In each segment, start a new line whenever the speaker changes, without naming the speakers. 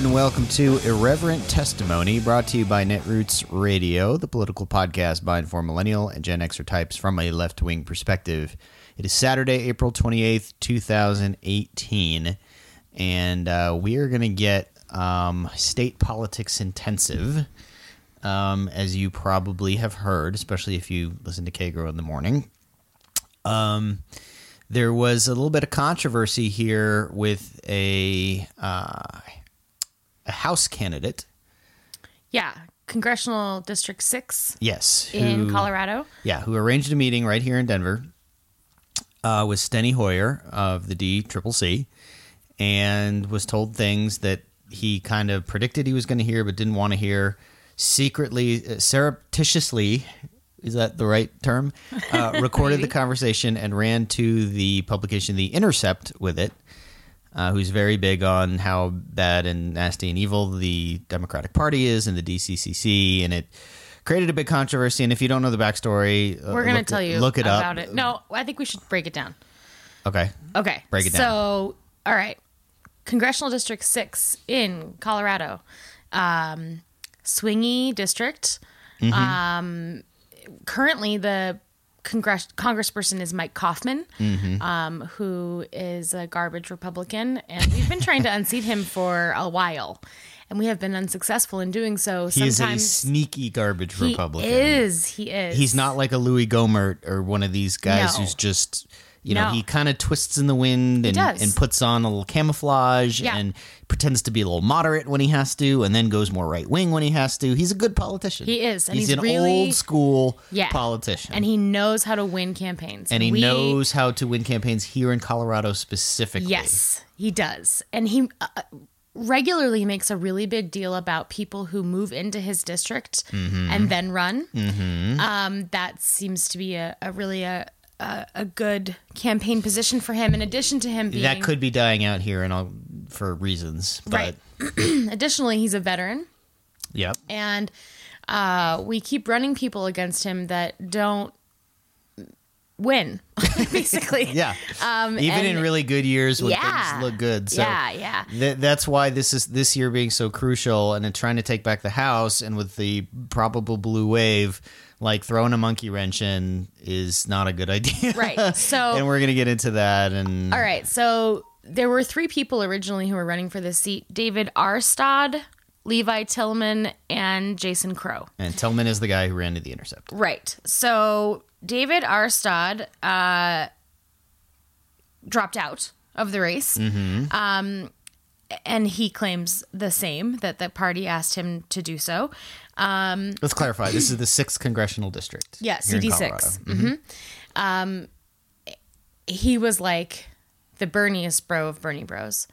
And welcome to Irreverent Testimony, brought to you by Netroots Radio, the political podcast by and for millennial and Gen Xer types from a left wing perspective. It is Saturday, April 28th, 2018, and uh, we are going to get um, state politics intensive, um, as you probably have heard, especially if you listen to Kagro in the morning. Um, there was a little bit of controversy here with a uh, a House candidate.
Yeah, Congressional District 6
Yes,
in Colorado.
Yeah, who arranged a meeting right here in Denver uh, with Steny Hoyer of the D Triple C, and was told things that he kind of predicted he was going to hear, but didn't want to hear. Secretly, uh, surreptitiously, is that the right term? Uh, recorded the conversation and ran to the publication The Intercept with it. Uh, who's very big on how bad and nasty and evil the Democratic Party is and the DCCC, and it created a big controversy. And if you don't know the backstory, uh,
We're going to tell you
look it
about
up.
it. No, I think we should break it down.
Okay,
Okay.
Break it down.
So, all right. Congressional District 6 in Colorado. Um, swingy district.
Mm-hmm.
Um, currently, the Congress- congressperson is Mike Coffman,
Mm-hmm.
um, who is a garbage Republican. And we've been trying to unseat him for a while. And we have been unsuccessful in doing so.
he is a sneaky garbage
he
Republican.
is. He is.
He's not like a Louis Gohmert or one of these guys
No.
who's just. You know,
No.
he kind of twists in the wind and, and puts on a little camouflage
Yeah.
and pretends to be a little moderate when he has to, and then goes more right wing when he has to. He's a good politician.
He is, and
he's,
he's
an
really-
old school
Yeah.
politician.
and he knows how to win campaigns.
and he
We-
knows how to win campaigns here in Colorado specifically.
Yes, he does. And he uh, regularly makes a really big deal about people who move into his district
Mm-hmm.
and then run. Um, that seems to be a, a really a, a a good campaign position for him. In addition to him being
that could be dying out here, and all for reasons. But,
right. Additionally, he's a veteran,
Yep.
and uh, we keep running people against him that don't win. basically,
Yeah.
Um,
Even
and-
in really good years when
Yeah.
things look good. So
yeah, yeah.
th- that's why this is this year being so crucial, and then trying to take back the house, and with the probable blue wave, like throwing a monkey wrench in is not a good idea.
Right. So
and we're gonna get into that. And
All right. So there were three people originally who were running for this seat David Aarestad, Levi Tillemann, and Jason Crow.
and Tillemann is the guy who ran to the intercept.
Right. So David Aarestad uh, dropped out of the race. Mm-hmm. Um, and he claims the same that the party asked him to do so.
Um, Let's clarify. This is the sixth congressional district.
Yeah,
here in
CD6.
Colorado. Mm-hmm. Mm-hmm.
Um, he was like the Berniest bro of Bernie Bros.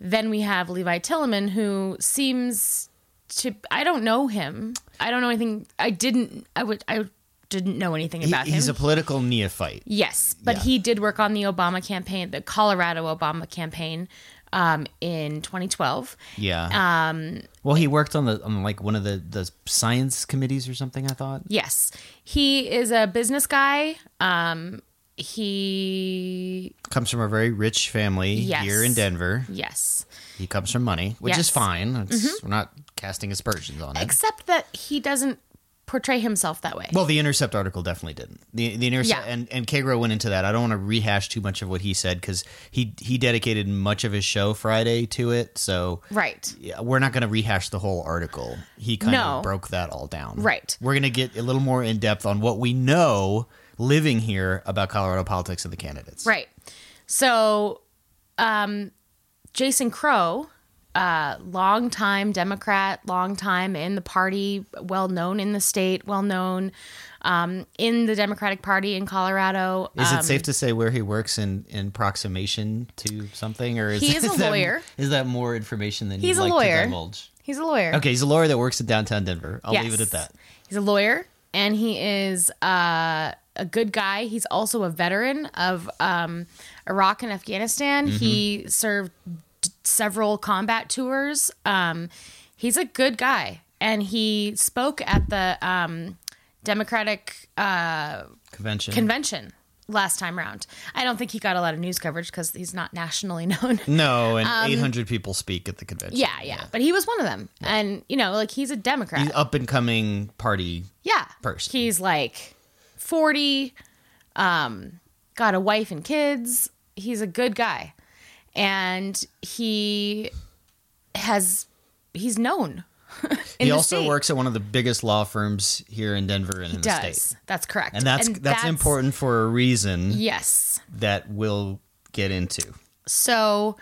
Then we have Levi Tillemann, who seems to I don't know him. I don't know anything. I didn't. I would. I didn't know anything
He-
about
he's a political neophyte.
yes, but
Yeah.
he did work on the Obama campaign, the Colorado Obama campaign, um, in 2012.
Yeah. Um. Well, he worked on the on like one of the the science committees or something. I thought.
Yes, he is a business guy. Um, he
Comes from a very rich family
Yes.
here in Denver.
yes.
He comes from money, which is
Yes. Mm-hmm.
fine. We're not casting aspersions on it.
except that he doesn't portray himself that way.
well, the Intercept article definitely didn't. The the Intercept
Yeah.
and and Kagro went into that. I don't want to rehash too much of what he said because he he dedicated much of his show Friday to it. So
right.
yeah, we're not going to rehash the whole article. He kind
No.
of broke that all down.
Right.
We're going to get a little more in depth on what we know living here about Colorado politics and the candidates.
Right. So, um, Jason Crow, uh, longtime Democrat, long time in the party, well known in the state, well known um, in the Democratic Party in Colorado.
Is
Um,
it safe to say where he works in, in proximation to something, or is,
He is a
is that-
lawyer.
is that more information than
He's
you'd
a
like
lawyer.
to divulge?
He's a lawyer.
Okay, he's a lawyer that works in downtown Denver. I'll leave it at that.
He's a lawyer and he is uh, a good guy. He's also a veteran of um, Iraq and Afghanistan.
Mm-hmm.
He served several combat tours. Um, he's a good guy. And he spoke at the um, Democratic uh,
Convention.
convention last time round. I don't think he got a lot of news coverage because he's not nationally known.
No, and 800 people speak at the convention.
Um, yeah, yeah, but he was one of them, and you know, like he's a Democrat.
He's up and coming party.
yeah,
person.
He's like forty, um, got a wife and kids. He's a good guy, and he has he's known.
He also
state.
works at one of the biggest law firms here in Denver and in the state.
that's correct,
And that's that's important for a reason
Yes.
that we'll get into.
So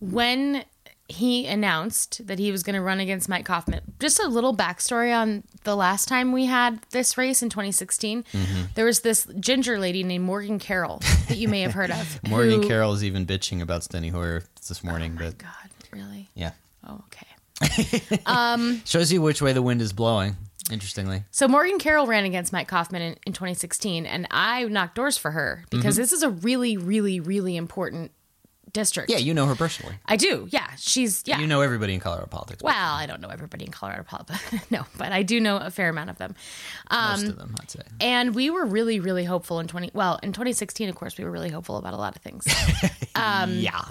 when he announced that he was going to run against Mike Coffman, just a little backstory on the last time we had this race in 2016.
Mm-hmm.
There was this ginger lady named Morgan Carroll that you may have heard of.
Morgan
who-
Carroll is even bitching about Steny Hoyer this morning, but
God, really?
yeah.
Oh, okay.
Shows you which way the wind is blowing, interestingly.
So Morgan Carroll ran against Mike Coffman in, in 2016, and I knocked doors for her
Mm-hmm.
because this is a really, really, really important district.
Yeah, you know her personally.
I do. Yeah, she's yeah.
You know everybody in Colorado politics.
Well, I don't know everybody in Colorado politics. no, but I do know a fair amount of them.
most
um,
of them, I'd say.
And we were really, really hopeful in 20. Well, in 2016, of course, we were really hopeful about a lot of things. um,
yeah.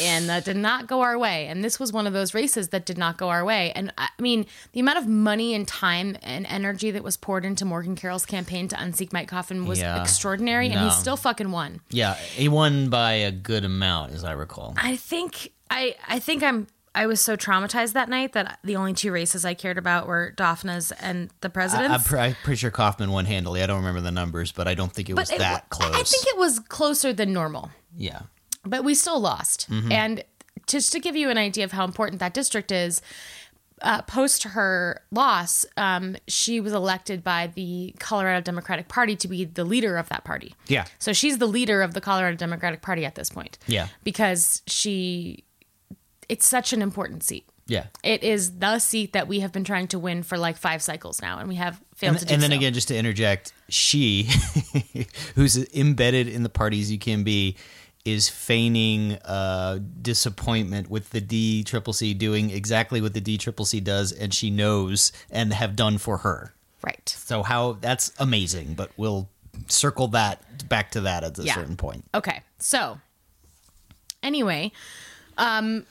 And that did not go our way. And this was one of those races that did not go our way. And I mean, the amount of money and time and energy that was poured into Morgan Carroll's campaign to unseat Mike Coffin was
Yeah.
extraordinary. And he still fucking won.
Yeah, he won by a good amount, as I recall.
I think I I think I'm I was so traumatized that night that the only two races I cared about were Daphna's and the
I,
president's.
I'm, pre- I'm pretty sure Coffman won handily. I don't remember the numbers, but I don't think it was
it
that
wa-
close.
I think it was closer than normal,
yeah.
But we still lost.
Mm-hmm.
And just to give you an idea of how important that district is, uh, post her loss, um, she was elected by the Colorado Democratic Party to be the leader of that party.
Yeah.
So she's the leader of the Colorado Democratic Party at this point.
Yeah.
Because she, it's such an important seat.
Yeah.
It is the seat that we have been trying to win for like five cycles now, and we have failed
And,
to do
and then
so.
again, just to interject, she, who's embedded in the party as you can be, is feigning uh, disappointment with the D Triple C doing exactly what the D Triple C does, and she knows and have done for her.
right.
So how that's amazing, but we'll circle that back to that at a
Yeah.
certain point.
Okay. So, anyway, um,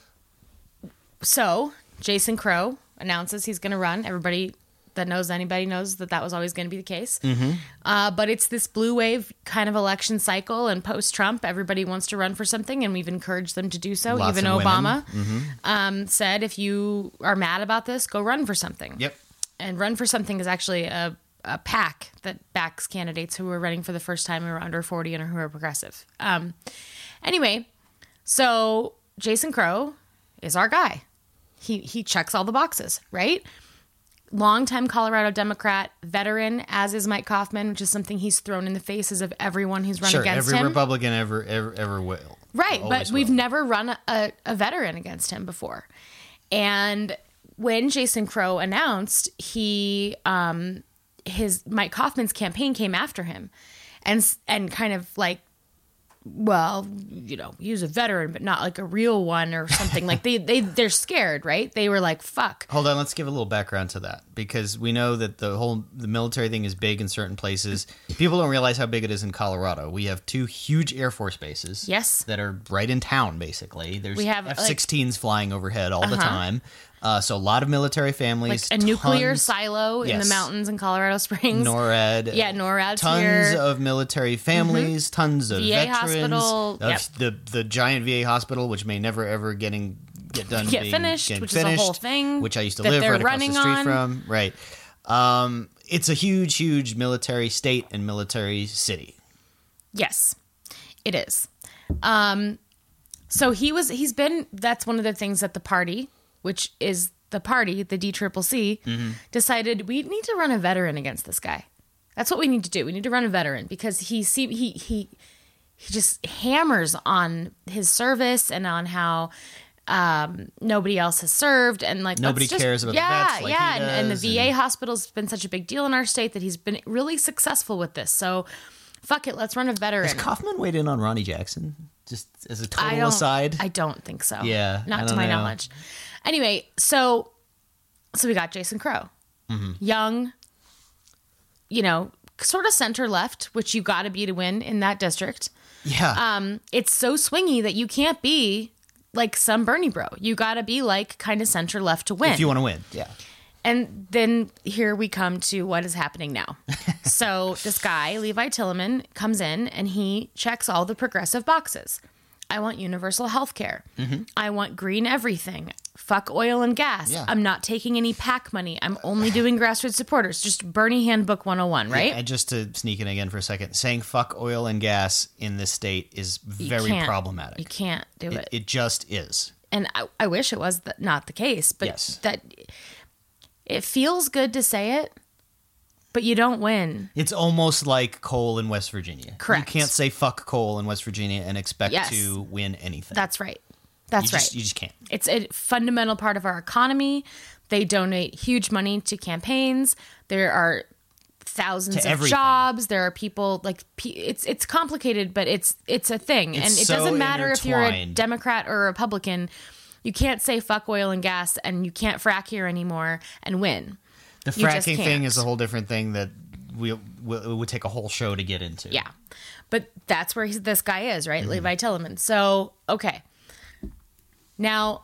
so Jason Crow announces he's going to run. Everybody that knows anybody knows that that was always going to be the case.
Mm-hmm.
Uh, but it's this blue wave kind of election cycle, and post Trump, everybody wants to run for something, and we've encouraged them to do so.
Lots
Even
women. Mm-hmm.
Obama um, said, if you are mad about this, go run for something.
Yep.
And Run for Something is actually a, a pack that backs candidates who are running for the first time who are under 40 and who are progressive. Um, anyway, so Jason Crow is our guy. He, he checks all the boxes, right? Longtime Colorado Democrat, veteran, as is Mike Coffman, which is something he's thrown in the faces of everyone who's run
Sure,
against
every
him.
Republican ever ever ever will.
Right, but we've
will.
never run a, a, a veteran against him before. And when Jason Crow announced he um his Mike Coffman's campaign came after him and and kind of like well, you know, use a veteran but not like a real one or something. like they they they're scared, right? They were like, "Fuck."
Hold on, let's give a little background to that because we know that the whole the military thing is big in certain places. People don't realize how big it is in Colorado. We have two huge Air Force bases.
Yes.
that are right in town. Basically, there's
We have, like- Uh-huh.
F-16s flying overhead all the time. Uh, so a lot of military families,
Like a nuclear silo in
Yes.
the mountains in Colorado Springs.
NORAD.
Yeah, NORAD's
tons
here. Mm-hmm.
of military families, tons of
VA
veterans.
hospital, yep.
The the giant VA hospital, which may never ever getting get done
Get
being-
finished, which is a whole thing
Which I used to live right across the street
on.
from. Right. Um, it's a huge, huge military state and military city.
Yes, it is. Um, so he was. He's been. That's one of the things that the party, which is the party, the D Triple C, decided we need to run a veteran against this guy. That's what we need to do. We need to run a veteran because he see he he he just hammers on his service and on how um, nobody else has served and like
Nobody
just-
cares about the
yeah
vets like
yeah and, and the VA hospital's been such a big deal in our state that he's been really successful with this. So fuck it, let's run a veteran.
Has Coffman weighed in on Ronny Jackson? Just as a total
don't,
aside.
I don't think so.
Yeah,
not to my
know.
knowledge. Anyway, so so we got Jason Crow,
Mm-hmm.
young, you know, sort of center left, which you got to be to win in that district.
Yeah.
Um, it's so swingy that you can't be like some Bernie bro. You got to be like kind of center left to win.
if you want to win. Yeah.
And then here we come to what is happening now. so this guy, Levi Tillemann, comes in and he checks all the progressive boxes. I want universal health care. Mm-hmm. I want green everything. Fuck oil and gas.
Yeah.
I'm not taking any PAC money. I'm only doing grassroots supporters. Just Bernie Handbook 101, right?
And just to sneak in again for a second, saying fuck oil and gas in this state is very
can't-
problematic.
You can't do it.
It, it just is.
and I, I wish it was th- not the case, but
Yes.
that it feels good to say it, but you don't win.
It's almost like coal in West Virginia.
Correct.
You can't say fuck coal in West Virginia and expect
Yes.
to win anything.
That's right. That's
you
right.
Just, you just can't.
It's a fundamental part of our economy. They donate huge money to campaigns. There are thousands of jobs. There are people like it's it's complicated, but it's it's a thing, and it
so
doesn't matter if you're a. Democrat or a Republican. You can't say fuck oil and gas, and you can't frack here anymore and win.
The fracking thing is a whole different thing that we, we it would take a whole show to get into.
Yeah. But that's where he's, this guy is,
Mm-hmm.
right? Levi Tillemann. So, okay. Now,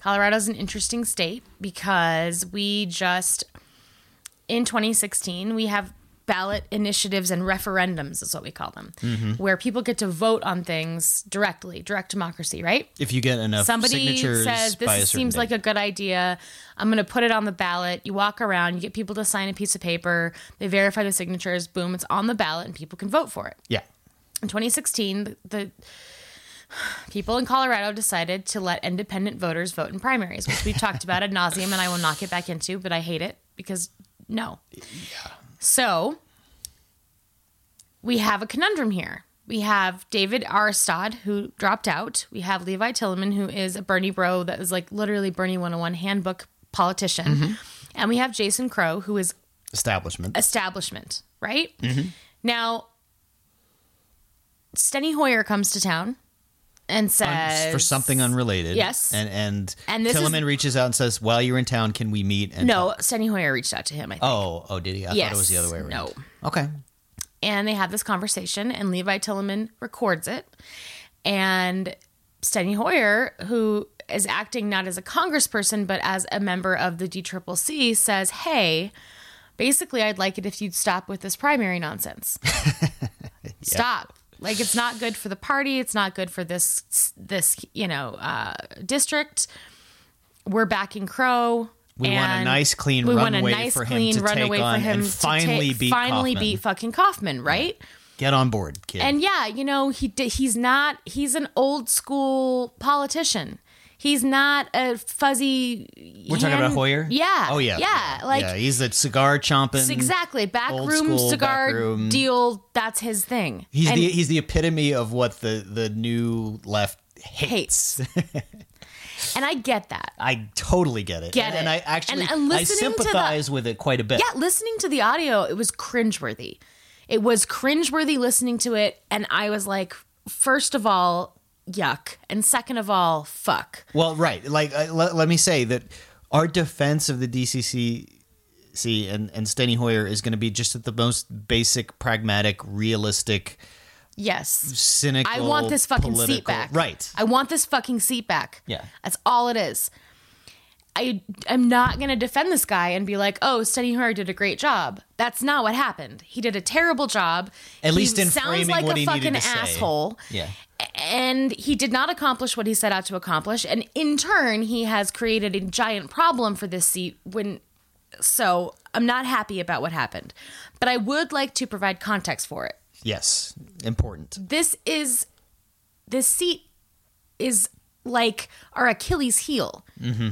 Colorado's an interesting state because we just, in 2016, we have ballot initiatives and referendums, is what we call them,
Mm-hmm.
where people get to vote on things directly, direct democracy, right?
If you get enough
somebody
signatures
says this seems like a good idea i'm going to put it on the ballot you walk around you get people to sign a piece of paper they verify the signatures boom it's on the ballot and people can vote for it
yeah.
in 2016 the, the people in colorado decided to let independent voters vote in primaries which we've talked about ad nauseum and i will not get back into but i hate it because no so we have a conundrum here. We have David Aarestad, who dropped out. We have Levi Tillemann, who is a Bernie bro that is like literally Bernie 101 handbook politician. Mm-hmm. And we have Jason Crow, who is
Establishment.
establishment, right? Mm-hmm. Now, Steny Hoyer comes to town and says
for something unrelated.
Yes.
And and,
And this is-
reaches out and says, "While you're in town, can we meet?" And
No, Steny Hoyer reached out to him, I think.
Oh, oh, did he? I thought it was the other way around.
No.
Okay.
and they have this conversation and levi tillemann records it and steny hoyer who is acting not as a congressperson but as a member of the dccc says hey basically i'd like it if you'd stop with this primary nonsense stop like it's not good for the party it's not good for this this you know uh, district we're backing crow
We want a nice, clean
we want a nice
for him
clean
to
runaway
take
for
on
him
and
to
finally
take-
beat
finally
Coffman.
beat fucking Coffman, right?
Get on board, kid.
And yeah, you know he he's not he's an old school politician. He's not a fuzzy.
We're talking about Hoyer.
Yeah.
Oh yeah.
Yeah. Like
yeah, he's a cigar chomping.
exactly
old
backroom
school
cigar
backroom.
deal. That's his thing.
He's
And
the he's the epitome of what the the new left hates.
hates. and I get that.
I totally get it.
Get
and, and.
Uh,
I actually
And- and
I
to the-
sympathize with it quite a bit.
Yeah, listening to the audio, it was cringeworthy. It was cringeworthy listening to it, and I was like, first of all, yuck, and second of all, fuck.
Well, right. Like, uh, let, let me say that our defense of the DCC and, and Steny Hoyer is going to be just at the most basic, pragmatic, realistic,
Yes.
cynical.
I want this fucking seat back.
Right.
I want this fucking seat back.
Yeah.
That's all it is. I am not going to defend this guy and be like, "Oh, Steny Hoyer did a great job." That's not what happened. He did a terrible job.
At
He
least in
sounds
framing
like
what
a fucking
to say.
asshole.
Yeah.
And he did not accomplish what he set out to accomplish, and in turn, he has created a giant problem for this seat. When so, I'm not happy about what happened, but I would like to provide context for it
Yes. Important.
this is this seat is like our Achilles heel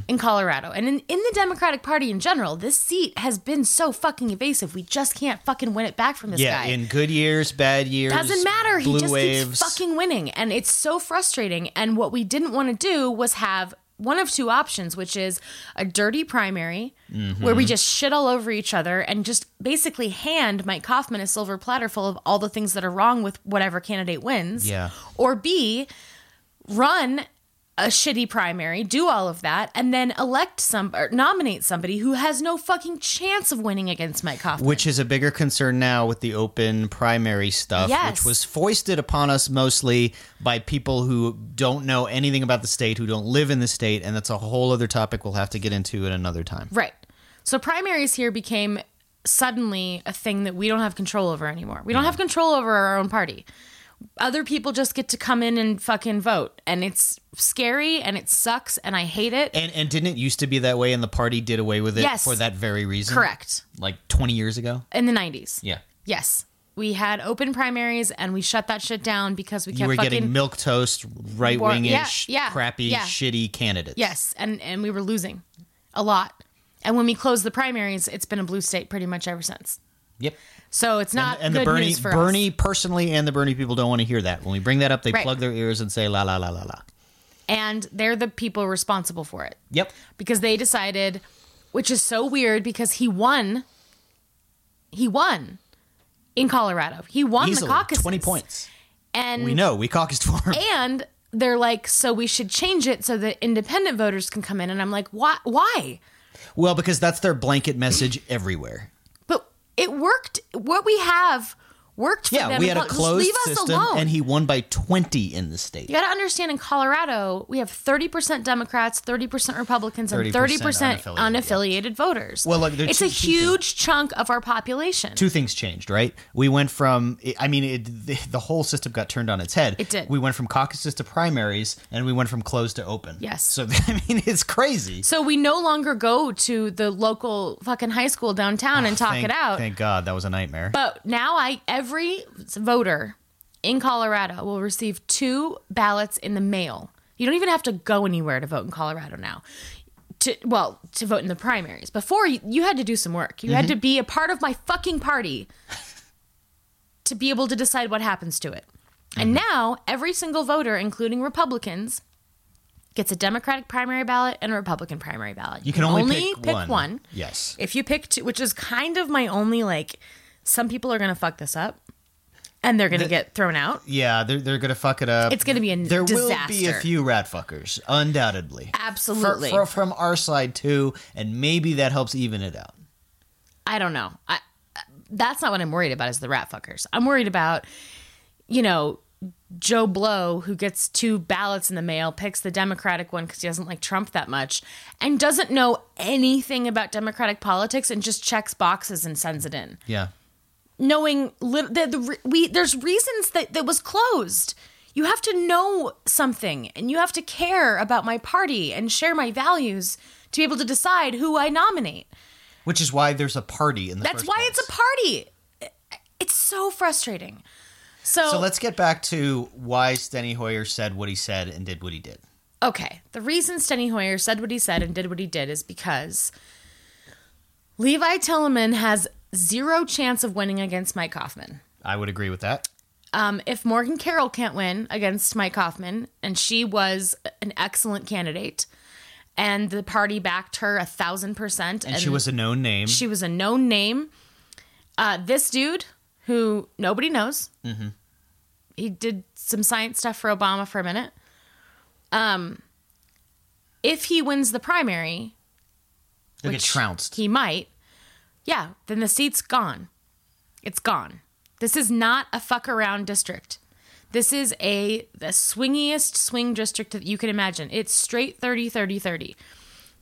in Colorado. And in, in the Democratic Party in general, this seat has been so fucking evasive. We just can't fucking win it back from this
Yeah.
guy.
In good years, bad years.
Doesn't matter. He just
waves.
keeps fucking winning. And it's so frustrating. And what we didn't want to do was have one of two options, which is a dirty primary
Mm-hmm.
where we just shit all over each other and just basically hand Mike Coffman a silver platter full of all the things that are wrong with whatever candidate wins.
Yeah.
Or B, run a shitty primary, do all of that, and then elect some or nominate somebody who has no fucking chance of winning against Mike Hoffman.
Which is a bigger concern now with the open primary stuff,
Yes.
which was foisted upon us mostly by people who don't know anything about the state, who don't live in the state, and that's a whole other topic we'll have to get into at another time.
Right. So primaries here became suddenly a thing that we don't have control over anymore. We don't have control over our own party. Other people just get to come in and fucking vote. And it's scary and it sucks and I hate it.
And and didn't it used to be that way, and the party did away with it
Yes.
for that very reason?
Correct.
Like twenty years ago.
In the 90s.
Yeah,
Yes. We had open primaries and we shut that shit down because we kept
you were getting milk toast, right wingish,
Yeah, yeah,
crappy,
yeah.
shitty candidates.
Yes, and and we were losing a lot. And when we closed the primaries, it's been a blue state pretty much ever since.
Yep.
So it's not
and
good
the Bernie,
news for
Bernie
us.
personally, and the Bernie people don't want to hear that. When we bring that up, they
Right.
plug their ears and say la la la la la.
And they're the people responsible for it.
Yep.
because they decided, which is so weird because he won. He won in Colorado. He won
Easily,
the caucus.
twenty points.
And
We know we caucused for him.
and they're like, so we should change it so that independent voters can come in. And I'm like, why? Why?
Well, because that's their blanket message everywhere.
It worked. What we have worked for
Yeah,
them.
we had a closed
leave us
system,
alone.
and he won by twenty in the state.
You got to understand in Colorado, we have 30% Democrats, 30% Republicans, and
30%
30%
unaffiliated,
unaffiliated, voters.
Well, look, there's
it's
two-
a huge chunk of our population.
Two things changed, right? We went from, I mean, it, the, the whole system got turned on its head.
It did.
We went from caucuses to primaries, and we went from closed to open.
Yes.
So I mean, it's crazy.
So we no longer go to the local fucking high school downtown ah, and talk
thank,
it out.
Thank God that was a nightmare.
But now I every voter in Colorado will receive two ballots in the mail. You don't even have to go anywhere to vote in Colorado now. To well, to vote in the primaries. Before you, you had to do some work. You had
Mm-hmm.
to be a part of my fucking party to be able to decide what happens to it. And
Mm-hmm.
now every single voter, including Republicans, gets a Democratic primary ballot and a Republican primary ballot.
you can only,
pick,
one.
one.
Yes.
If you pick two, which is kind of my only like, some people are gonna fuck this up, and they're gonna get thrown out.
Yeah, they're, they're going to fuck it up.
It's gonna be a
There will be a few rat fuckers, undoubtedly.
Absolutely.
For, for, from our side, too, and maybe that helps even it out.
I don't know. I, that's not what I'm worried about. Is the rat fuckers? I'm worried about, you know, Joe Blow who gets two ballots in the mail, picks the Democratic one because he doesn't like Trump that much, and doesn't know anything about Democratic politics and just checks boxes and sends it in.
Yeah.
Knowing lit- the, the, re- we there's reasons that that was closed. You have to know something and you have to care about my party and share my values to be able to decide who i nominate.
Which is why there's a party in the
that's why
place.
it's a party. It's so frustrating. So,
So let's get back to why Steny Hoyer said what he said and did what he did.
okay. The reason steny hoyer said what he said and did what he did is because levi tillemann has zero chance of winning against mike Coffman.
I would agree with that.
um, if Morgan Carroll can't win against Mike Coffman, and she was an excellent candidate, and the party backed her a thousand percent,
And, she was a known name.
she was a known name. Uh, this dude, who nobody knows, he did some science stuff for Obama for a minute. Um, if he wins the primary,
He'll get trounced.
He might. Yeah, then the seat's gone. It's gone. This is not a fuck around district. This is a the swingiest swing district that you can imagine. It's straight 30 30 30.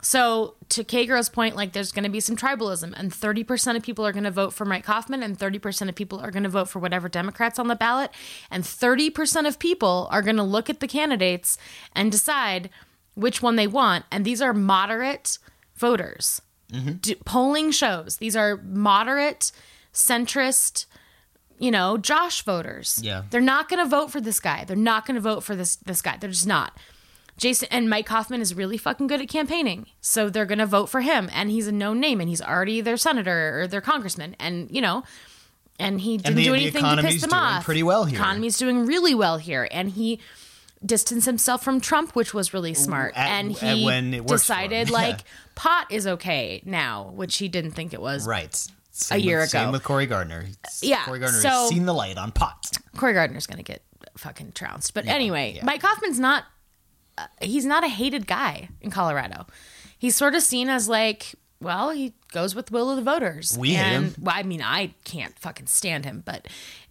So to Kagro's point, like there's going to be some tribalism, and 30% of people are going to vote for Mike Coffman, and 30% of people are going to vote for whatever Democrats on the ballot, and 30% of people are going to look at the candidates and decide which one they want. And these are moderate voters. Mm-hmm. D- polling shows these are moderate, centrist, you know, Josh voters.
Yeah.
they're not going to vote for this guy. They're not going to vote for this this guy. They're just not. Jason and Mike Hoffman is really fucking good at campaigning. So they're going to vote for him and he's a known name and he's already their senator or their congressman and you know and he didn't
the-
do
the
anything to piss them
doing
off.
pretty well here.
Economy's doing really well here and he distanced himself from Trump which was really smart
At-
and he
when it works
decided
Yeah.
like pot is okay now which he didn't think it was.
right. Same
year
with, Same with Cory Gardner.
Yeah,
Cory Gardner
so-
has seen the light on pot.
Cory Gardner's going to get fucking trounced. But anyway,
yeah.
Mike Hoffman's not uh, he's not a hated guy in Colorado. He's sort of seen as like, well, he goes with the will of the voters.
We hate him.
Well, I mean, I can't fucking stand him, but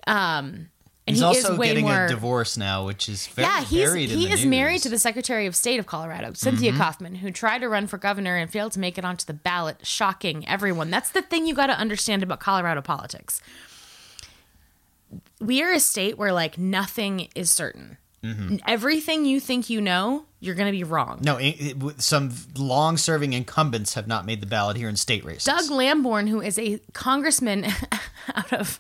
um, and
He's
he
also getting
more.
a divorce now, which is very
yeah, he's he is
news.
married to the Secretary of State of Colorado, Cynthia
Mm-hmm.
Coffman, who tried to run for governor and failed to make it onto the ballot. Shocking everyone. That's the thing you got to understand about Colorado politics. We are a state where like nothing is certain.
Mm-hmm.
Everything you think you know, you're going to be wrong.
No, it, it- some long-serving incumbents have not made the ballot here in state races.
Doug Lamborn, who is a congressman out of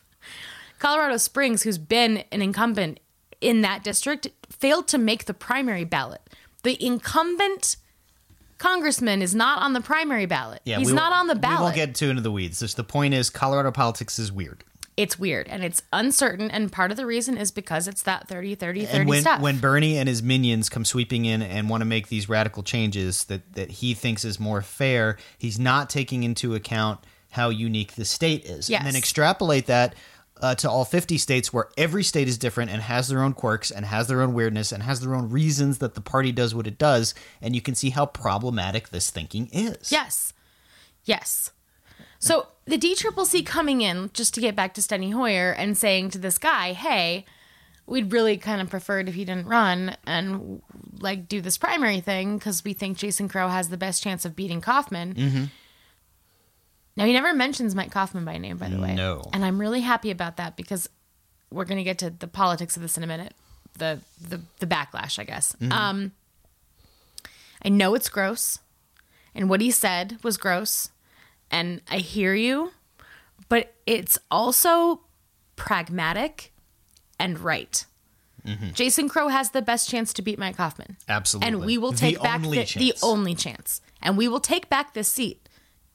Colorado Springs, who's been an incumbent in that district, failed to make the primary ballot. The incumbent congressman is not on the primary ballot.
yeah,
He's not on the ballot.
We won't get too into the weeds. Just the point is, Colorado politics is weird.
it's weird and it's uncertain. And part of the reason is because it's that 30, 30, 30
and when
stuff.
when Bernie and his minions come sweeping in and want to make these radical changes that that he thinks is more fair, he's not taking into account how unique the state is, and then extrapolate that. Uh, to all 50 states where every state is different and has their own quirks and has their own weirdness and has their own reasons that the party does what it does and you can see how problematic this thinking is
Yes. Yes. So the D Triple C coming in, just to get back to Steny Hoyer and saying to this guy, hey, we'd really kind of preferred if he didn't run and like do this primary thing because we think Jason Crow has the best chance of beating Coffman.
Mm-hmm.
Now he never mentions Mike Coffman by name, by the way.
No.
And I'm really happy about that because we're going to get to the politics of this in a minute. The the the backlash, I guess.
Mm-hmm.
Um, I know it's gross, and what he said was gross, and I hear you, but it's also pragmatic and right. Jason Crow has the best chance to beat Mike Hoffman.
Mm-hmm. Absolutely.
And we will
The
take back
only
the, the only chance. And we will take back this seat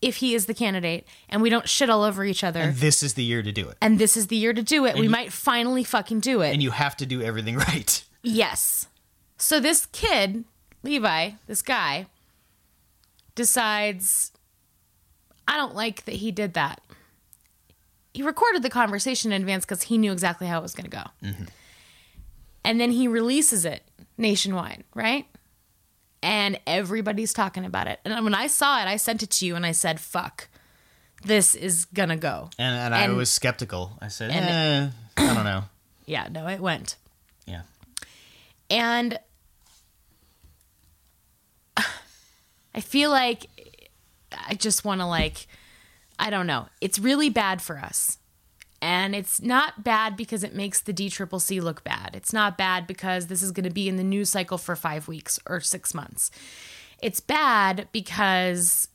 if he is the candidate and we don't shit all over each other. And,
this is the year to do it And
this is the year to do it. we might finally fucking do it.
and you have to do everything right
Yes. So this kid, Levi, this guy, decides, I don't like that he did that. He recorded the conversation in advance because he knew exactly how it was going to go. Mm-hmm. And then he releases it nationwide, right? And everybody's talking about it. And when I saw it, I sent it to you and I said, fuck, this is to go.
and, and, I was skeptical I said
and-
eh, I don't know
Yeah, no, it went.
yeah
And I feel like I just want to like I don't know. It's really bad for us. And it's not bad because it makes the D Triple C look bad. It's not bad because this is going to be in the news cycle for 5 weeks or 6 months. It's bad because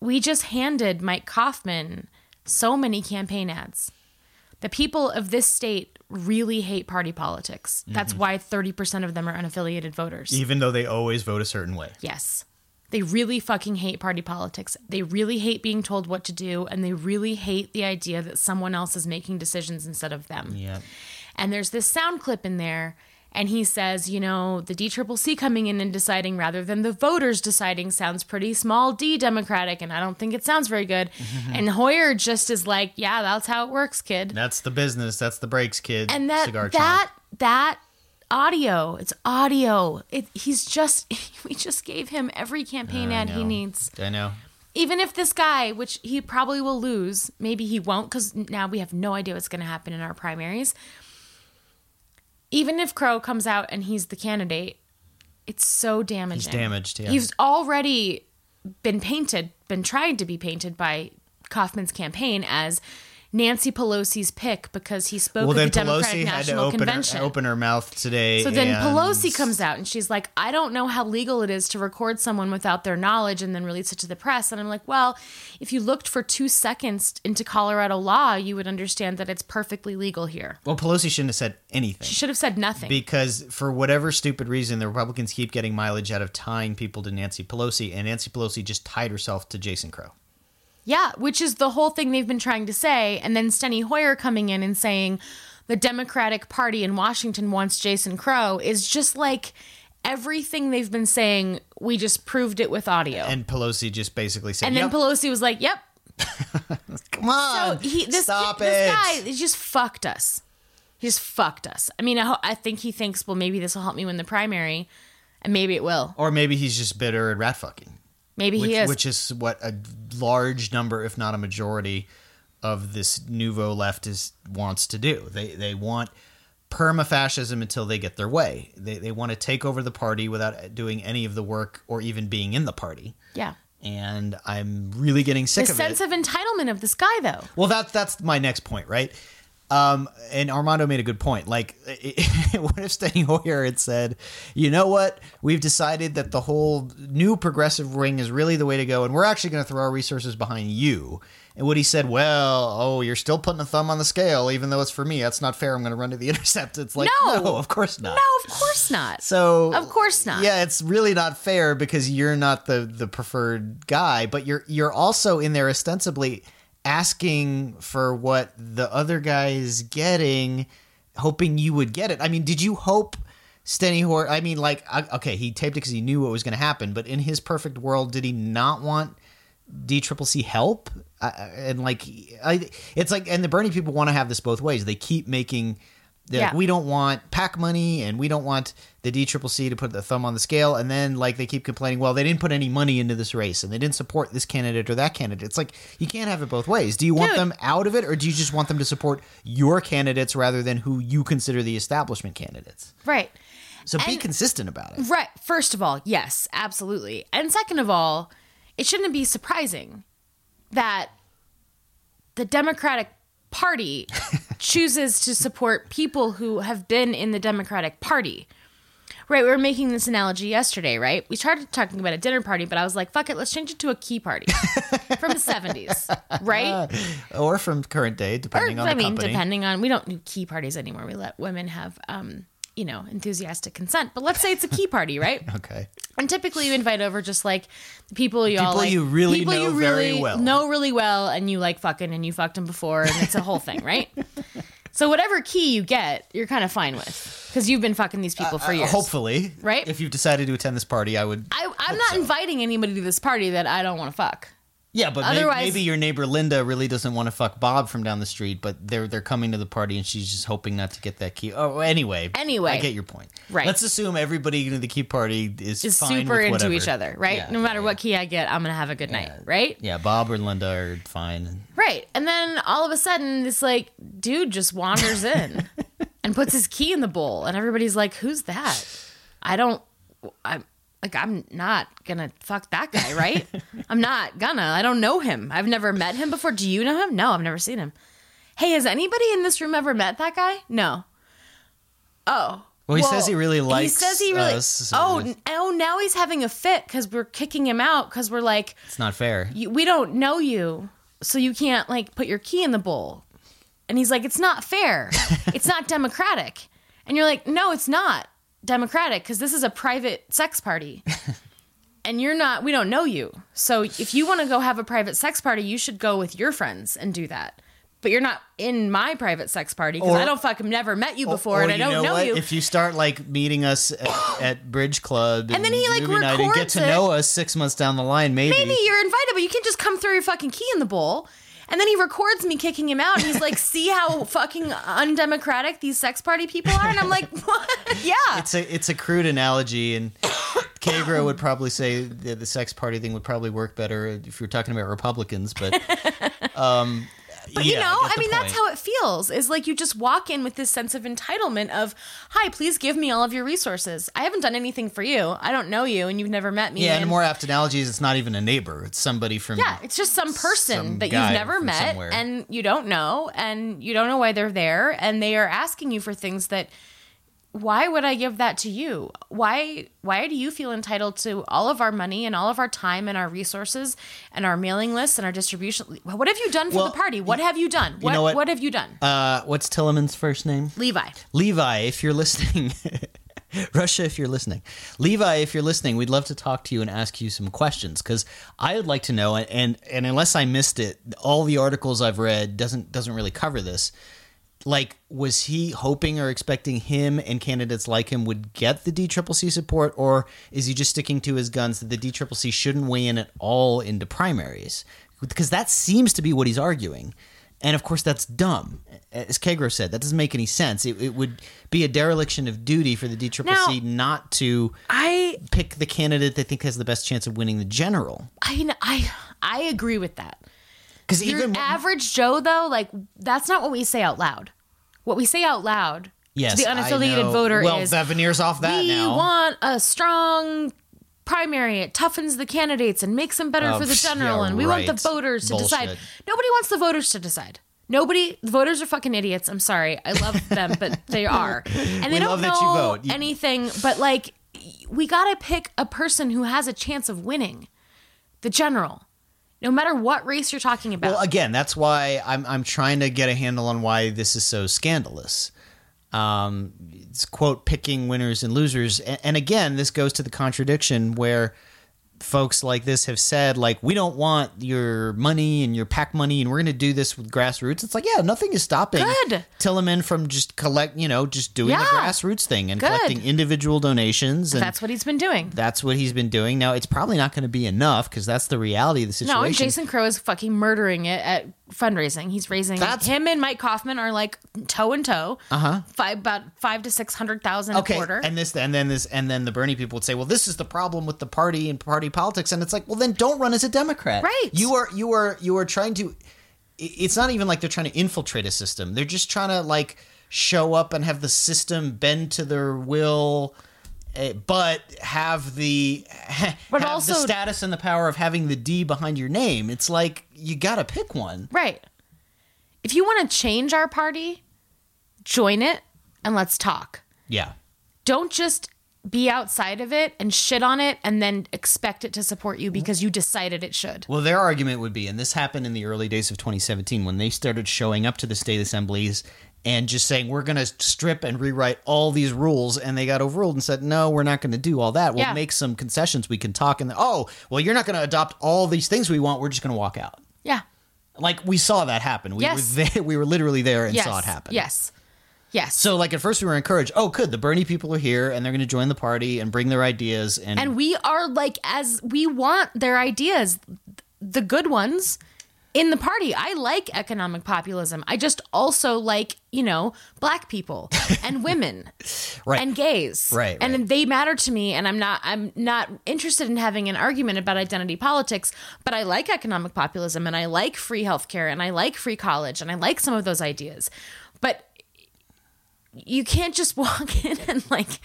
we just handed Mike Coffman so many campaign ads. The people of this state really hate party politics. That's mm-hmm. why 30% of them are unaffiliated voters.
even though they always vote a certain way
Yes. They really fucking hate party politics. They really hate being told what to do, and they really hate the idea that someone else is making decisions instead of them.
yeah
And there's this sound clip in there, and he says, you know, the DCCC coming in and deciding rather than the voters deciding sounds pretty small d democratic, and I don't think it sounds very good. and Hoyer just is like, yeah, that's how it works, kid.
That's the business. That's the breaks, kid.
and that
Cigar chomp.
that that audio, it's audio. It, he's just we just gave him every campaign
I
ad he needs.
I know.
Even if this guy, which he probably will lose, maybe he won't because now we have no idea what's going to happen in our primaries. Even if Crow comes out and he's the candidate, it's so damaging.
He's damaged, yeah.
He's already been painted, been tried to be painted by Coffman's campaign as Nancy Pelosi's pick because he spoke
Well,
at the Democratic
Pelosi had to
National
open
Convention.
her, open her mouth today.
So then
and-
Pelosi comes out and she's like, I don't know how legal it is to record someone without their knowledge and then release it to the press. And I'm like, well, if you looked for two seconds into Colorado law, you would understand that it's perfectly legal here.
Well, Pelosi shouldn't have said anything.
She should have said nothing.
because for whatever stupid reason, the Republicans keep getting mileage out of tying people to Nancy Pelosi, and Nancy Pelosi just tied herself to Jason Crow.
Yeah, which is the whole thing they've been trying to say. And then Steny Hoyer coming in and saying the Democratic Party in Washington wants Jason Crow is just like everything they've been saying. We just proved it with audio. And,
Pelosi just basically said, And
then
yep,
Pelosi was like, yep,
come on,
So he, this,
stop
kid-
it.
this guy he just fucked us. He just fucked us. I mean, I, ho- I think he thinks, well, maybe this will help me win the primary. and maybe it will.
Or maybe he's just bitter and rat fucking.
Maybe
which,
he is.
which is what a large number, if not a majority, of this nouveau leftist wants to do. They they want perma-fascism until they get their way. They they want to take over the party without doing any of the work or even being in the party.
yeah.
And I'm really getting sick of.
The
of
sense
it.
of entitlement of this guy, though.
well, that's that's my next point, right? Um, and Armando made a good point. Like, what if Steny Hoyer had said, "You know what? We've decided that the whole new progressive wing is really the way to go, and we're actually going to throw our resources behind you." And what he said, "Well, oh, you're still putting a thumb on the scale, even though it's for me. That's not fair. I'm going to run to the intercept." It's like,
No.
no, of course not.
No, of course not.
So
Of course not.
Yeah, it's really not fair because you're not the the preferred guy, but you're you're also in there ostensibly asking for what the other guy is getting, hoping you would get it. I mean, did you hope Steny Hoyer? I mean, like, okay, he taped it because he knew what was going to happen, but in his perfect world, did he not want DCCC help? I, I- and like, I, it's like, and the Bernie people want to have this both ways. They keep making. They're like,
Yeah.
we don't want PAC money, and we don't want the DCCC to put the thumb on the scale. And then, like, they keep complaining, well, they didn't put any money into this race, and they didn't support this candidate or that candidate. It's like you can't have it both ways. Do you want
Dude.
them out of it, or do you just want them to support your candidates rather than who you consider the establishment candidates?
Right.
So be consistent about it.
Right. First of all, yes, absolutely. And second of all, it shouldn't be surprising that the Democratic Party chooses to support people who have been in the Democratic Party. Right, we were making this analogy yesterday, right? We started talking about a dinner party, but I was like, fuck it, let's change it to a key party from the 70s, right?
Or from current day,
Or,
depending on
I
the
mean,
company.
depending on, we don't do key parties anymore. We let women have, um, you know, enthusiastic consent. But let's say it's a key party, right?
okay.
And typically you invite over just like the people you all
People
like,
you really
people
know
you
very
really
well.
know really well, and you like fucking, and you fucked them before, and it's a whole thing, right? So whatever key you get, you're kind of fine with because you've been fucking these people for
Uh,
years.
hopefully,
Right?
If you've decided to attend this party, I would.
I, I'm not inviting anybody to this party that I don't want to fuck.
Yeah, but
Otherwise-
maybe your neighbor Linda really doesn't want to fuck Bob from down the street, but they're they're coming to the party and she's just hoping not to get that key. Oh, anyway,
Anyway.
I get your point.
Right.
Let's assume everybody in the key party is
Is
fine
super
with
into each other, right?
Yeah,
no matter
yeah,
what key I get, I'm gonna have a good night, right?
Yeah, Bob or Linda are fine.
Right. And then all of a sudden, this like dude just wanders in and puts his key in the bowl, and everybody's like, "Who's that?" I don't. I'm like, I'm not gonna fuck that guy, right? I'm not gonna. I don't know him. I've never met him before. Do you know him? No, I've never seen him. Hey, has anybody in this room ever met that guy? No. Oh.
Well, he says he really likes
He says he really.
us, so
oh, oh! Now he's having a fit because we're kicking him out because we're like,
It's not fair.
we don't know you, so you can't like put your key in the bowl. And he's like, it's not fair. it's not democratic. And you're like, no, it's not democratic because this is a private sex party. and you're not, we don't know you. So if you want to go have a private sex party, you should go with your friends and do that. But you're not in my private sex party because I don't fucking never met you before
Or
and I
you
don't
know,
know,
what?
you.
If you start like meeting us at, at Bridge Club and,
then he, like,
movie night and get to
it.
know us six months down the line, maybe.
maybe you're invited, but you can't just come throw your fucking key in the bowl. And then he records me kicking him out, and he's like, "See how fucking undemocratic these sex party people are." And I'm like, "What? Yeah,
It's a it's a crude analogy, and Kagro would probably say that the sex party thing would probably work better if you're talking about Republicans, but um,
But you know, I, mean, that's how it feels. Is like you just walk in with this sense of entitlement of, "Hi, please give me all of your resources. I haven't done anything for you. I don't know you, and you've never met me."
Yeah, and
and-
more apt analogies, it's not even a neighbor; it's somebody from
Yeah, it's just some person
Some
that you've never met
somewhere.
and you don't know and you don't know why they're there and they are asking you for things that why would I give that to you? Why why do you feel entitled to all of our money and all of our time and our resources and our mailing lists and our distribution? What have you done for
Well,
the party? What have you done? What
know what?
what have you done?
Uh, what's Tillerman's first name?
Levi.
Levi, if you're listening, Russia, if you're listening, Levi, if you're listening, we'd love to talk to you and ask you some questions because I would like to know. And and unless I missed it, all the articles I've read doesn't doesn't really cover this. Like, was he hoping or expecting him and candidates like him would get the DCCC support, or is he just sticking to his guns that the DCCC shouldn't weigh in at all into primaries? Because that seems to be what he's arguing. And of course, that's dumb. As Kagro said, that doesn't make any sense. It, it would be a dereliction of duty for the DCCC not to
I
pick the candidate they think has the best chance of winning the general.
I I I agree with that.
Because
Your
even
average Joe though, like that's not what we say out loud. What we say out loud
yes,
to the unaffiliated voter
well,
is
that veneers off that
we
now.
want a strong primary. It toughens the candidates and makes them better
Oh,
for the general.
yeah,
and we want the voters to decide. Nobody wants the voters to decide. Nobody, the voters are fucking idiots. I'm sorry. I love them, but they are. And they
We
don't know
that you vote. You-
anything, but like, we got to pick a person who has a chance of winning the general, no matter what race you're talking about.
Well, again, that's why I'm I'm trying to get a handle on why this is so scandalous. Um, it's quote picking winners and losers, and, and again, this goes to the contradiction where folks like this have said like we don't want your money and your pack money and we're going to do this with grassroots it's like yeah nothing is stopping
Good.
Tillemann from just collect you know just doing the grassroots thing and
Good.
collecting individual donations and
that's what he's been doing.
that's what he's been doing now it's probably not going to be enough because that's the reality of the situation
No, and Jason Crow is fucking murdering it at fundraising. He's raising
That's-
him and Mike Coffman are like toe and toe. Uh huh. Five about five to six hundred thousand
okay
a quarter.
and this and then this and then the bernie people would say well this is the problem with the party and party politics and it's like well then don't run as a democrat
Right.
you are you are you are trying to it's not even like they're trying to infiltrate a system they're just trying to like show up and have the system bend to their will eh, but have the
But
have
also-
the status and the power of having the D behind your name. It's like you got to pick one.
right. If you want to change our party, join it and let's talk.
Yeah.
Don't just be outside of it and shit on it and then expect it to support you because you decided it should.
Well, their argument would be, and this happened in the early days of 2017 when they started showing up to the state assemblies and just saying, we're going to strip and rewrite all these rules. And they got overruled and said, no, we're not going to do all that. We'll
Yeah.
make some concessions. We can talk. And, oh, well, you're not going to adopt all these things we want. We're just going to walk out.
Yeah.
Like we saw that happen. We
Yes.
were there. We were literally there and
yes.
saw it happen.
Yes. Yes.
So, like, at first we were encouraged. Oh, good. The Bernie people are here and they're going to join the party and bring their ideas. And,
and we are like as we want their ideas the good ones in the party i like economic populism i just also like you know black people and women
Right.
and gays
Right,
and
right.
they matter to me and i'm not i'm not interested in having an argument about identity politics but i like economic populism and i like free healthcare and i like free college and i like some of those ideas but you can't just walk in and like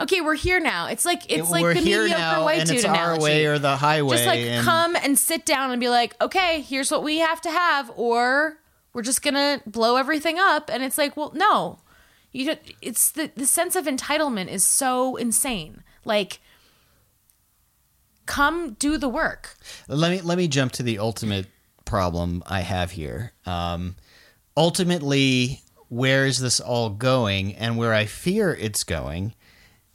okay we're here now. It's like it's like the
here
mediocre
now
white
and
dude
it's
analogy.
our way or the highway.
just like
and,
come and sit down and be like okay here's what we have to have or we're just gonna blow everything up. And it's like well no. You don't, it's the the sense of entitlement is so insane. Like come do the work.
Let me let me jump to the ultimate problem I have here. Um, ultimately, where is this all going, and where I fear it's going,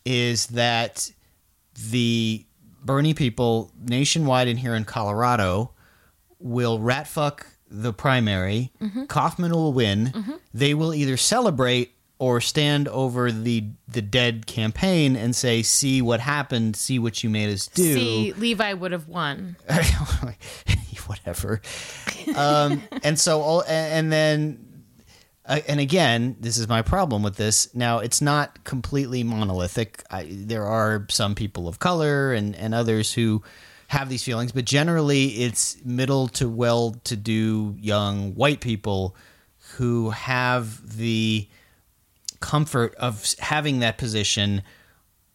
is that the Bernie people nationwide and here in Colorado will rat fuck the primary. Coffman will win. They will either celebrate or stand over the the dead campaign and say, "See what happened. See what you made us do."
see levi would have won
whatever. Um, and so, all, and then, uh, and again, this is my problem with this. Now, it's not completely monolithic. I, there are some people of color and, and others who have these feelings, but generally, it's middle to well to do young white people who have the comfort of having that position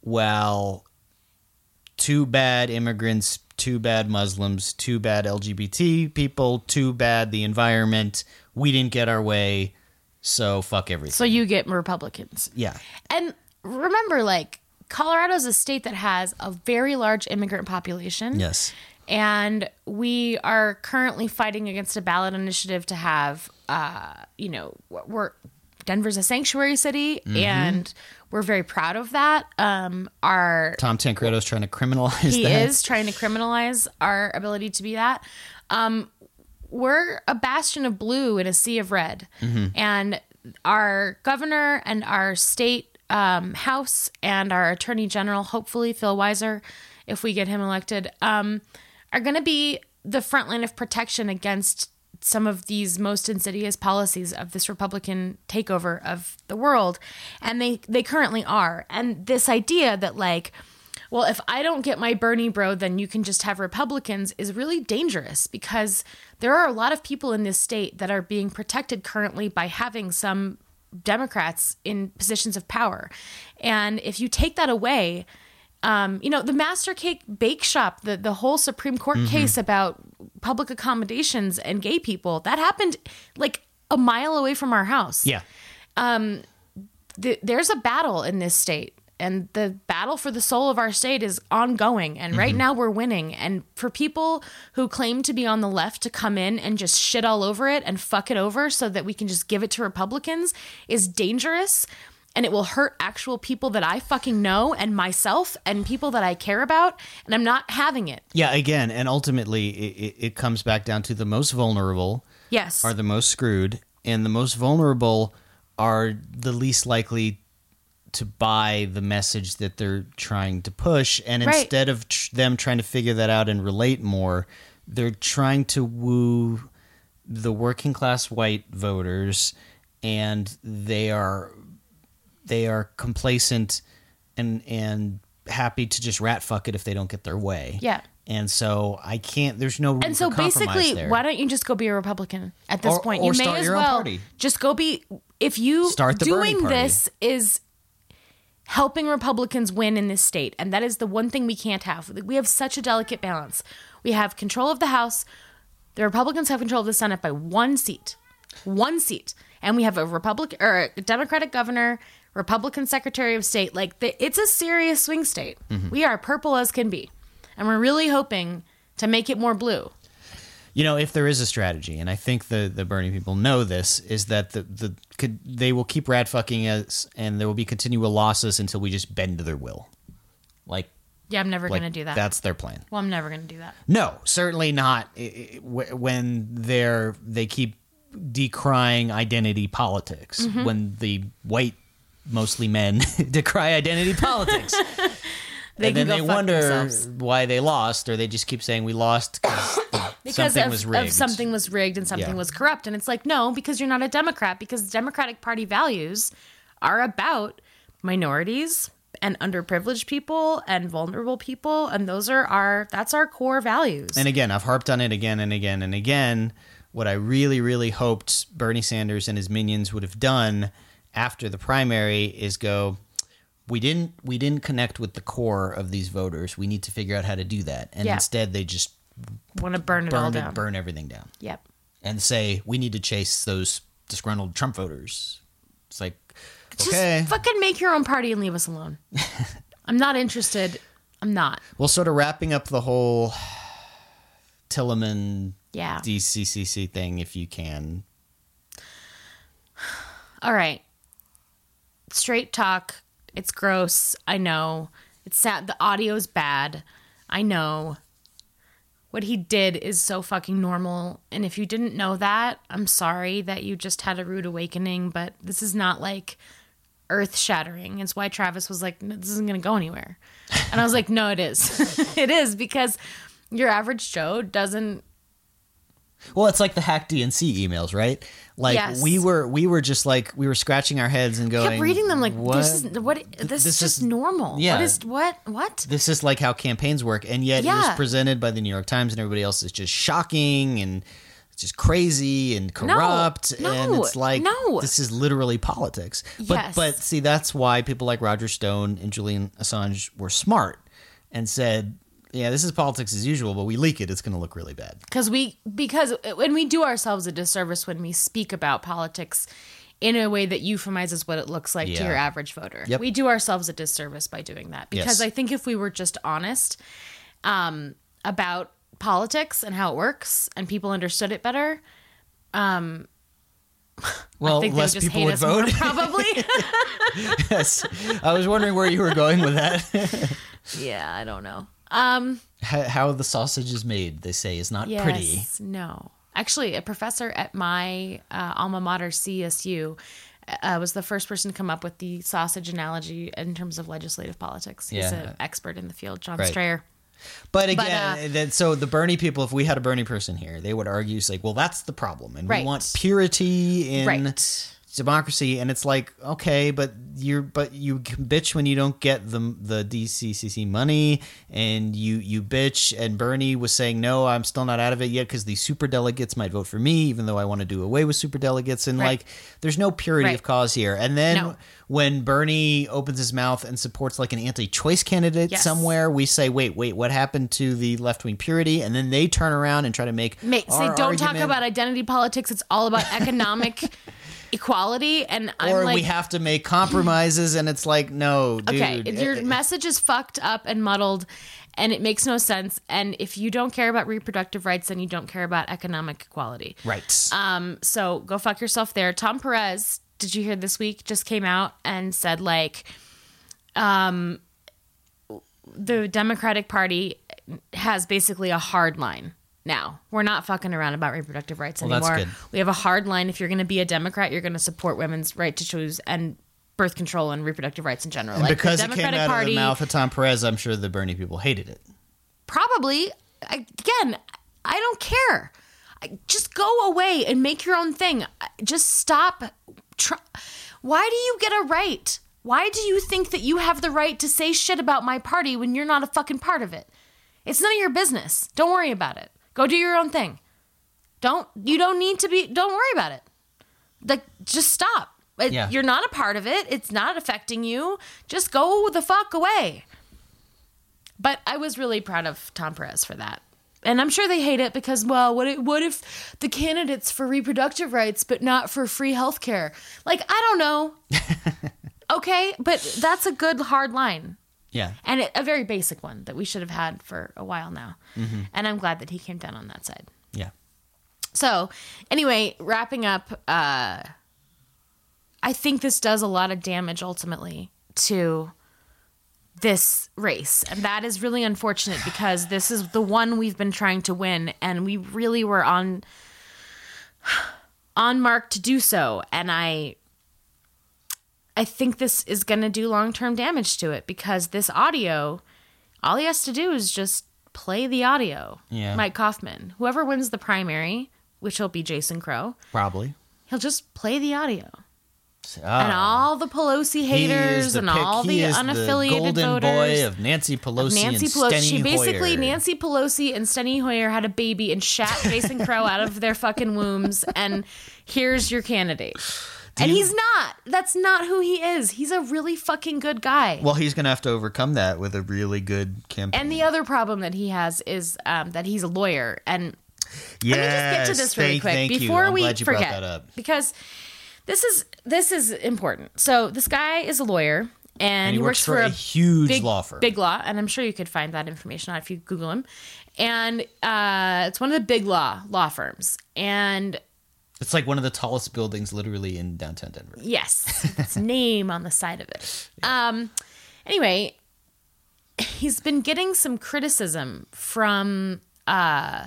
while too bad immigrants, too bad Muslims, too bad LGBT people, too bad the environment. We didn't get our way, so fuck everything.
so you get republicans
yeah.
And remember, like, Colorado's a state that has a very large immigrant population.
Yes.
And we are currently fighting against a ballot initiative to have, uh, you know, we're Denver's a sanctuary city,
Mm-hmm.
and we're very proud of that. Um, our
Tom Tancredo is trying to criminalize
he
that.
is trying to criminalize our ability to be that. Um, we're a bastion of blue in a sea of red, and our governor and our state um, house and our attorney general, hopefully Phil Weiser, if we get him elected, um, are going to be the front line of protection against some of these most insidious policies of this Republican takeover of the world. And they, they currently are. And this idea that, like, well, if I don't get my Bernie bro, then you can just have Republicans is really dangerous because there are a lot of people in this state that are being protected currently by having some Democrats in positions of power. And if you take that away, um, you know, the Master Cake Bake Shop, the, the whole Supreme Court case about public accommodations and gay people, that happened like a mile away from our house.
Yeah.
Th- there's a battle in this state. And the battle for the soul of our state is ongoing. And right mm-hmm. now we're winning. And for people who claim to be on the left to come in and just shit all over it and fuck it over so that we can just give it to Republicans is dangerous. And it will hurt actual people that I fucking know and myself and people that I care about. And I'm not having it.
Yeah, again, and ultimately it, it, it comes back down to the most vulnerable
Yes.
are the most screwed, and the most vulnerable are the least likely to buy the message that they're trying to push. And
Right.
instead of tr- them trying to figure that out and relate more, they're trying to woo the working class white voters, and they are they are complacent and and happy to just rat fuck it if they don't get their way.
Yeah.
And so I can't. There's no room
And so basically,
there.
why don't you just go be a Republican at this
Or-
point?
or
you may as
your own
well
party.
just go be. If you
Start
doing
party.
this is helping Republicans win in this state, and that is the one thing we can't have. We have such a delicate balance. We have control of the House. The Republicans have control of the Senate by one seat, one seat, and we have a Republican or a Democratic governor, Republican Secretary of State. Like the, it's a serious swing state.
Mm-hmm.
We are purple as can be, and we're really hoping to make it more blue.
You know, if there is a strategy, and I think the the Bernie people know this, is that the the could they will keep rat fucking us, and there will be continual losses until we just bend to their will. Like,
Yeah, I'm never
like
going to do that.
That's their plan.
well, I'm never going to do that.
No, certainly not. I- I- wh- When they're they keep decrying identity politics.
Mm-hmm.
When the white, mostly men, decry identity politics.
They
and then they wonder
themselves.
why they lost, or they just keep saying we lost
because
something
of, of something was rigged and something
Yeah.
was corrupt. And it's like, no, because you're not a Democrat, because Democratic Party values are about minorities and underprivileged people and vulnerable people. And those are our, that's our core values.
And again, I've harped on it again and again and again. What I really, really hoped Bernie Sanders and his minions would have done after the primary is go, we didn't we didn't connect with the core of these voters. We need to figure out how to do that. And
Yeah.
instead they just
Want to burn it all down.
burn everything down.
Yep.
And say, we need to chase those disgruntled Trump voters. It's like
Just
okay.
fucking make your own party and leave us alone. I'm not interested. I'm not.
Well, sort of wrapping up the whole Tillemann
Yeah.
DCCC thing, if you can.
All right. Straight talk. It's gross. I know. It's sad. The audio's bad. I know. What he did is so fucking normal. And if you didn't know that, I'm sorry that you just had a rude awakening, but this is not like earth shattering. It's why Travis was like, this isn't going to go anywhere. And I was like, no, it is. it is because your average Joe doesn't
Well, it's like the hack DNC emails, right? Like
Yes.
we were we were just like we were scratching our heads and going
kept reading them like
what?
this is what this,
This
is just
is-
normal.
yeah.
What is what what?
this is like how campaigns work and yet it was presented by the New York Times and everybody else is just shocking and just crazy and corrupt
No,
and it's like
no.
this is literally politics. But
Yes.
but see that's why people like Roger Stone and Julian Assange were smart and said, yeah, this is politics as usual, but we leak it, it's going to look really bad.
because we because when we do ourselves a disservice when we speak about politics in a way that euphemizes what it looks like to your average voter
Yep.
we do ourselves a disservice by doing that because
Yes.
i think if we were just honest um, about politics and how it works and people understood it better
Well,
i think they would
less
just
people would vote.
probably
yes. I was wondering where you were going with that.
yeah i don't know um
how, how the sausage is made, they say, is not
yes
pretty.
no actually a professor at my uh, alma mater csu uh, was the first person to come up with the sausage analogy in terms of legislative politics. He's
Yeah.
an expert in the field, John
Right.
Straayer.
But
But,
again,
uh,
that, so the Bernie people, if we had a Bernie person here, they would argue, like, well, that's the problem, and
Right.
we want purity in
Right.
Democracy. And it's like, okay, but you're, but you bitch when you don't get the the DCCC money, and you you bitch. And Bernie was saying, no, I'm still not out of it yet because the super delegates might vote for me, even though I want to do away with super delegates. And
Right.
like, there's no purity
Right.
of cause here. And then.
No.
When Bernie opens his mouth and supports like an anti-choice candidate
Yes.
somewhere, we say, "Wait, wait, what happened to the left-wing purity?" And then they turn around and try to make
Mate, say,
our
don't talk about identity politics. It's all about economic equality. And I'm
or
like,
we have to make compromises, and it's like, no, dude.
okay, your
eh, eh,
message is fucked up and muddled, and it makes no sense. And if you don't care about reproductive rights, then you don't care about economic equality.
right?
Um, so go fuck yourself there. Tom Perez, did you hear this week? Just came out and said like, um, the Democratic Party has basically a hard line. Now. We're not fucking around about reproductive rights
Well,
anymore. We have a hard line. If you're going to be a Democrat, you're going to support women's right to choose and birth control and reproductive rights in general.
and
Like,
because it came out
Party-
of the mouth of Tom Perez, I'm sure the Bernie people hated it.
probably. I- again i don't care. I- just go away and make your own thing. Just stop tr- why do you get a right? Why do you think that you have the right to say shit about my party when you're not a fucking part of it? It's none of your business. Don't worry about it go do your own thing don't you don't need to be don't worry about it like just stop It-
Yeah.
you're not a part of it it's not affecting you just go the fuck away but I was really proud of Tom Perez for that. And I'm sure they hate it because, well, what if, what if the candidates for reproductive rights but not for free health care? Like, I don't know. okay, but that's a good hard line.
Yeah,
And it, a very basic one that we should have had for a while now.
Mm-hmm.
And I'm glad that he came down on that side.
yeah.
So, anyway, wrapping up, uh, I think this does a lot of damage ultimately to this race. And that is really unfortunate because this is the one we've been trying to win and we really were on on mark to do so and I I think this is going to do long-term damage to it because this audio all he has to do is just play the audio.
Yeah.
Mike Coffman. Whoever wins the primary, which will be Jason Crow,
Probably.
he'll just play the audio.
Oh,
And all the Pelosi haters
the
and
pick-
all
he
the
is
unaffiliated
golden
voters.
boy of Nancy Pelosi
Nancy
and
Pelosi.
Steny
She basically
Hoyer.
Nancy Pelosi and Steny Hoyer had a baby and shat Jason Crow out of their fucking wombs. And here's your candidate. And
you-
he's not. That's not who he is. He's a really fucking good guy.
Well, he's gonna have to overcome that with a really good campaign.
and the other problem that he has is um, that he's a lawyer. And
yes,
let me just get to this really
thank,
quick
thank you.
before
I'm
we
glad you
forget
brought that up.
because this is this is important. So this guy is a lawyer and,
And he works for
a
a huge
big
law firm.
big law, and I'm sure you could find that information out if you Google him. And uh, it's one of the big law law firms. And
It's like one of the tallest buildings, literally in downtown Denver.
yes, its name on the side of it. Um, anyway, he's been getting some criticism from uh,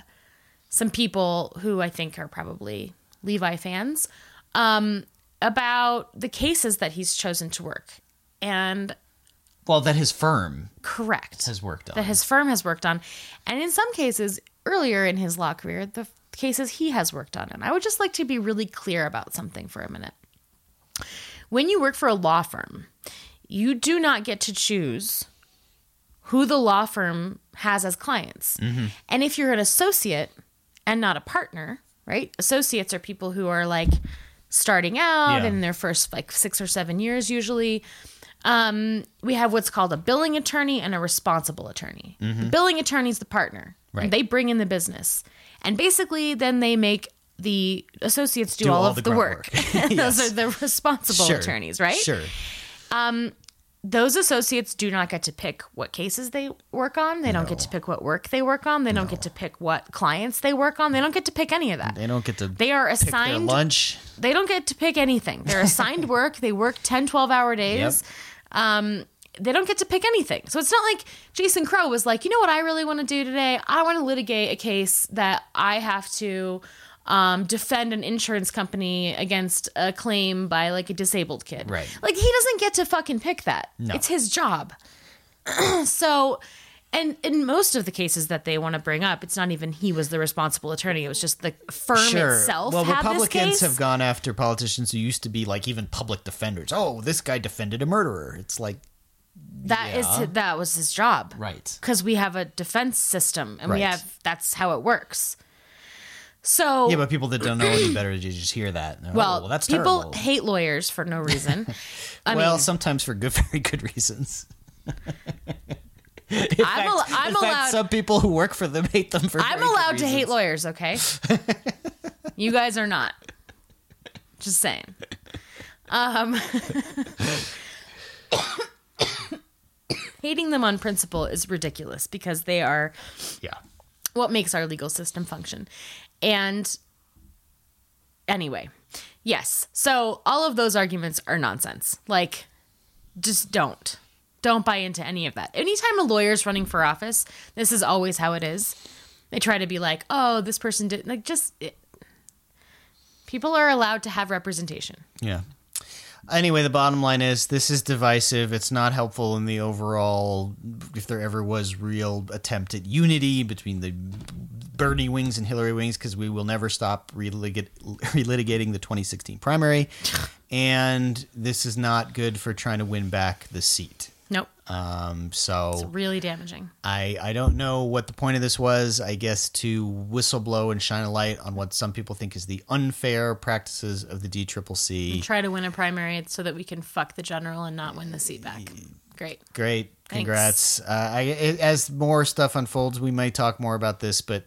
some people who I think are probably Levi fans um, about the cases that he's chosen to work. And
Well, that his firm
correct
has worked on.
that his firm has worked on, and in some cases earlier in his law career, the cases he has worked on. And I would just like to be really clear about something for a minute. When you work for a law firm, you do not get to choose who the law firm has as clients. And if you're an associate and not a partner, right? Associates are people who are like starting out
Yeah.
in their first like six or seven years usually um, we have what's called a billing attorney and a responsible attorney. The billing attorney is the partner.
Right.
They bring in the business. And basically, then they make the associates do,
Do
all,
all
of
the
the, work.
work.
Those are the responsible
Sure.
attorneys, right?
Sure.
Those associates do not get to pick what cases they work on. They don't get to pick what work they work on. They don't get to pick what clients they work on. They don't get to pick any of that.
They don't get to
They are assigned
lunch.
they don't get to pick anything. They're assigned work. They work 10, 12 hour days. Um, they don't get to pick anything. So it's not like Jason Crow was like, you know what I really want to do today? I want to litigate a case that I have to um, defend an insurance company against a claim by like a disabled kid.
Right.
Like he doesn't get to fucking pick that.
No.
It's his job. so And in most of the cases that they want to bring up, it's not even he was the responsible attorney. It was just the firm itself.
Well, Republicans have gone after politicians who used to be like even public defenders. Oh, this guy defended a murderer. It's like
That is
Yeah.
that was his job.
right.
Because we have a defense system and we have that's how it works. So
Yeah, but people that don't know any better, you just hear that. Oh,
well,
that's
people
terrible.
hate lawyers for no reason. I
well,
mean,
sometimes for good, very good reasons.
I'm, al- I'm
In fact,
allowed.
some people who work for them hate them for.
I'm allowed to hate lawyers. Okay, you guys are not. Just saying. Um, hating them on principle is ridiculous because they are
Yeah,
what makes our legal system function. And anyway, yes. So all of those arguments are nonsense. Like, just don't. Don't buy into any of that. Anytime a lawyer's running for office, this is always how it is. They try to be like, oh, this person did. Like, just. It, people are allowed to have representation.
yeah. Anyway, the bottom line is this is divisive. It's not helpful in the overall. If there ever was real attempt at unity between the Bernie wings and Hillary wings, because we will never stop relitig- relitigating the 2016 primary, and this is not good for trying to win back the seat. Um, so
It's really damaging.
I, I don't know what the point of this was. I guess to whistleblow and shine a light on what some people think is the unfair practices of the DCCC.
Try to win a primary so that we can fuck the general and not win the seat back. Great.
Great, congrats. Uh, I, as more stuff unfolds, we may talk more about this, but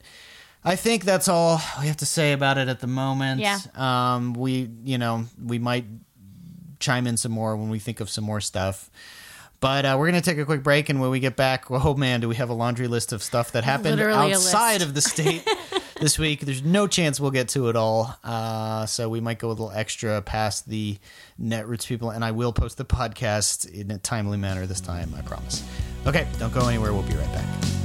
I think that's all we have to say about it at the moment.
Yeah.
Um, we, you know, we might chime in some more when we think of some more stuff. But uh, we're going to take a quick break, and when we get back, oh man, do we have a laundry list of stuff that happened
Literally
outside of the state this week? There's no chance we'll get to it all, uh, so we might go a little extra past the Netroots people, and I will post the podcast in a timely manner this time, I promise. Okay, don't go anywhere. We'll be right back.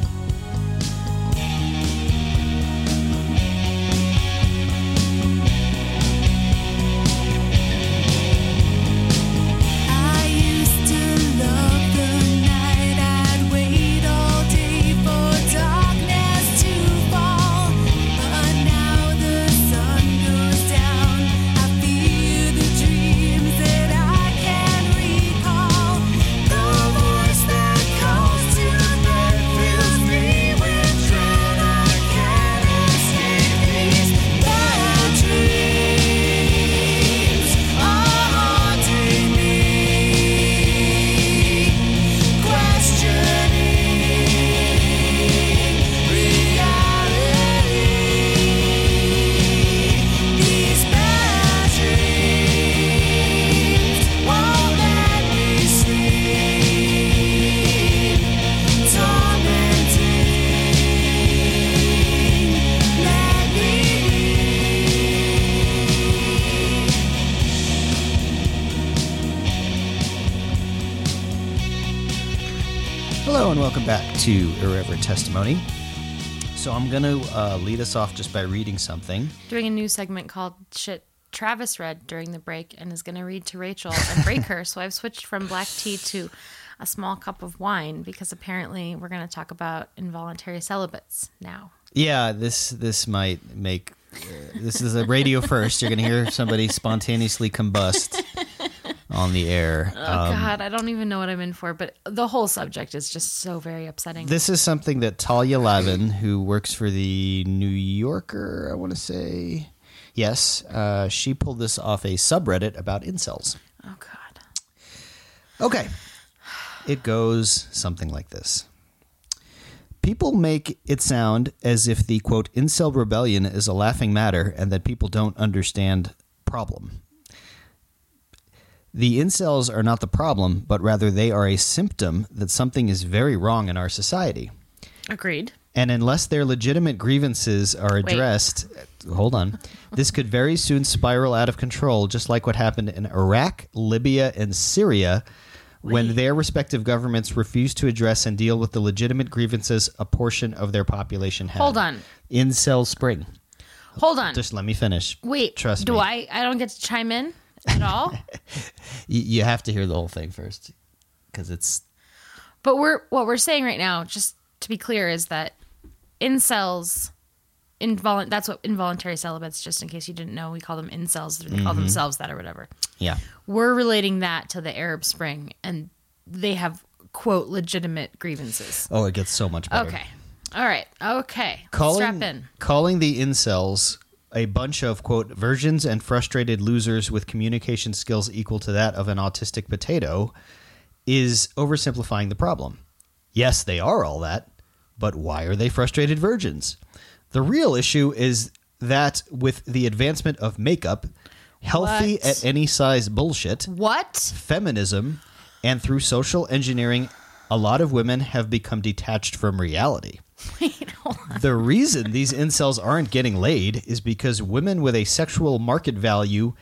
Going to uh, lead us off just by reading something.
doing a new segment called shit Travis read during the break and is going to read to Rachel and break her. So I've switched from black tea to a small cup of wine because apparently we're going to talk about involuntary celibates now.
Yeah, this this might make uh, this is a radio first. You're going to hear somebody spontaneously combust on the air.
Oh
Um,
God, I don't even know what I'm in for, but the whole subject is just so very upsetting.
This is something that Talia Lavin, who works for the New Yorker, I want to say, yes, uh, she pulled this off a subreddit about incels.
oh God.
Okay. It goes something like this. People make it sound as if the quote incel rebellion is a laughing matter and that people don't understand problem. The incels are not the problem, but rather they are a symptom that something is very wrong in our society.
Agreed.
And unless their legitimate grievances are addressed, hold on, this could very soon spiral out of control, just like what happened in Iraq, Libya, and Syria, when their respective governments refused to address and deal with the legitimate grievances a portion of their population had.
Hold on.
Incel spring.
Hold on.
Just let me finish.
Wait.
trust
do
me.
I? I don't get to chime in at all.
You have to hear the whole thing first, because it's
but we're what we're saying right now. Just to be clear, is that incels, invol- that's what involuntary celibates, just in case you didn't know, we call them incels, they call mm-hmm. themselves that or whatever.
Yeah.
We're relating that to the Arab Spring, and they have, quote, legitimate grievances.
Oh, it gets so much better.
Okay. All right. Okay.
calling,
Strap in.
calling the incels a bunch of quote virgins and frustrated losers with communication skills equal to that of an autistic potato is oversimplifying the problem. Yes, they are all that, but why are they frustrated virgins? The real issue is that with the advancement of makeup, healthy
What?
at any size bullshit,
What?
feminism, and through social engineering, a lot of women have become detached from reality. The reason these incels aren't getting laid is because women with a sexual market value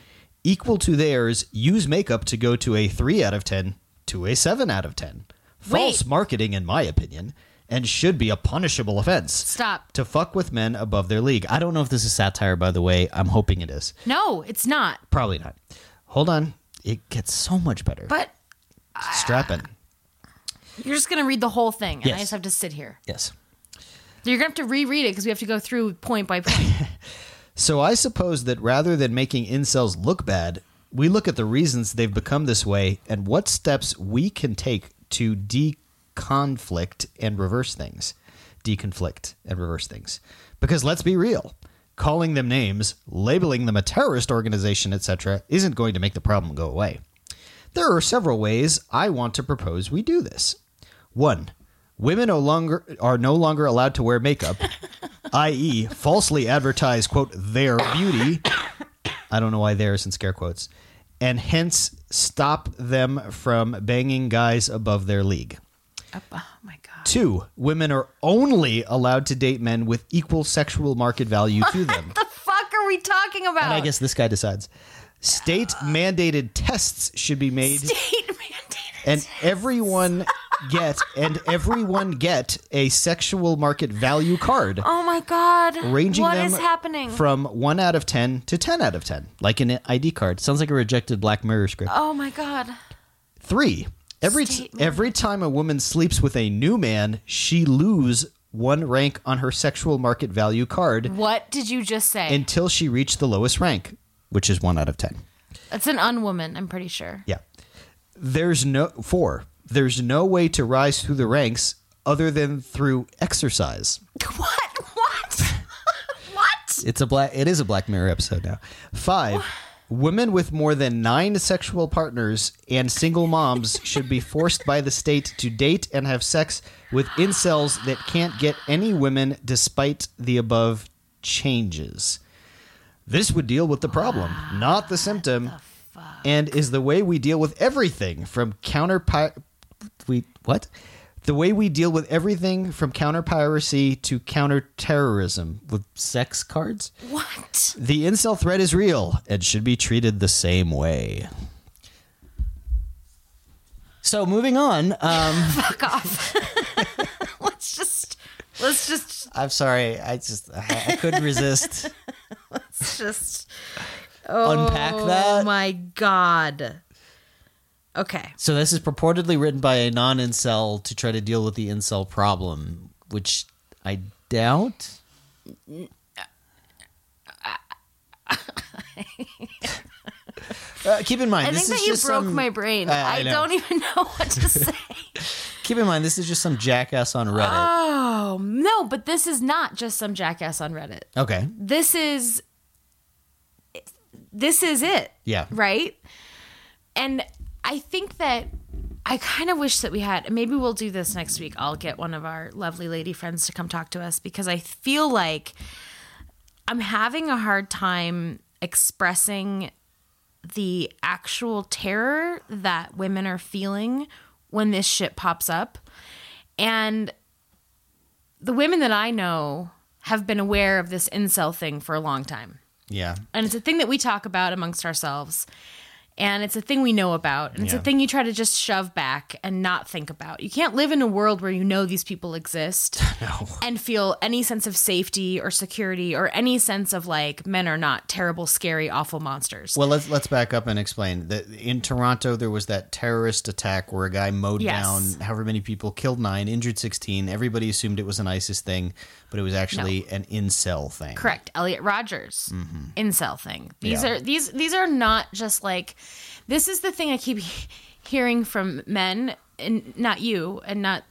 equal to theirs use makeup to go to a 3 out of 10 to a 7 out of 10. False
Wait.
marketing, in my opinion, and should be a punishable offense.
Stop.
To fuck with men above their league. I don't know if this is satire, by the way. I'm hoping it is.
No, it's not.
Probably not. Hold on. It gets so much better.
But
Strap in.
you're just going to read the whole thing, and
Yes.
I just have to sit here.
Yes.
You're going to have to reread it because we have to go through point by point.
So I suppose that rather than making incels look bad, we look at the reasons they've become this way and what steps we can take to deconflict and reverse things. Deconflict and reverse things. Because let's be real, calling them names, labeling them a terrorist organization, etc., isn't going to make the problem go away. There are several ways I want to propose we do this. One, women no longer are no longer allowed to wear makeup, i.e., falsely advertise quote their beauty. I don't know why there's in scare quotes, and hence stop them from banging guys above their league.
Up- oh my god.
Two, women are only allowed to date men with equal sexual market value to them.
What the fuck are we talking about?
And I guess this guy decides. State mandated tests should be made
state mandated.
and everyone get and everyone get a sexual market value card
oh my god.
ranging
What is happening?
from 1 out of 10 to 10 out of 10 like an id card sounds like a rejected black mirror script
oh my god.
3 every t- every time a woman sleeps with a new man she lose one rank on her sexual market value card
What did you just say?
until she reached the lowest rank which is 1 out of 10
It's an unwoman, I'm pretty sure.
Yeah. There's no four. There's no way to rise through the ranks other than through exercise.
What? What? what?
It's a black it is a Black Mirror episode now. 5. Women with more than 9 sexual partners and single moms should be forced by the state to date and have sex with incels that can't get any women despite the above changes. This would deal with the problem, not the symptom, and is the way we deal with everything from counter what? The way we deal with everything from counter piracy to counter terrorism with sex cards.
What?
The incel threat is real and should be treated the same way. So moving on, um,
Fuck off. let's just let's just
I'm sorry, I just I, I couldn't resist.
let's just
Unpack that.
Oh my god. Okay.
So this is purportedly written by a non-incel to try to deal with the incel problem, which I doubt. Uh, keep in mind,
I think that you broke
some-
my brain.
I- I
I, don't even know what to say.
Keep in mind, this is just some jackass on Reddit.
oh, no, but this is not just some jackass on Reddit.
okay,
This is this is it.
Yeah.
Right? And I think that I kind of wish that we had maybe we'll do this next week. I'll get one of our lovely lady friends to come talk to us because I feel like I'm having a hard time expressing the actual terror that women are feeling when this shit pops up. And the women that I know have been aware of this incel thing for a long time.
yeah,
And it's a thing that we talk about amongst ourselves. And it's a thing we know about, and it's
Yeah.
a thing you try to just shove back and not think about. You can't live in a world where you know these people exist
No.
and feel any sense of safety or security or any sense of like men are not terrible, scary, awful monsters.
Well, let's let's back up and explain that in Toronto there was that terrorist attack where a guy mowed
Yes.
down however many people, killed nine, injured sixteen. Everybody assumed it was an ISIS thing, but it was actually an incel thing.
Correct. Elliot Rodger's incel thing. These
Mm-hmm. Yeah.
are these these are not just like this is the thing I keep hearing from men and not you and not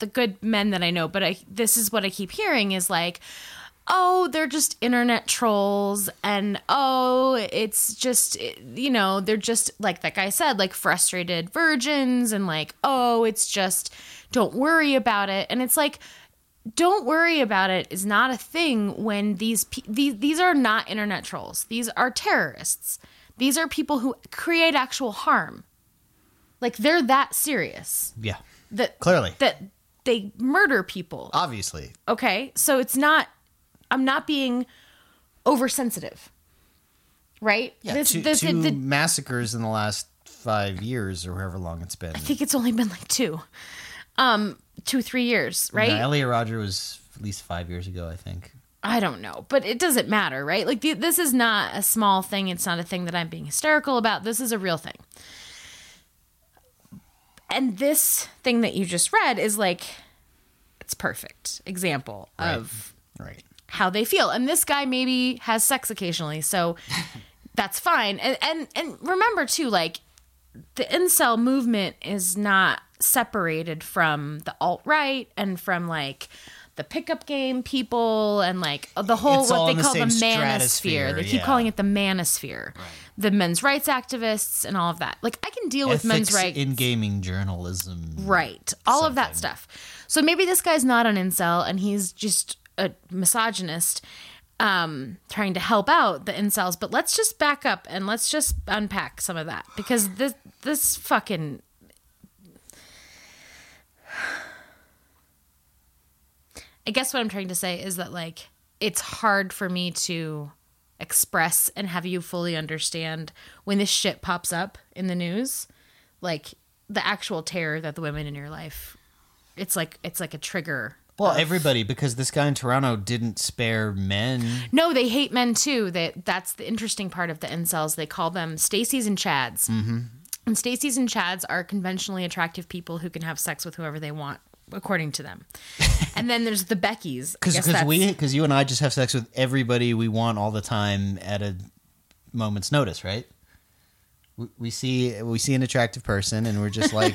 the good men that I know, but I this is what I keep hearing is like oh, they're just internet trolls and oh, it's just you know, they're just like that guy said like frustrated virgins and like oh, it's just don't worry about it. And it's like don't worry about it is not a thing when these pe- these these are not internet trolls. These are terrorists. These are people who create actual harm. Like they're that serious.
Yeah,
That
Clearly.
that they murder people.
obviously.
Okay? So it's not I'm not being oversensitive. Right?
Yeah,
This-
two,
this-
two
the-
massacres in the last five years or however long it's been.
I think it's only been like two. Um 2 3 years, right?
No, Elliot Rodger was at least five years ago, I think.
I don't know, but it doesn't matter, right? Like th- this is not a small thing. It's not a thing that I'm being hysterical about. This is a real thing. And this thing that you just read is like it's perfect example of
Right.
how they feel. And this guy maybe has sex occasionally, so that's fine. And and and remember too, like the incel movement is not separated from the alt right and from like the pickup game people and like the whole
It's
what they
the
call the manosphere. They keep
yeah.
calling it the manosphere. The men's rights activists and all of that. Like I can deal with men's rights
in gaming journalism.
Right. All of that stuff. So maybe this guy's not an incel and he's just a misogynist um trying to help out the incels, but let's just back up and let's just unpack some of that because this this fucking I guess what I'm trying to say is that like it's hard for me to express and have you fully understand when this shit pops up in the news like the actual terror that the women in your life it's like it's like a trigger
Well,
of-
everybody, because this guy in Toronto didn't spare men.
no they hate men too that that's the interesting part of the incels they call them stacy's and chads mm-hmm. and stacy's and chads are conventionally attractive people who can have sex with whoever they want according to them and then there's the beckys
Because we, because you and I just have sex with everybody we want all the time at a moment's notice, right? We, we see we see an attractive person and we're just like,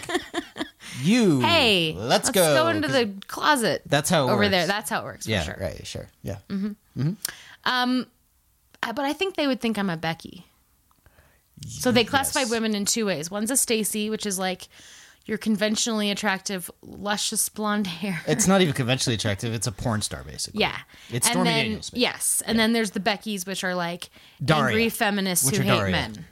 you.
hey
let's, go.
go into the closet
That's how it
over
works.
there that's how it works
yeah,
for sure
right, sure, yeah.
Uh, but I think they would think I'm a Becky. So they classify
Yes.
women in two ways. One's a Stacy, which is like your conventionally attractive, luscious blonde hair.
It's not even conventionally attractive. It's a porn star, basically.
yeah,
It's
and
Stormy
then,
Daniels, basically.
Yes, and then there's the Beckys, which are like
Daria,
angry feminists who hate
Daria.
men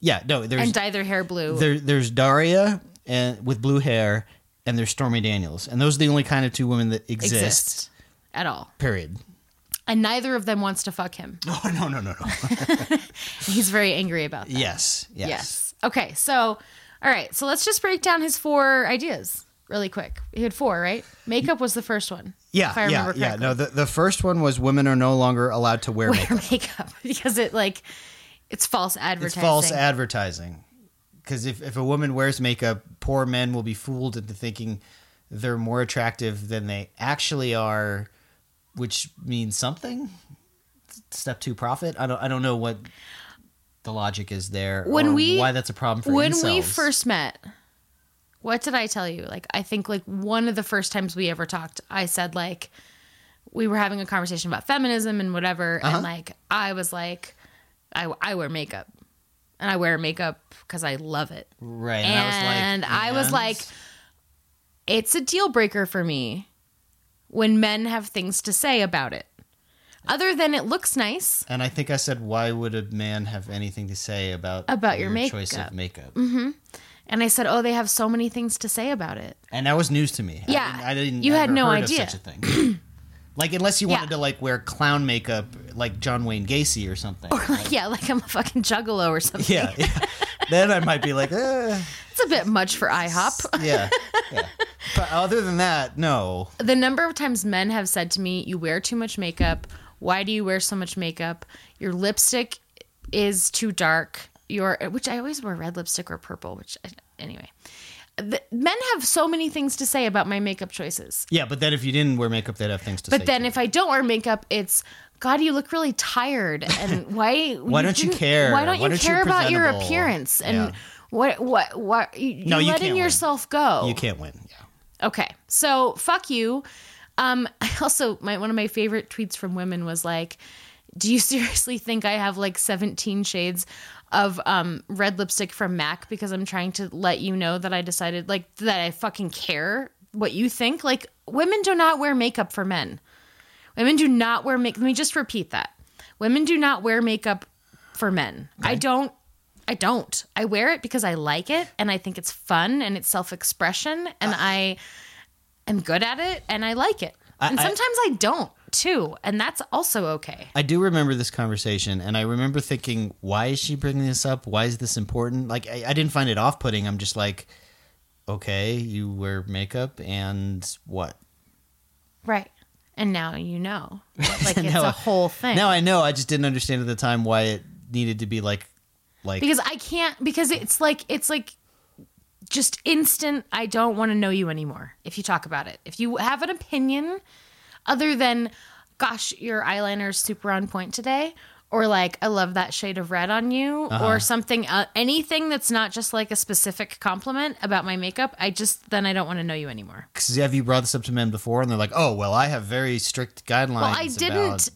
Yeah, no, there's
and dye their hair blue.
there, there's Daria and with blue hair, and there's Stormy Daniels, and those are the only kind of two women that exist.
exist at all,
Period.
and neither of them wants to fuck him.
Oh no no no no.
He's very angry about that.
yes, yes.
Yes. Okay. So, all right. So let's just break down his four ideas really quick. He had four, right? Makeup was the first one.
Yeah, yeah, yeah. No, the, the first one was women are no longer allowed to wear
Wear
makeup.
makeup because it like it's false advertising.
It's false advertising. Because if, if a woman wears makeup, poor men will be fooled into thinking they're more attractive than they actually are, which means something. Step two, profit. I don't. I don't know what the logic is there.
When we-
why that's a problem for ourselves.
when we first met, what did I tell you? Like I think like one of the first times we ever talked, I said like we were having a conversation about feminism and whatever,
Uh-huh.
and like I was like, I I wear makeup, and I wear makeup because I love it.
right,
and I was
and?
like, it's a deal breaker for me when men have things to say about it. Other than it looks nice,
and I think I said, why would a man have anything to say about
About your
choice
makeup.
of makeup?
and I said, "Oh, they have so many things to say about it."
And that was news to me. I
Yeah,
didn't, I didn't
you had no idea.
such a thing. Like unless you
Yeah.
wanted to like wear clown makeup like John Wayne Gacy or something.
Like, yeah, like I'm a fucking juggalo or something.
yeah, yeah. then I might be like, eh,
It's a bit much for IHOP.
yeah, yeah. But other than that, no.
the number of times men have said to me, "You wear too much makeup. Why do you wear so much makeup? Your lipstick is too dark. Your which I always wear red lipstick or purple. Which anyway, the, men have so many things to say about my makeup choices.
Yeah, but then if you didn't wear makeup, they'd have things to say.
But then if I don't wear makeup, it's God, you look really tired, and why?
Why don't you care?
Why don't
Why
you
don't
care about your appearance? And
Yeah.
what? What? What? You,
No,
you're
you
letting
can't win.
yourself go.
you can't win. Yeah.
Okay, so fuck you. Um, I also my one of my favorite tweets from women was like, "Do you seriously think I have like 17 shades of um red lipstick from MAC because I'm trying to let you know that I decided like that I fucking care what you think? Like women do not wear makeup for men. Women do not wear makeup. Let me just repeat that. Women do not wear makeup for men. I don't I don't. I wear it because I like it and I think it's fun and it's self-expression and I am good at it and I like it. and
I-
sometimes I don't too, and that's also okay.
I do remember this conversation, and I remember thinking, why is she bringing this up? Why is this important? Like, I, I didn't find it off putting. I'm just like, okay, you wear makeup, and what?
Right. And now you know. Like it's a whole thing.
Now I know. I just didn't understand at the time why it needed to be like, like,
because I can't because it's like it's like just instant I don't want to know you anymore if you talk about it. If you have an opinion other than gosh, your eyeliner is super on point today or like I love that shade of red on you
Uh-huh.
or something uh, anything that's not just like a specific compliment about my makeup, I just then I don't want to know you anymore.
'cause have you brought this up to men before? And they're like, oh, well, I have very strict guidelines.
Well, I didn't
about-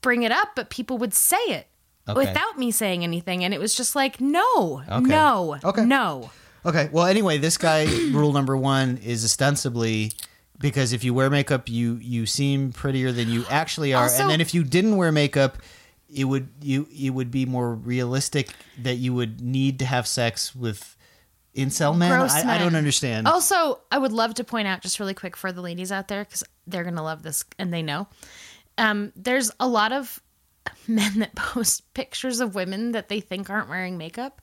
bring it up, but people would say it
Okay.
without me saying anything and it was just like no.
Okay.
No.
Okay.
No.
Okay. Well, anyway, this guy rule number one is ostensibly because if you wear makeup, you you seem prettier than you actually are,
Also-
and then if you didn't wear makeup, it would you it would be more realistic that you would need to have sex with incel men.
Gross
I, I don't understand.
Also, I would love to point out just really quick for the ladies out there because they're gonna love this and they know. Um, there's a lot of men that post pictures of women that they think aren't wearing makeup,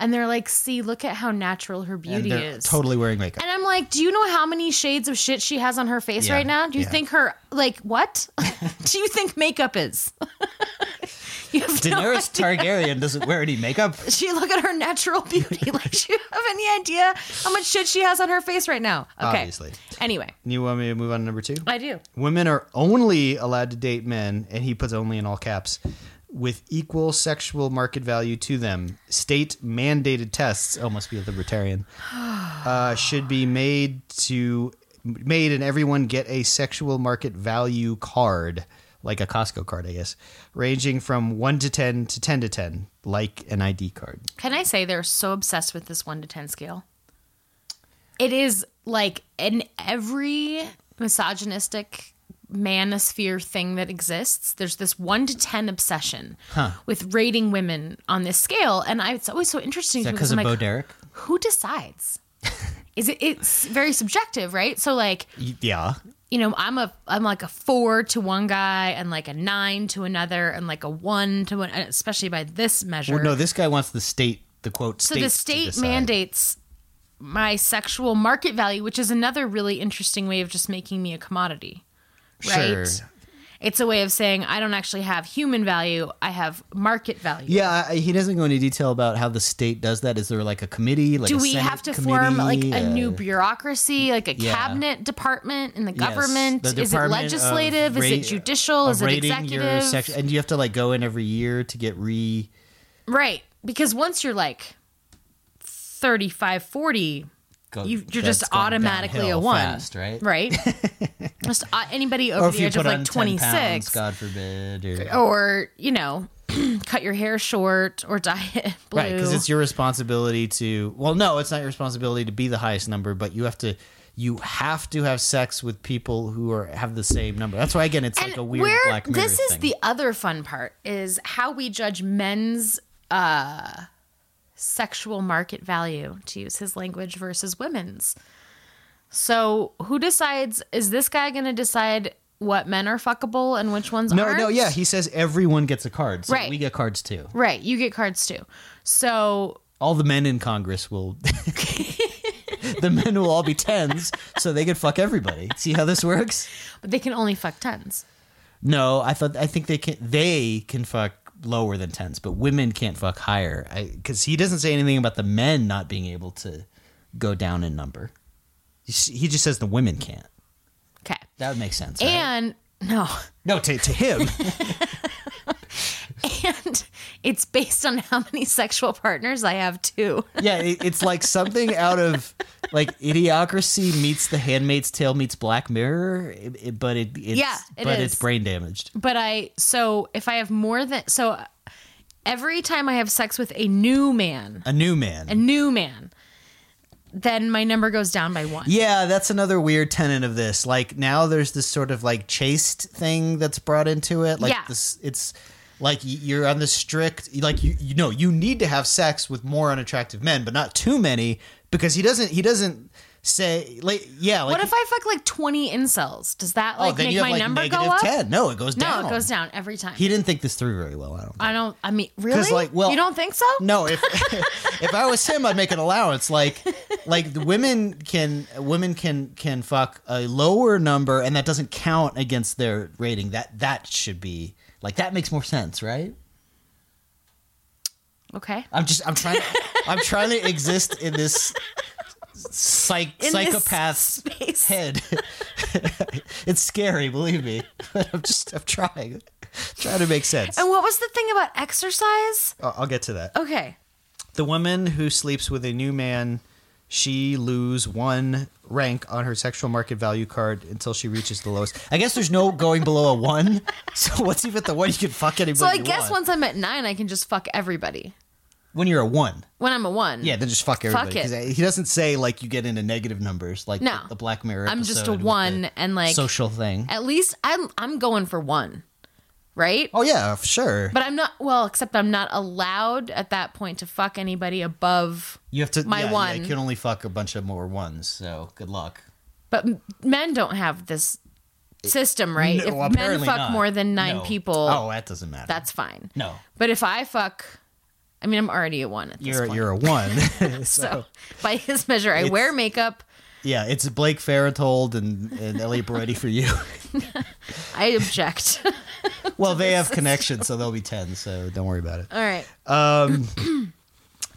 and they're like, "See, look at how natural her
and
beauty
they're
is."
totally wearing makeup.
and I'm like, do you know how many shades of shit she has on her face
Yeah,
right now? Do you
yeah.
think her like what? do you think makeup is? you have no
Daenerys Targaryen doesn't wear any makeup.
she look at her natural beauty. like, do you have any idea how much shit she has on her face right now? Okay.
Obviously.
Anyway,
You want me to move on to number two?
I do.
Women are only allowed to date men, and he puts only in all caps, with equal sexual market value to them. State mandated tests, oh, must be a libertarian, uh, should be made to made and everyone get a sexual market value card, like a Costco card, I guess, ranging from one to ten to ten to ten, like an ID card.
Can I say they're so obsessed with this one to ten scale? It is like in every misogynistic manosphere thing that exists. There's this one to ten obsession with rating women on this scale, and I, it's always so interesting to me
because
I'm
Bo
like,
Derek?
who decides? Is it? It's very subjective, right? So like.
Yeah.
you know, I'm a I'm like a four to one guy and like a nine to another and like a one to one, especially by this measure.
Well, no, this guy wants the state, the quote,
so the state mandates my sexual market value, which is another really interesting way of just making me a commodity. Right?
Sure.
It's a way of saying I don't actually have human value, I have market value.
Yeah, I- he doesn't go into detail about how the state does that. Is there like a committee? Like
Do
a
we
Senate
have to form like a
Uh,
new bureaucracy, like a
yeah.
cabinet department in the
yes,
government?
the
is it
Department of
legislative? Is
ra-
it judicial?
of
Is it
rating
executive?
And you have to like go in every year to get re.
Right. Because once you're like 35, 40,
Go,
you, you're just automatically a one.
fast, right?
Right. just uh, anybody over the age of like 26
pounds, God forbid, or,
or, you know, cut your hair short or dye it blue.
right? Because it's your responsibility to. Well, no, it's not your responsibility to be the highest number, but you have to. You have to have sex with people who are have the same number. That's why again, it's
and
like a weird
where
Black Mirror
this is
thing.
the other fun part is how we judge men's uh sexual market value to use his language versus women's so who decides is this guy going to decide what men are fuckable and which ones
No,
aren't.
no, no, yeah. He says everyone gets a card, so
Right.
we get cards too.
Right, you get cards too. So
All the men in Congress will. the men will all be tens, so they can fuck everybody. See how this works?
but they can only fuck tens.
No, I thought I think they can. They can fuck lower than tens, but women can't fuck higher. Because he doesn't say anything about the men not being able to go down in number. He just says the women can't.
Okay.
That would make sense. right?
And no.
no, to to him.
And it's based on how many sexual partners I have too.
yeah, it, it's like something out of like Idiocracy meets The Handmaid's Tale meets Black Mirror, but it it's,
Yeah, it
but
is.
it's brain damaged.
But I so if I have more than so every time I have sex with a new man,
A new man.
a new man, then my number goes down by one.
Yeah, that's another weird tenet of this. Like now there's this sort of like chaste thing that's brought into it. Like
Yeah.
this it's like you're on the strict like you you know, you need to have sex with more unattractive men, but not too many because he doesn't he doesn't say like yeah, like
What if I fuck like twenty incels? Does that oh, like
oh,
make my
like
number go up?
10. No, it goes down.
No, it goes down every time.
He didn't think this through very well, I don't think.
I don't. I mean, really?
like, well-
you don't think so?
No, if if I was him, I'd make an allowance. Like like the women can women can can fuck a lower number, and that doesn't count against their rating. That that should be like that makes more sense, right?
Okay.
I'm just I'm trying to, I'm trying to exist in this psych
In this
psychopath
space.
head. it's scary, believe me, but I'm just I'm trying trying to make sense.
And what was the thing about exercise?
I'll I'll get to that.
Okay.
the woman who sleeps with a new man she lose one rank on her sexual market value card until she reaches the lowest i guess there's no going below a one so what's even the one you can fuck anybody
So I guess
want.
once I'm at nine, I can just fuck everybody.
when you're a one
When I'm a one,
yeah then just fuck everybody
it.
'Cause he doesn't say like you get into negative numbers like
No.
the, the black mirror
I'm just a one, and like
social thing
at least I'm I'm going for one, right?
oh yeah sure
But I'm not well, except I'm not allowed at that point to fuck anybody above.
you have to
my
yeah, yeah,
one.
you can only fuck a bunch of more ones so good luck
But men don't have this system, right?
No,
if men fuck
not.
more than nine
No.
people,
oh that doesn't matter
that's fine.
no
But if I fuck, I mean, I'm already a one at this
you're
point.
you're a one
so by his measure, I
It's-
wear makeup.
Yeah, it's Blake Farenthold and, and Elliot Baretti for you.
I object.
well, they have connections, so they'll be 10, so don't worry about it.
All right.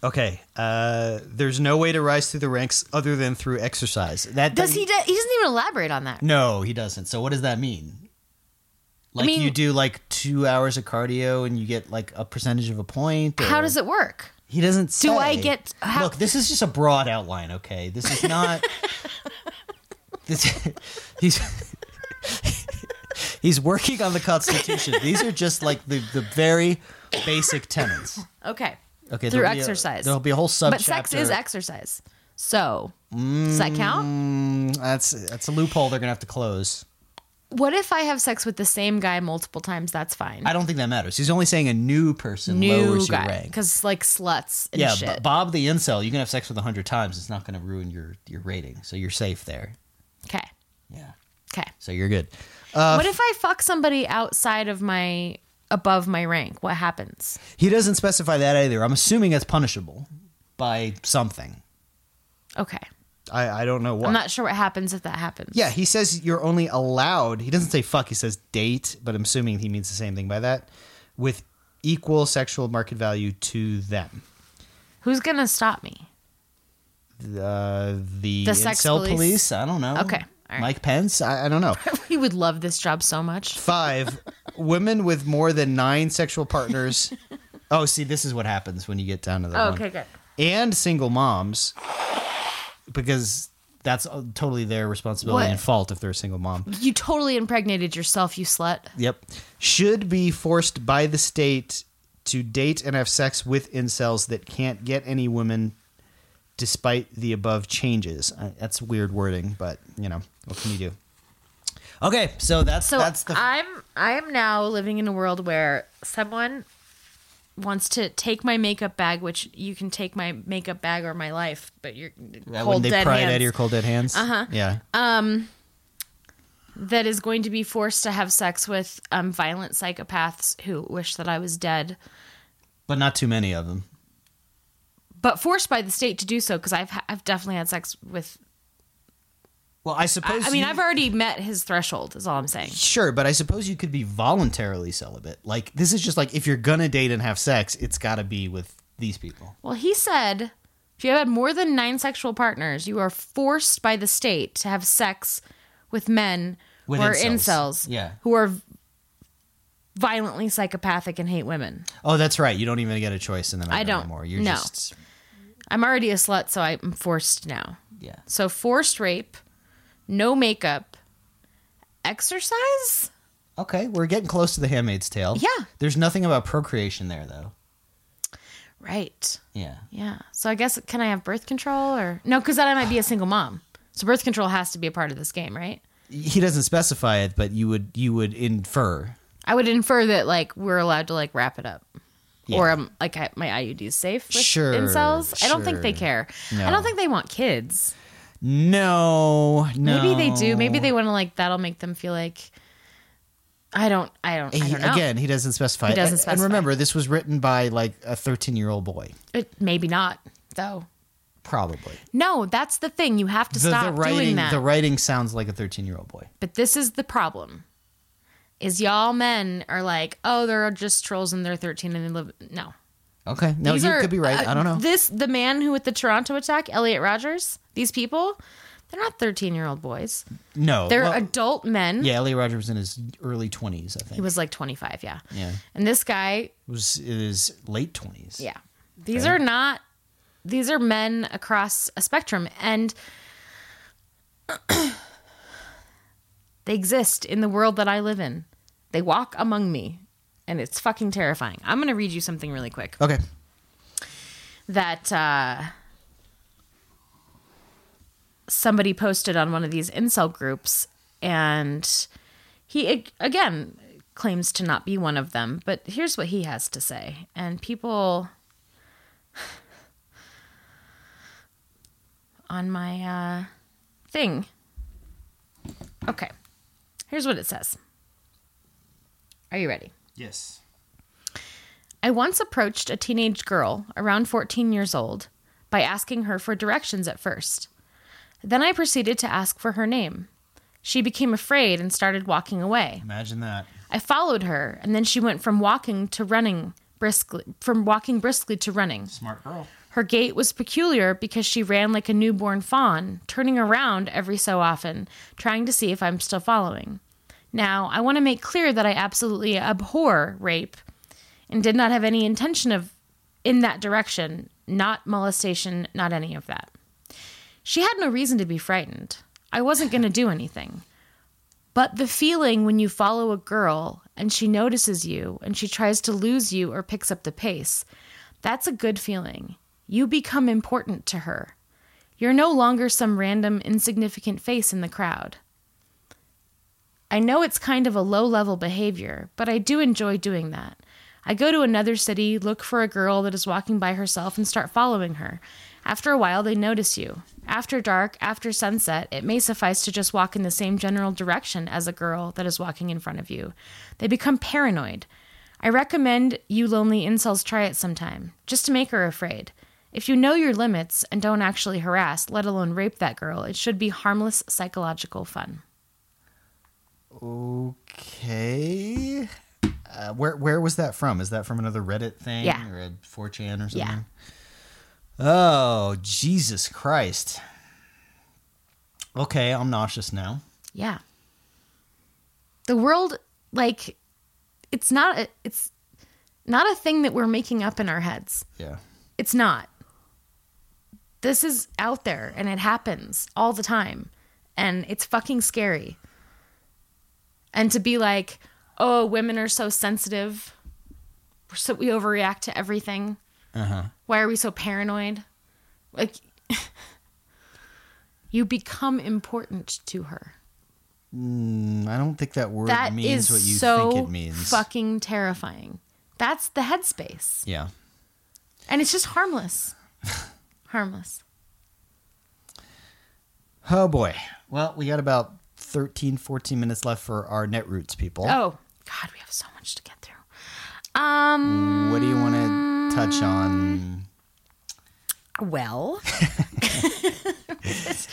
Okay, uh, there's no way to rise through the ranks other than through exercise. That
Does he? Do, he doesn't even elaborate on that.
No, he doesn't. So what does that mean? Like
mean-
you do like two hours of cardio and you get like a percentage of a point? Or...
How does it work?
He doesn't say.
Do I get- how-
Look, this is just a broad outline, okay? This is not. this, he's. He's working on the Constitution. These are just like the, the very basic tenets.
Okay.
Okay,
Through
there'll be a-
exercise.
there'll be a whole sub.
But sex is exercise. So does that count?
Mm, that's that's a loophole they're gonna have to close.
What if I have sex with the same guy multiple times? That's fine.
I don't think that matters. He's only saying a new person
New
lowers your
guy,
rank.
because like sluts and
Yeah,
shit.
B- Bob the incel, you can have sex with a hundred times. It's not going to ruin your your rating, so you're safe there.
okay.
Yeah,
Okay.
so you're good.
Uh, what if I fuck somebody outside of my above my rank? What happens?
He doesn't specify that either. I'm assuming it's punishable by something.
Okay.
I, I don't know what.
I'm not sure what happens if that happens.
yeah, he says you're only allowed. He doesn't say fuck. He says date, but I'm assuming he means the same thing by that. With equal sexual market value to them.
Who's gonna stop me?
Uh, the
The sex police?
police? I don't know.
Okay, right.
Mike Pence. I, I don't know.
he would love this job so much.
Five women with more than nine sexual partners. Oh, see, this is what happens when you get down to the
Oh, okay, good.
And single moms, because that's uh, totally their responsibility
What?
and fault if they're a single mom.
You totally impregnated yourself, you slut.
Yep, should be forced by the state to date and have sex with incels that can't get any women, despite the above changes. Uh, that's weird wording, but you know what can you do? Okay, so that's
So
that's the
I'm I am now living in a world where someone wants to take my makeup bag, which you can take my makeup bag or my life, but you're
That
cold
when they
dead
pry it
hands.
out of your cold dead hands. Uh huh. Yeah.
Um, that is going to be forced to have sex with um, violent psychopaths who wish that I was dead,
But not too many of them.
but forced by the state to do so because I've ha- I've definitely had sex with.
Well, I
I,
suppose.
I mean,
you-
I've already met his threshold. Is all I'm saying.
Sure, but I suppose you could be voluntarily celibate. Like this is just like if you're gonna date and have sex, it's got to be with these people.
Well, he said if you have had more than nine sexual partners, you are forced by the state to have sex with men
With
who are
incels.
incels,
Yeah.
who are violently psychopathic and hate women.
Oh, that's right. You don't even get a choice in the matter
I don't.
anymore. You're
No.
just
I'm already a slut, so I'm forced now.
yeah.
So forced rape, no makeup, exercise.
Okay, we're getting close to the Handmaid's Tale.
Yeah.
There's nothing about procreation there though.
Right.
Yeah.
Yeah. So I guess can I have birth control or no? Because then I might be a single mom. So birth control has to be a part of this game, right?
He doesn't specify it, but you would you would infer.
I would infer that like we're allowed to like wrap it up.
Yeah.
Or um, like I, my IUD is safe with
Sure,
incels. I don't think they care.
No.
I don't think they want kids.
No, no.
Maybe they do. Maybe they want to like that'll make them feel like. I don't. I don't. I don't know.
again, he doesn't specify.
He doesn't
And-
specify.
And remember, this was written by like a 13 year old boy,
It, maybe not though.
probably.
No, that's the thing. You have to
The,
stop
the writing,
doing that.
the writing sounds like a 13 year old boy.
But this is the problem. Is y'all men are like, oh, they're just trolls and they're 13 and they live. No.
Okay, no,
These
you
are-
could be right. Uh, I don't know.
This, the man who with the Toronto attack, Elliot Rogers, these people, they're not 13 year old boys.
no,
They're
well,
adult men.
yeah. Elliot Rogers was in his early 20s, I think.
He was like 25, yeah.
yeah,
And this guy,
it was in his late 20s.
yeah. These are not, these are men across a spectrum. And they exist in the world that I live in. They walk among me. And it's fucking terrifying. I'm going to read you something really quick.
Okay.
that uh, somebody posted on one of these incel groups, and he again claims to not be one of them. But here's what he has to say, and people on my uh, thing. Okay, here's what it says. Are you ready?
Yes.
I once approached a teenage girl, around 14 years old, by asking her for directions at first. Then I proceeded to ask for her name. She became afraid and started walking away.
Imagine that.
I followed her, and then she went from walking to running briskly, from walking briskly to running.
Smart girl.
Her gait was peculiar because she ran like a newborn fawn, turning around every so often, trying to see if I'm still following. Now, I want to make clear that I absolutely abhor rape and did not have any intention of in that direction, not molestation, not any of that. She had no reason to be frightened. I wasn't going to do anything. But the feeling when you follow a girl and she notices you and she tries to lose you or picks up the pace, that's a good feeling. You become important to her. You're no longer some random insignificant face in the crowd. I know it's kind of a low level behavior, but I do enjoy doing that. I go to another city, look for a girl that is walking by herself, and start following her. After a while, they notice you. After dark, after sunset, it may suffice to just walk in the same general direction as a girl that is walking in front of you. They become paranoid. I recommend you lonely incels try it sometime, just to make her afraid. If you know your limits and don't actually harass, let alone rape that girl, it should be harmless psychological fun.
Okay. Uh, where where was that from? Is that from another Reddit thing
Yeah.
or a 4chan or something?
Yeah.
Oh, Jesus Christ. Okay, I'm nauseous now.
Yeah. The world like it's not a, it's not a thing that we're making up in our heads.
Yeah.
It's not. This is out there and it happens all the time and it's fucking scary. And to be like, "Oh, women are so sensitive. So we overreact to everything.
Uh-huh.
Why are we so paranoid?" Like you become important to her.
Mm, I don't think that word
That
means
is
what you
so
think it means.
fucking terrifying. That's the headspace.
yeah.
And it's just harmless. harmless.
Oh boy. Well, we got about 13, 14 minutes left for our Netroots people.
Oh God, we have so much to get through. Um,
What do you want to touch on?
well, it's,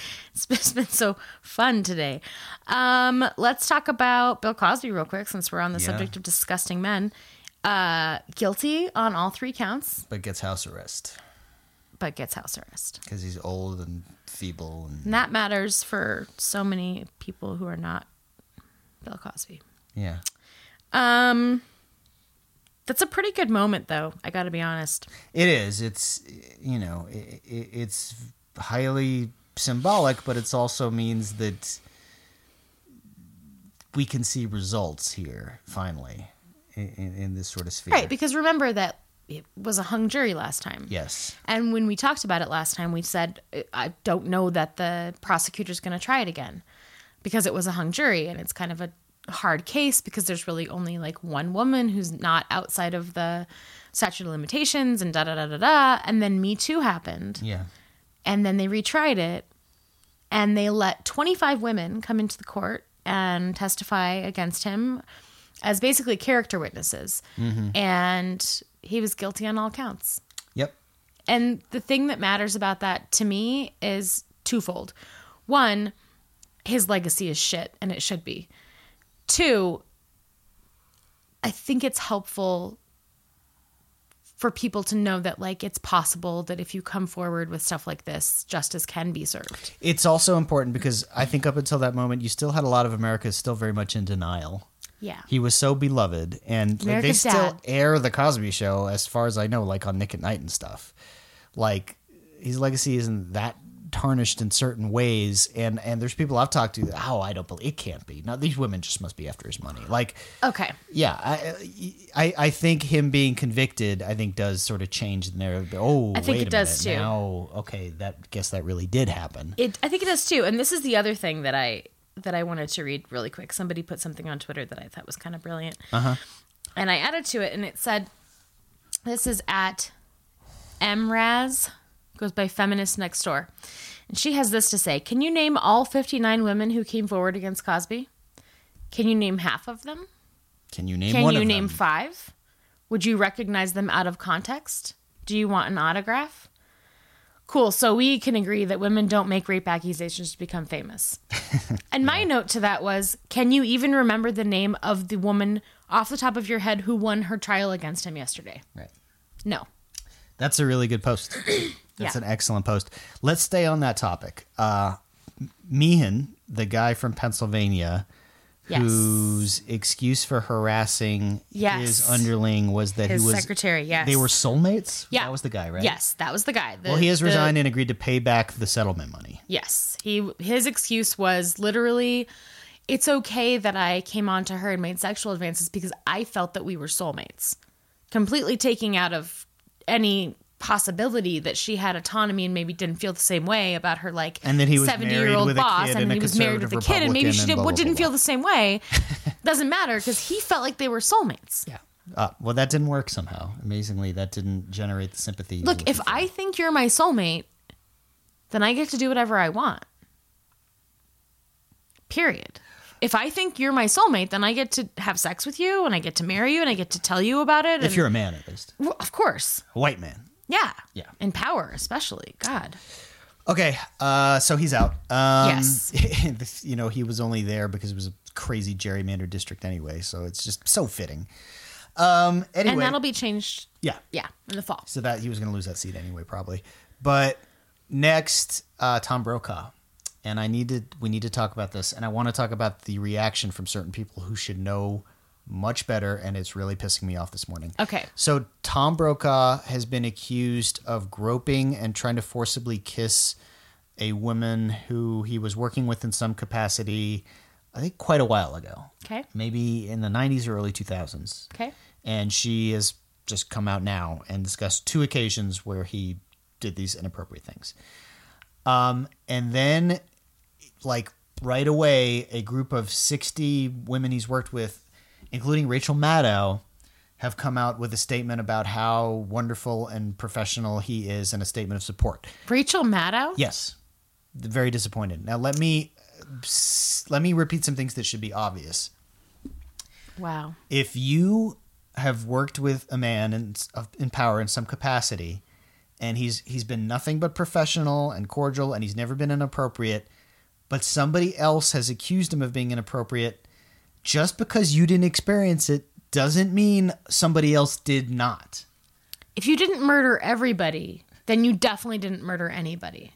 it's been so fun today. Um, let's talk about Bill Cosby real quick, since we're on the
Yeah.
subject of disgusting men. Uh, guilty on all three counts,
But gets house arrest
but gets house arrest.
because he's old and feeble. And
And that matters for so many people who are not Bill Cosby.
yeah,
Um, that's a pretty good moment, though. I got to be honest.
it is. It's you know, it, it, it's highly symbolic, but it also means that we can see results here finally in, in, in this sort of sphere.
Right, because remember that it was a hung jury last time.
yes.
And when we talked about it last time, we said, I don't know that the prosecutor's going to try it again because it was a hung jury and it's kind of a hard case because there's really only like one woman who's not outside of the statute of limitations and da da da da da. And then Me Too happened.
Yeah.
And then they retried it and they let 25 women come into the court and testify against him as basically character witnesses. Mm-hmm. And he was guilty on all counts.
Yep.
And the thing that matters about that to me is twofold. One, his legacy is shit, and it should be. Two, I think it's helpful for people to know that, like, it's possible that if you come forward with stuff like this, justice can be served.
It's also important because I think up until that moment, you still had a lot of America still very much in denial.
Yeah.
He was so beloved, and like, they still
dad.
air the Cosby Show, as far as I know, like on Nick at Night and stuff. Like his legacy isn't that tarnished in certain ways, and and there's people I've talked to that oh I don't believe it can't be. Now these women just must be after his money. Like
Okay.
yeah, I I, I think him being convicted, I think does sort of change the narrative. Oh,
I think it does,
minute.
too.
Now, okay, that guess that really did happen.
It, I think it does too. And this is the other thing that I that I wanted to read really quick. Somebody put something on Twitter that I thought was kind of brilliant. Uh-huh. And I added to it, and it said, "This is at MRaz, goes by Feminist Next Door, and she has this to say: Can you name all fifty nine women who came forward against Cosby? Can you name half of them?
Can you name
Can you name
them?
five? Would you recognize them out of context? Do you want an autograph? Cool. So we can agree that women don't make rape accusations to become famous. and my note to that was can you even remember the name of the woman off the top of your head who won her trial against him yesterday?
Right.
No.
That's a really good post. That's
Yeah.
an excellent post. Let's stay on that topic. Uh, Meehan, the guy from Pennsylvania,
Yes.
whose excuse for harassing
Yes.
his underling was that
His
he was
secretary, yes.
They were soulmates.
Yeah.
that was the guy, right?
Yes, that was the guy. The-
Well, he has
the-
resigned and agreed to pay back the settlement money.
Yes. He his excuse was literally it's okay that I came on to her and made sexual advances because I felt that we were soulmates. Completely taking out of any possibility that she had autonomy and maybe didn't feel the same way about her like
And that he was
70 year old boss and
and
he was married with a kid and maybe she did,
blah, blah,
didn't
blah,
feel the same way. Doesn't matter because he felt like they were soulmates.
Yeah. Uh, well, that didn't work somehow. Amazingly, that didn't generate the sympathy.
Look, if
for.
I think you're my soulmate, then I get to do whatever I want. Period. If I think you're my soulmate, then I get to have sex with you and I get to marry you and I get to tell you about it.
if
and-
you're a man, at least
Well, of course.
a white man.
Yeah.
Yeah.
In power, especially. God.
Okay, uh, so he's out. Um,
Yes.
you know, he was only there because it was a crazy gerrymandered district anyway, so it's just so fitting. Um, anyway,
And that'll be changed.
yeah.
Yeah. In the fall.
So that he was going to lose that seat anyway, probably. But next, uh, Tom Brokaw, and I need to we need to talk about this, and I want to talk about the reaction from certain people who should know much better, and it's really pissing me off this morning.
Okay.
So Tom Brokaw has been accused of groping and trying to forcibly kiss a woman who he was working with in some capacity. I think quite a while ago.
Okay.
Maybe in the 90s or early 2000s
Okay.
and she has just come out now and discussed two occasions where he did these inappropriate things. Um, and then, like right away, a group of sixty women he's worked with, including Rachel Maddow, have come out with a statement about how wonderful and professional he is, and a statement of support.
Rachel Maddow?
Yes, very disappointed. Now let me let me repeat some things that should be obvious.
Wow.
If you have worked with a man in, in power in some capacity, and he's he's been nothing but professional and cordial, and he's never been inappropriate, but somebody else has accused him of being inappropriate, just because you didn't experience it doesn't mean somebody else did not.
If you didn't murder everybody, then you definitely didn't murder anybody.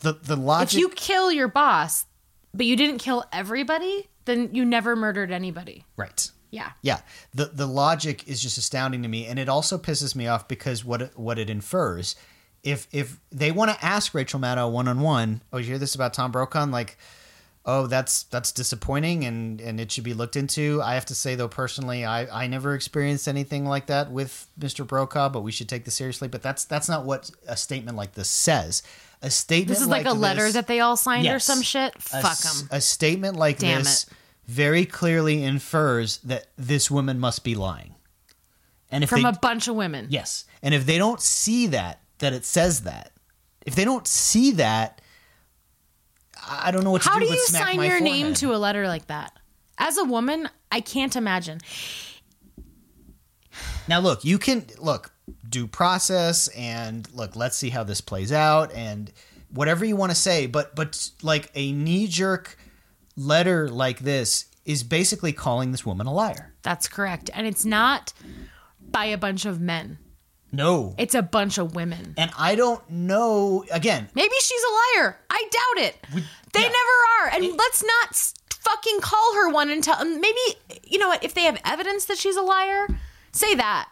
The the logic.
If you kill your boss, but you didn't kill everybody, then you never murdered anybody.
right.
Yeah.
Yeah, the the logic is just astounding to me, and it also pisses me off because what it, what it infers. If if they want to ask Rachel Maddow one on one, oh, you hear this about Tom Brokaw? Like, oh, that's that's disappointing, and and it should be looked into. I have to say though, personally, I I never experienced anything like that with Mr. Brokaw, but we should take this seriously. But that's that's not what a statement like this says. A statement
This is like, a letter
this-
that they all signed or some shit.
a
Fuck them.
A statement like
Damn
this
it.
very clearly infers that this woman must be lying. And if
From
they,
a bunch of women.
yes, and if they don't see that that it says that, if they don't see that, I don't know what to
How
do.
do you sign your name to a letter like that? As a woman, I can't imagine.
Now look, you can look due process and look, let's see how this plays out and whatever you want to say, but but like a knee jerk letter like this is basically calling this woman a liar.
That's correct. And it's not by a bunch of men.
No.
It's a bunch of women.
And I don't know again,
Maybe she's a liar. I doubt it. they
yeah.
never are. And let's not fucking call her one and tell. Maybe you know what? If they have evidence that she's a liar, say that.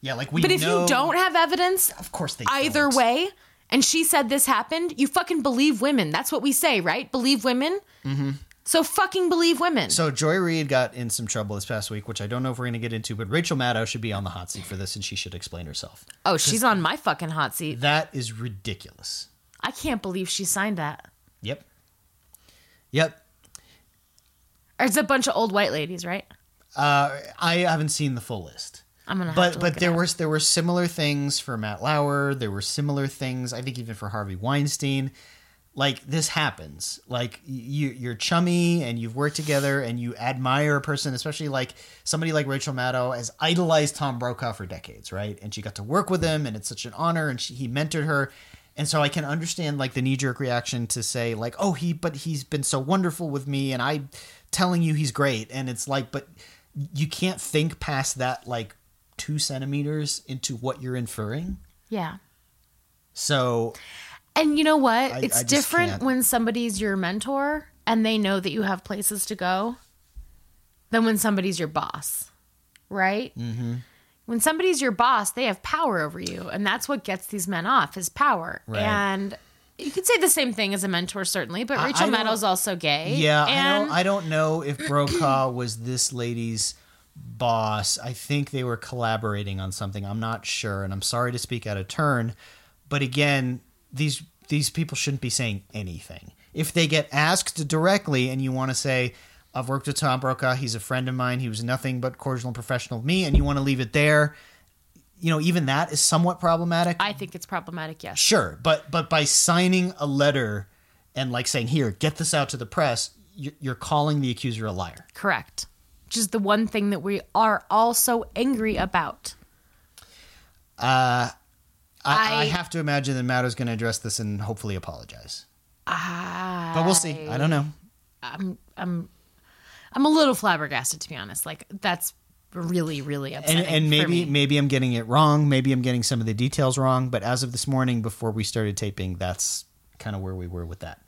yeah, like we
But if
know-
you don't have evidence,
of course they
either
don't.
way, and she said this happened, you fucking believe women. That's what we say, right? Believe women. Mm-hmm. So fucking believe women.
So Joy Reid got in some trouble this past week, which I don't know if we're going to get into, but Rachel Maddow should be on the hot seat for this and she should explain herself.
oh, she's on my fucking hot seat.
That is ridiculous.
I can't believe she signed that.
Yep. Yep.
It's a bunch of old white ladies, right?
Uh, I haven't seen the full list.
I'm gonna. Have
but
to
but
it
there was there were similar things for Matt Lauer. There were similar things, I think, even for Harvey Weinstein. Like this happens. Like you you're chummy and you've worked together and you admire a person, especially like somebody like Rachel Maddow has idolized Tom Brokaw for decades, right? And she got to work with him, and it's such an honor. And she, he mentored her. And so I can understand like the knee jerk reaction to say like, oh, he, but he's been so wonderful with me, and I telling you he's great. And it's like, but you can't think past that like two centimeters into what you're inferring.
Yeah.
So
And you know what?
I-
it's
I
different
can't.
when somebody's your mentor and they know that you have places to go than when somebody's your boss, right? Mm-hmm. When somebody's your boss, they have power over you, and that's what gets these men off is power.
Right.
And you could say the same thing as a mentor, certainly, but Rachel Maddow's also gay.
yeah, I don't I don't know if Brokaw was this lady's boss. I think they were collaborating on something. I'm not sure, and I'm sorry to speak out of turn, but again, these these people shouldn't be saying anything. If they get asked directly and you want to say, I've worked with Tom Brokaw, he's a friend of mine, he was nothing but cordial and professional with me, and you want to leave it there, you know, even that is somewhat problematic.
I think it's problematic, yes.
Sure, but but by signing a letter and like saying, "Here, get this out to the press," you- you're calling the accuser a liar.
Correct. Which is the one thing that we are all so angry about.
Uh, I, I,
I-
have to imagine that Maddow's going to address this and hopefully apologize. but we'll see. I don't know.
I'm I'm I'm a little flabbergasted to be honest. Like that's really really
And,
upsetting.
and
for
maybe maybe I'm getting it wrong. Maybe I'm getting some of the details wrong. But as of this morning, before we started taping, that's kind of where we were with that.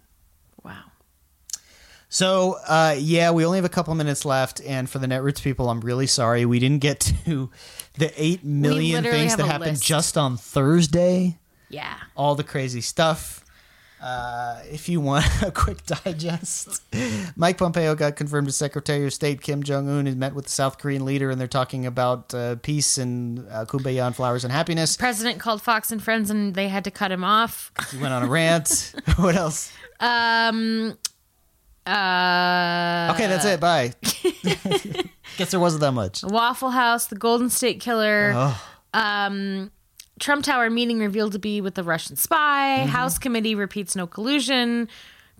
So, uh, yeah, we only have a couple minutes left, and for the Netroots people, I'm really sorry we didn't get to the eight million things that happened
list.
just on Thursday.
Yeah.
all the crazy stuff. Uh, if you want a quick digest, Mike Pompeo got confirmed as Secretary of State. Kim Jong Un has met with the South Korean leader, and they're talking about uh, peace and uh, kumbaya and flowers and happiness.
President called Fox and Friends and they had to cut him off.
He went on a rant. what else?
Um uh
Okay, that's it. Bye. Guess there wasn't that much.
Waffle House, the Golden State Killer.
Oh.
Um Trump Tower meeting revealed to be with the Russian spy.
Mm-hmm.
House committee repeats no collusion.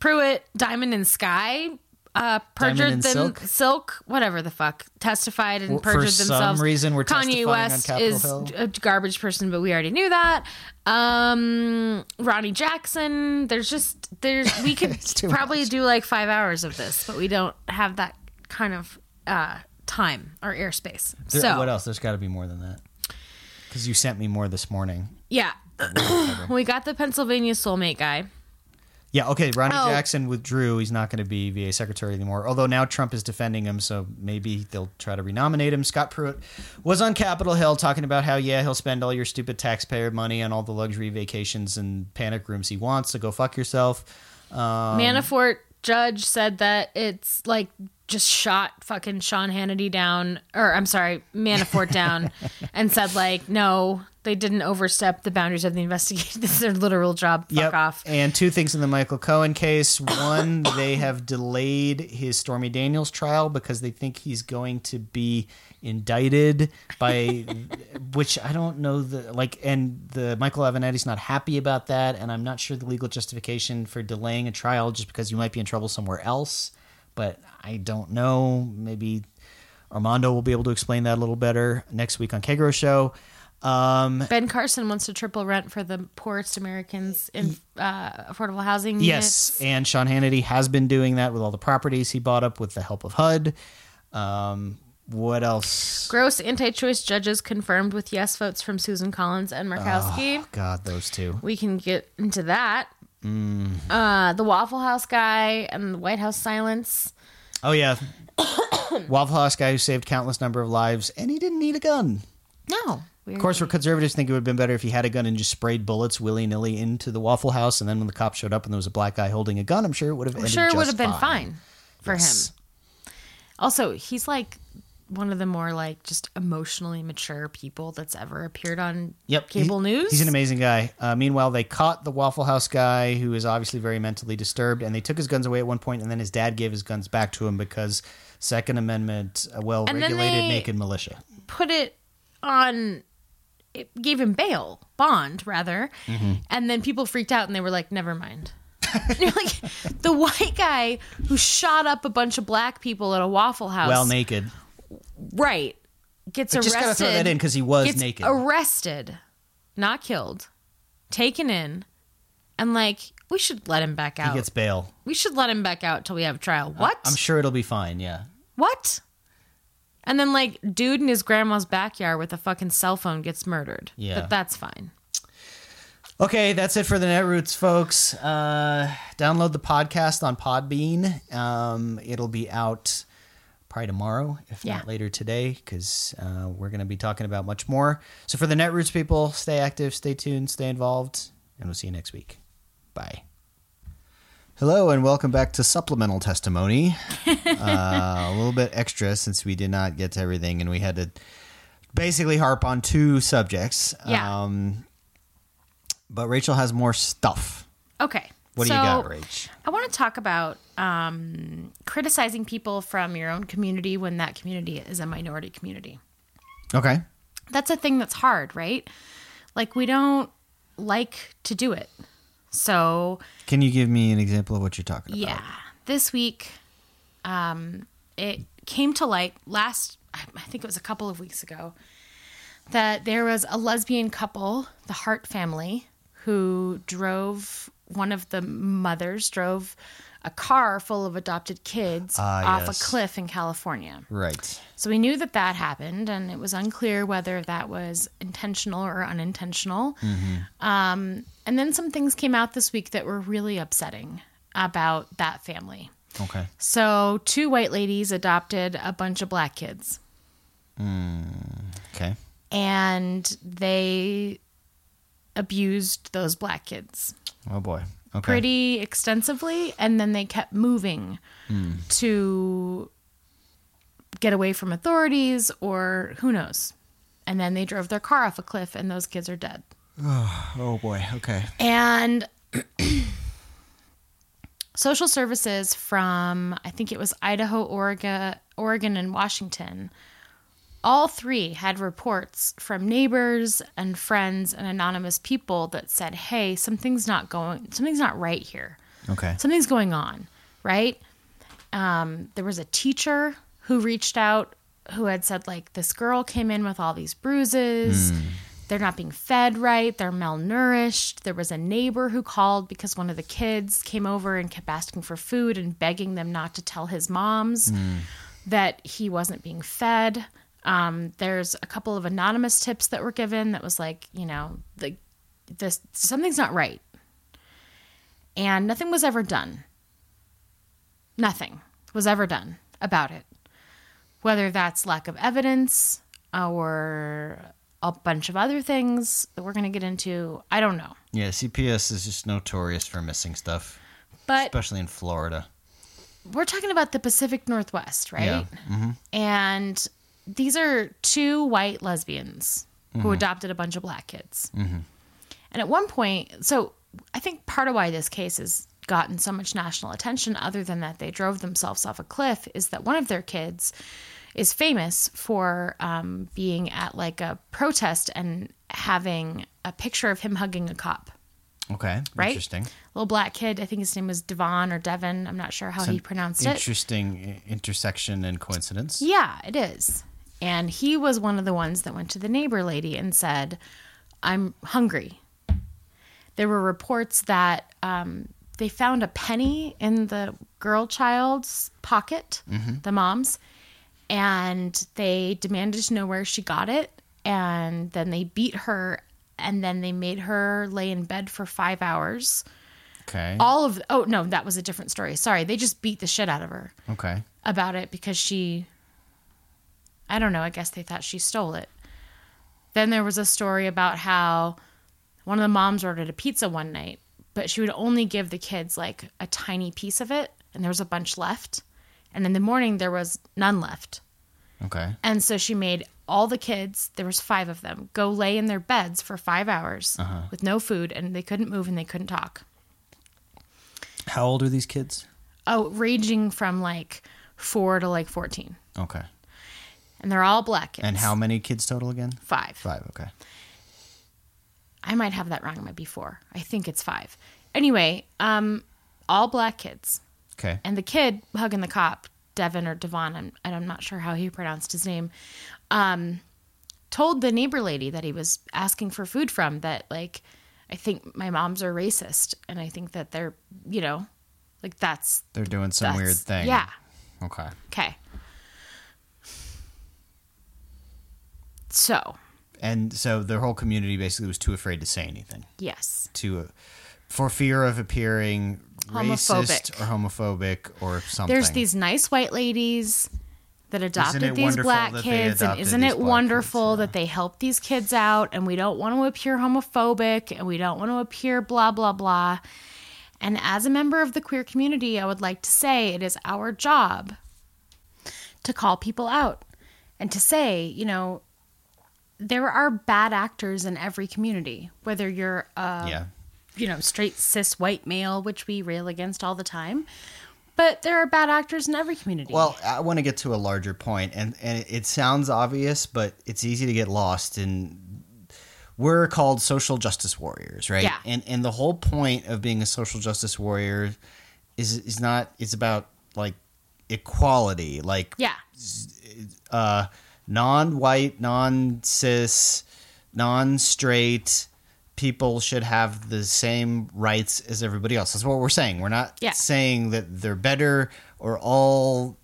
Pruitt, Diamond and Silk, uh, perjured them,
Silk?
whatever the fuck, testified and
Well, for
perjured
some reason, we're
Kanye
testifying
West is
Hill.
a garbage person, but we already knew that. Um, Ronny Jackson. There's just there's we could probably
much.
do like five hours of this, but we don't have that kind of uh, time or airspace.
There-
so
what else? There's got to be more than that. Because you sent me more this morning.
yeah, we got the Pennsylvania soulmate guy.
Yeah, okay. Ronny
Oh.
Jackson withdrew. He's not going to be VA secretary anymore. Although now Trump is defending him, so maybe they'll try to renominate him. Scott Pruitt was on Capitol Hill talking about how, yeah, he'll spend all your stupid taxpayer money on all the luxury vacations and panic rooms he wants, so go fuck yourself. Um,
Manafort judge said that it's like just shot fucking Sean Hannity down, or I'm sorry, Manafort down, and said like, no, they didn't overstep the boundaries of the investigation. This is their literal job. Fuck
Yep.
off.
And two things in the Michael Cohen case. One, they have delayed his Stormy Daniels trial because they think he's going to be indicted by, which I don't know the like. And the Michael Avenatti's not happy about that, and I'm not sure the legal justification for delaying a trial just because you might be in trouble somewhere else. But I don't know. Maybe Armando will be able to explain that a little better next week on Kagro Show. Um,
Ben Carson wants to triple rent for the poorest Americans in uh, affordable housing.
Yes,
units.
and Sean Hannity has been doing that with all the properties he bought up with the help of HUD. Um, what else?
Gross anti-choice judges confirmed with yes votes from Susan Collins and Murkowski.
Oh, God, those two.
we can get into that.
Mm.
Uh, the Waffle House guy and the White House silence.
Oh yeah, Waffle House guy who saved countless number of lives, and he didn't need a gun.
No.
Of course, we're conservatives think it would have been better if he had a gun and just sprayed bullets willy nilly into the Waffle House, and then when the cops showed up and there was a black guy holding a gun, I'm sure it would have.
I'm
ended
sure it would have been fine, for
Yes.
him. Also, he's like one of the more like just emotionally mature people that's ever appeared on
Yep,
cable news.
He's an amazing guy. Uh, meanwhile, they caught the Waffle House guy who is obviously very mentally disturbed, and they took his guns away at one point, and then his dad gave his guns back to him because Second Amendment, uh, well regulated naked militia.
Put it on. It gave him bail, bond rather,
Mm-hmm.
and then people freaked out and they were like, "Never mind." You're like the white guy who shot up a bunch of black people at a Waffle House.
Well naked.
Right gets
But
arrested.
just gotta throw that in because he was
gets
naked.
Arrested, not killed, taken in, and like we should let him back out.
He gets bail.
we should let him back out till we have trial. What?
I'm sure it'll be fine. Yeah.
What? And then like dude in his grandma's backyard with a fucking cell phone gets murdered.
Yeah.
but that's fine.
Okay, that's it for the Netroots, folks. Uh, download the podcast on Podbean. Um, it'll be out probably tomorrow, if
Yeah.
not later today, because uh, we're going to be talking about much more. So for the Netroots people, stay active, stay tuned, stay involved, and we'll see you next week. Bye. Hello and welcome back to supplemental testimony. uh, a little bit extra since we did not get to everything, and we had to basically harp on two subjects.
Yeah.
Um, but Rachel has more stuff.
Okay.
What do
so
you got, Rach?
I want to talk about um, criticizing people from your own community when that community is a minority community.
Okay.
That's a thing that's hard, right? Like we don't like to do it. So
Can you give me an example of what you're talking about?
Yeah. This week, um, it came to light last, I think it was a couple of weeks ago, that there was a lesbian couple, the Hart family, who drove, one of the mothers drove a car full of adopted kids
Ah,
off
yes.
a cliff in California.
Right.
So we knew that that happened, and it was unclear whether that was intentional or unintentional. Um, and then some things came out this week that were really upsetting about that family.
Okay.
So, two white ladies adopted a bunch of black kids,
Okay.
and they abused those black kids
Oh boy. Okay.
pretty extensively, and then they kept moving hmm. to get away from authorities or who knows. And then they drove their car off a cliff, and those kids are dead.
Oh boy. Okay.
And social services from I think it was Idaho, Oregon, Oregon and Washington. All three had reports from neighbors and friends and anonymous people that said, "Hey, something's not going something's not right here."
Okay.
Something's going on, right? Um, there was a teacher who reached out who had said, like, this girl came in with all these bruises. They're not being fed right. They're malnourished. There was a neighbor who called because one of the kids came over and kept asking for food and begging them not to tell his moms that he wasn't being fed. Um, there's a couple of anonymous tips that were given that was like, you know, the this something's not right. And nothing was ever done. Nothing was ever done about it. Whether that's lack of evidence or a bunch of other things that we're going to get into, I don't know.
Yeah, CPS is just notorious for missing stuff,
But
especially in Florida.
we're talking about the Pacific Northwest, right?
Yeah. Mm-hmm.
And these are two white lesbians
Mm-hmm.
who adopted a bunch of black kids. And at one point, so I think part of why this case has gotten so much national attention, other than that they drove themselves off a cliff, is that one of their kids is famous for um, being at like a protest and having a picture of him hugging a cop.
Okay,
Right?
interesting.
Little black kid, I think his name was Devon or Devon. I'm not sure how he pronounced it.
Interesting intersection and coincidence.
Yeah, it is. And he was one of the ones that went to the neighbor lady and said, I'm hungry. There were reports that um, they found a penny in the girl child's pocket, the mom's, and they demanded to know where she got it. And then they beat her, and then they made her lay in bed for five hours.
Okay.
All of, oh, no, that was a different story. Sorry. They just beat the shit out of her
okay.
about it because she I don't know, I guess they thought she stole it. Then there was a story about how one of the moms ordered a pizza one night, but she would only give the kids like a tiny piece of it and there was a bunch left. And in the morning there was none left.
Okay.
And so she made all the kids, there was 5 of them, go lay in their beds for 5 hours uh-huh. with no food and they couldn't move and they couldn't talk.
How old are these kids?
Oh, ranging from like 4 to like 14.
Okay.
And they're all black kids.
And how many kids total again?
5.
Five. Okay.
I might have that wrong. It might be four. I think it's five. Anyway, um, all black kids.
Okay.
And the kid hugging the cop, Devin or Devon, I'm, and I'm not sure how he pronounced his name, um, told the neighbor lady that he was asking for food from that, like, I think my moms are racist. And I think that they're, you know, like that's,
They're doing some weird thing.
Yeah.
Okay.
Okay. So,
And so their whole community basically was too afraid to say anything,
yes.
to uh, for fear of appearing racist
Homophobic.
or homophobic or something.
There's these nice white ladies that adopted these black kids, and isn't it wonderful
kids? Yeah.
that they help these kids out? And we don't want to appear homophobic, and we don't want to appear blah blah blah. And as a member of the queer community, I would like to say it is our job to call people out and to say, you know, there are bad actors in every community, whether you're a
yeah.
you know, straight cis white male, which we rail against all the time. But there are bad actors in every community.
Well, I want to get to a larger point, and and it, it sounds obvious, but it's easy to get lost in. We're called social justice warriors, right?
Yeah.
And and the whole point of being a social justice warrior is is not it's about like equality, like
yeah,
uh, non-white, non-cis, non-straight people should have the same rights as everybody else. That's what we're saying. We're not
Yeah.
saying that they're better or all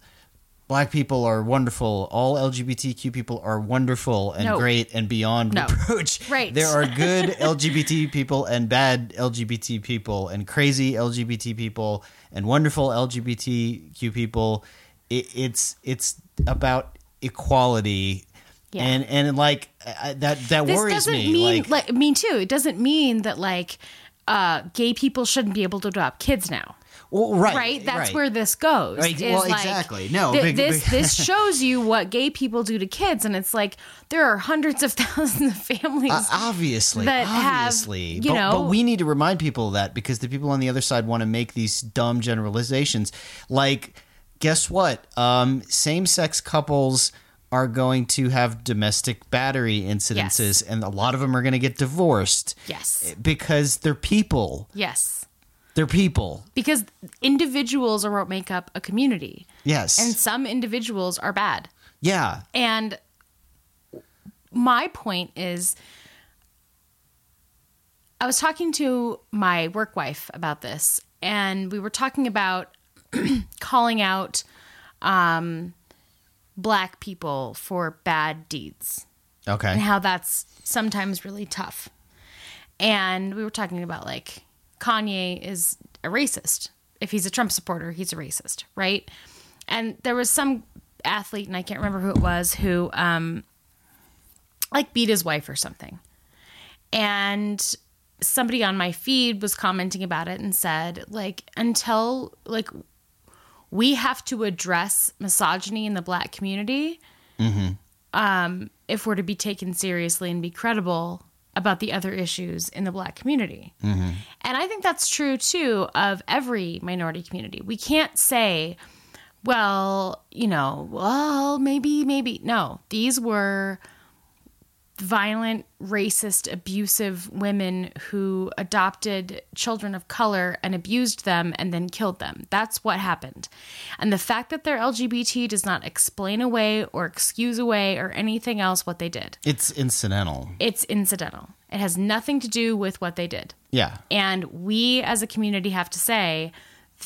black people are wonderful, all LGBTQ people are wonderful and
No.
great and beyond
No.
reproach.
Right.
There are good LGBT people and bad LGBT people and crazy LGBT people and wonderful LGBTQ people. It, it's it's about equality.
Yeah.
And and like I, that that
this
worries
doesn't
me.
mean
like,
like, me too. It doesn't mean that like uh, gay people shouldn't be able to adopt kids now.
well, right,
Right, that's
right.
where this goes.
Right, well,
like,
exactly. No,
thi-
big-
this
big-
this shows you what gay people do to kids, and it's like there are hundreds of thousands of families.
Uh, obviously,
that have,
obviously,
you
but,
know-
but we need to remind people of that because the people on the other side want to make these dumb generalizations. Like, guess what? Um, same-sex couples are going to have domestic battery incidences,
Yes.
and a lot of them are going to get divorced.
Yes.
because they're people.
yes,
They're people.
because individuals are what make up a community,
Yes.
and some individuals are bad.
yeah.
And my point is, I was talking to my work wife about this, and we were talking about calling out um, black people for bad deeds
Okay.
and how that's sometimes really tough. And we were talking about like Kanye is a racist. If he's a Trump supporter, he's a racist, right? And there was some athlete, and I can't remember who it was, who um, like beat his wife or something. And somebody on my feed was commenting about it and said, like, until like we have to address misogyny in the black community um, if we're to be taken seriously and be credible about the other issues in the black community. And I think that's true too of every minority community. We can't say, well, you know, well, maybe, maybe. No, these were violent, racist, abusive women who adopted children of color and abused them and then killed them. That's what happened. And the fact that they're LGBT does not explain away or excuse away or anything else what they did.
It's incidental.
It's incidental. It has nothing to do with what they did.
Yeah.
And we as a community have to say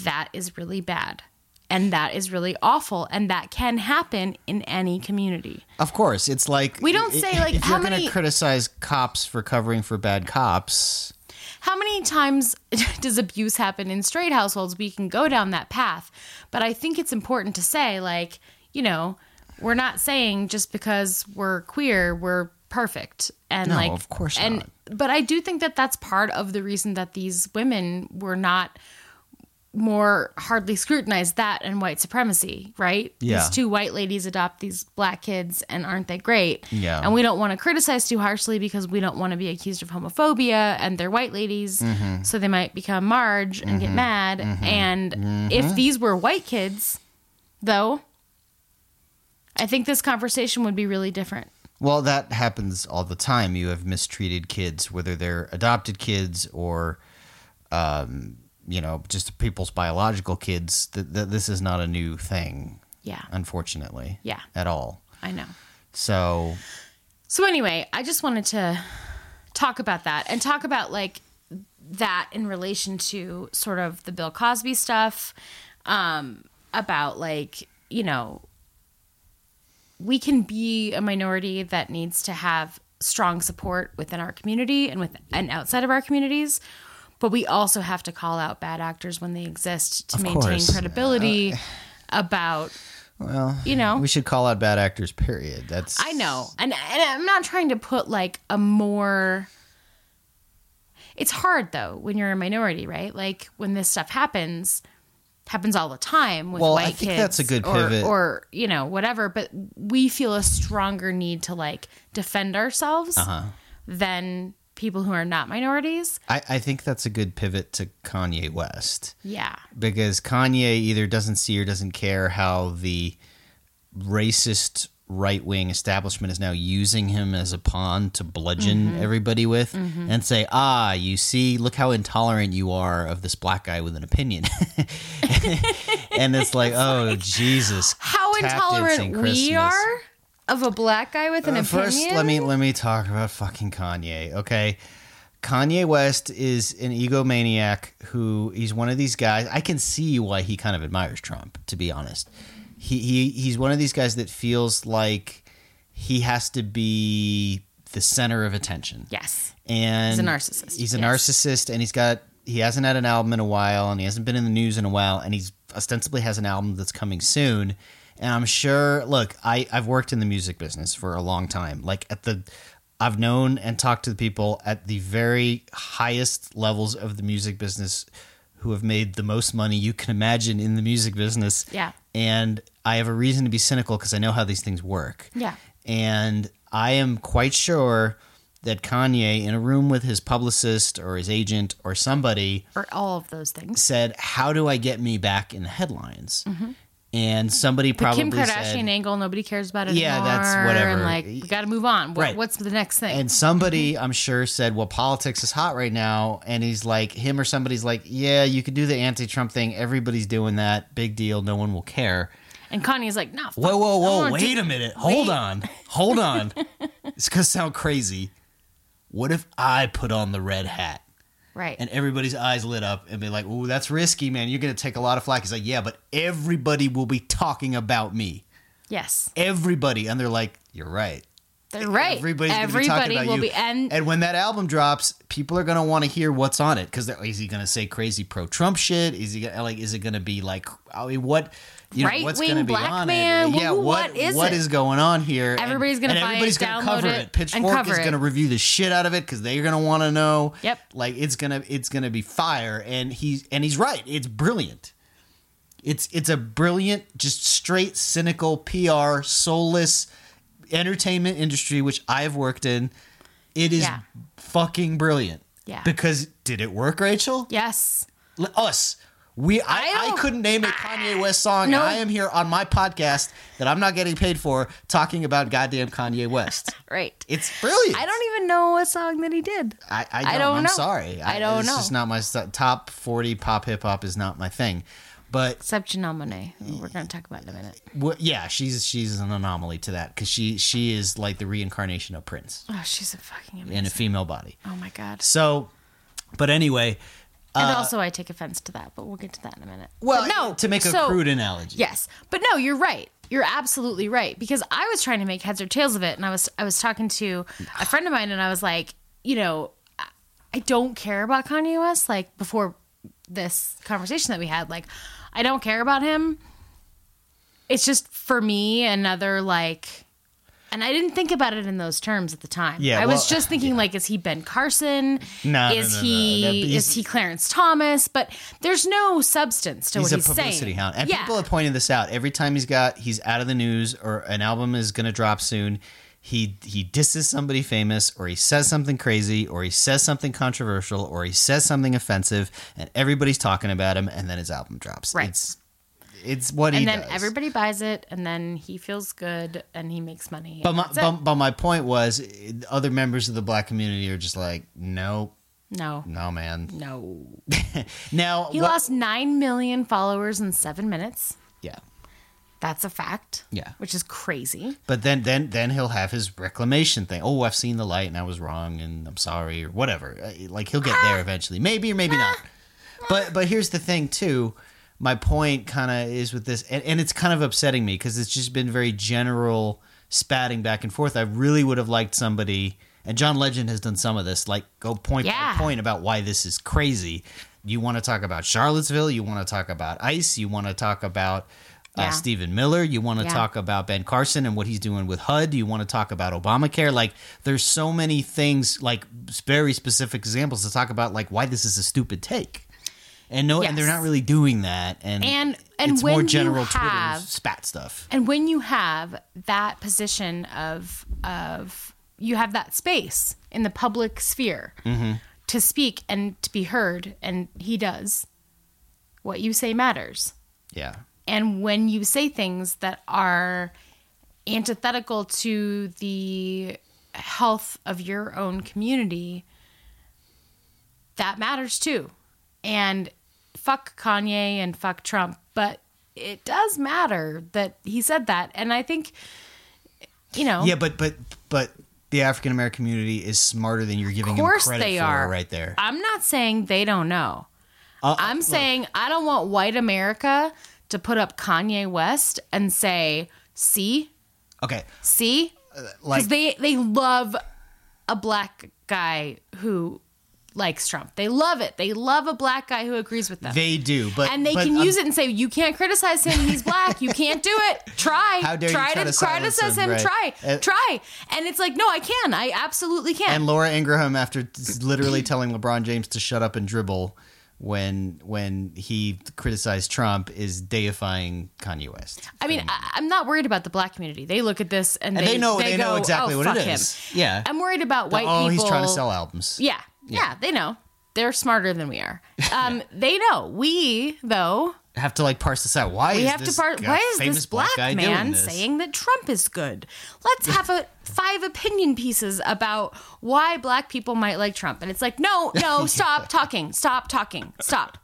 that is really bad. And that is really awful. And that can happen in any community.
Of course, it's like
We don't say, like,
if
how
you're going
many-
to criticize cops for covering for bad cops.
How many times does abuse happen in straight households? We can go down that path. But I think it's important to say, like, you know, we're not saying just because we're queer, we're perfect. And
No,
like,
of course
and,
not.
But I do think that that's part of the reason that these women were not more hardly scrutinized that and white supremacy, right?
Yeah.
These two white ladies adopt these black kids and aren't they great?
Yeah.
And we don't want to criticize too harshly because we don't want to be accused of homophobia and they're white ladies.
Mm-hmm.
So they might become Marge and get mad. And
Mm-hmm.
if these were white kids, though, I think this conversation would be really different.
Well, that happens all the time. You have mistreated kids, whether they're adopted kids or, um, you know, just people's biological kids. Th- th- this is not a new thing,
Yeah.
unfortunately.
Yeah.
At all.
I know.
So,
So anyway, I just wanted to talk about that and talk about like that in relation to sort of the Bill Cosby stuff um about like, you know, we can be a minority that needs to have strong support within our community and with and outside of our communities. But we also have to call out bad actors when they exist to
Of
maintain
course. Uh,
credibility about
well,
you know
we should call out bad actors, period. That's.
I know, and and I'm not trying to put like a more. It's hard though when you're a minority, right? Like when this stuff happens, happens all the time with
Well, I
white
think
kids.
that's a good
or-
pivot.
or you know whatever. But we feel a stronger need to like defend ourselves
Uh-huh.
than people who are not minorities.
I, I think that's a good pivot to Kanye West.
Yeah,
because Kanye either doesn't see or doesn't care how the racist right wing establishment is now using him as a pawn to bludgeon
Mm-hmm.
everybody with and say, ah, you see, look how intolerant you are of this black guy with an opinion. and it's like, oh, Jesus.
how intolerant we are of a black guy with an
Uh,
opinion.
First, let me let me talk about fucking Kanye. Okay, Kanye West is an egomaniac who he's one of these guys. I can see why he kind of admires Trump. To be honest, he he he's one of these guys that feels like he has to be the center of attention.
yes,
and
He's a narcissist,
He's a
yes.
narcissist, and he's got he hasn't had an album in a while, and he hasn't been in the news in a while, and he's ostensibly has an album that's coming soon. And I'm sure. Look, I I've worked in the music business for a long time. Like at the, I've known and talked to the people at the very highest levels of the music business who have made the most money you can imagine in the music business.
Yeah.
And I have a reason to be cynical because I know how these things work.
Yeah.
And I am quite sure that Kanye, in a room with his publicist or his agent or somebody,
or all of those things.
said, How do I get me back in the headlines? Mm-hmm. And somebody
The
probably
Kim Kardashian
said,
angle, nobody cares about it
Yeah,
anymore.
that's whatever.
And like, we got to move on. What,
Right.
What's the next thing?
and somebody mm-hmm. I'm sure said, "Well, politics is hot right now," and he's like, him or somebody's like, "Yeah, you could do the anti-Trump thing. Everybody's doing that. Big deal. No one will care."
And Kanye's like, no.
Whoa, whoa, whoa! Wait
do-
a minute. Hold
Wait.
on. Hold on. it's gonna sound crazy. What if I put on the red hat
Right.
and everybody's eyes lit up and be like, "Ooh, that's risky, man. You're gonna take a lot of flack." He's like, "Yeah, but everybody will be talking about me.
yes.
Everybody," and they're like, "You're right."
They're right.
Everybody's gonna be
Everybody
talking about
will
you.
be. And,
And when that album drops, people are gonna want to hear what's on it because is he gonna say crazy pro Trump shit? Is he gonna, like? Is it gonna be like? I mean, what? You know, gonna be
black
on
man?
it? Yeah, what
what is
what
it?
is going on here?
Everybody's gonna
and
it,
everybody's gonna
download
cover
it,
it. Pitchfork is gonna review the shit out of it because they're gonna want to know.
Yep.
Like it's gonna it's gonna be fire, and he's and he's right. It's brilliant. It's it's a brilliant, just straight cynical PR, soulless entertainment industry which I've worked in. It is
Yeah.
fucking brilliant.
Yeah.
Because did it work, Rachel?
yes.
Us. We I,
I
I, couldn't name a Kanye West song.
No.
I am here on my podcast that I'm not getting paid for talking about goddamn Kanye West.
Right.
It's brilliant.
I don't even know what song that he did.
I, I don't,
I don't
am
know.
sorry.
I don't
it's
know.
just not my top 40 pop hip hop is not my thing. But
Except Janelle Monae, we're going to talk about in a minute.
Well, yeah, she's she's an anomaly to that because she she is like the reincarnation of Prince
Oh, she's a fucking amazing.
in a female body.
oh my god.
So, but anyway,
and also, I take offense to that, but we'll get to that in a minute.
Uh, well,
But no.
to make a
so-
crude analogy,
Yes, but no, you're right. You're absolutely right because I was trying to make heads or tails of it, and I was I was talking to a friend of mine, and I was like, you know, I- I don't care about Kanye West. Like before this conversation that we had, like I don't care about him. It's just for me another like. And I didn't think about it in those terms at the time.
Yeah,
I was
well,
just thinking like, is he Ben Carson?
No,
is
no, no.
he
he's-
is he Clarence Thomas? But there's no substance to
he's
what
a
he's
publicity hound, and
yeah.
people have pointed this out every time he's got he's out of the news or an album is going to drop soon. He he disses somebody famous, or he says something crazy, or he says something controversial, or he says something offensive, and everybody's talking about him, and then his album drops.
Right.
It's it's what he
and then
does.
everybody buys it, and then he feels good and he makes money.
But my, but, but my point was, other members of the black community are just like, nope,
no,
no, man.
no.
Now,
He
what-
lost nine million followers in seven minutes.
yeah,
That's a fact.
Yeah.
which is crazy.
but then then then he'll have his reclamation thing. Oh, I've seen the light and I was wrong and I'm sorry or whatever. Eh, Like he'll get there eventually, maybe or maybe not. But but here's the thing too. My point kind of is with this, and, and it's kind of upsetting me because it's just been very general spatting back and forth. I really would have liked somebody, and John Legend has done some of this, like go point
Yeah.
by point about why this is crazy. You want to talk about Charlottesville, you want to talk about ICE, you want to talk about uh,
Yeah.
Stephen Miller, you want to
Yeah.
talk about Ben Carson and what he's doing with HUD, you want to talk about Obamacare. Like, there's so many things, like very specific examples to talk about, like why this is a stupid take. And no, and they're not really doing that. And
And- and
it's
when
more
you
general
have-
Twitter spat stuff.
And when you have that position of of you have that space in the public sphere
Mm-hmm.
to speak and to be heard, and he does. What you say matters.
Yeah,
And when you say things that are antithetical to the health of your own community, that matters too. And fuck Kanye and fuck Trump, but it does matter that he said that. And I think, you know,
yeah, but but but the African American community is smarter than you're giving
of course
them credit
they
for
are.
right there.
I'm not saying they don't know.
Uh,
I'm
look,
saying I don't want white America to put up Kanye West and say, see,
okay,
see,
like
because they they love a black guy who likes Trump. They love it. They love a black guy who agrees with them.
they do, but
and they
but
can
I'm-
use it and say, "You can't criticize him. He's black. You can't do it. Try.
How dare you
try
try
to
to
criticize
him,
him.
right.
Try.
Uh,
try." And it's like, no, I can. I absolutely can.
And Laura Ingraham, after literally telling LeBron James to shut up and dribble when when he criticized Trump, is deifying Kanye West.
I mean, I, I'm not worried about the black community. They look at this and,
And they know- they know
go,
exactly
oh,
what it
fuck. Him.
Yeah.
I'm worried about white
oh,
people.
he's trying to sell albums.
Yeah, yeah, they know. They're smarter than we are. Um, They know. We, though,
have to like parse this out. Why
We
is
have
this
to
guy-
Why is
famous
this black,
guy
man
this?
saying that Trump is good? Let's have a five opinion pieces about why black people might like Trump. And it's like, no, no, stop talking, stop talking, stop,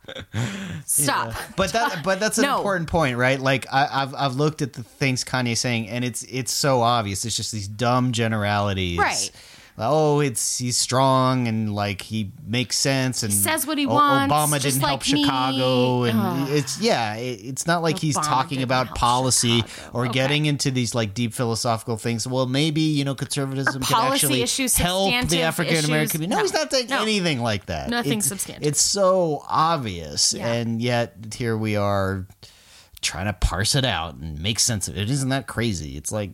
stop.
But that, but that's an
No.
important point, right? Like I, I've, I've looked at the things Kanye's saying, and it's, it's so obvious. It's just these dumb generalities,
Right.
Oh, it's he's strong and like he makes sense and
says what he
O-
wants,
Obama didn't help
me.
Chicago, and
Ugh.
it's yeah, it, it's not like he's talking about policy
Chicago.
or
Okay.
getting into these like deep philosophical things. Well, maybe you know conservatism can
policy
actually
issues,
help the African American.
community.
No,
No.
he's not saying
No.
anything like that.
Nothing
It's-
substantive.
It's so obvious,
Yeah.
and yet here we are trying to parse it out and make sense of it. Isn't that crazy? It's like.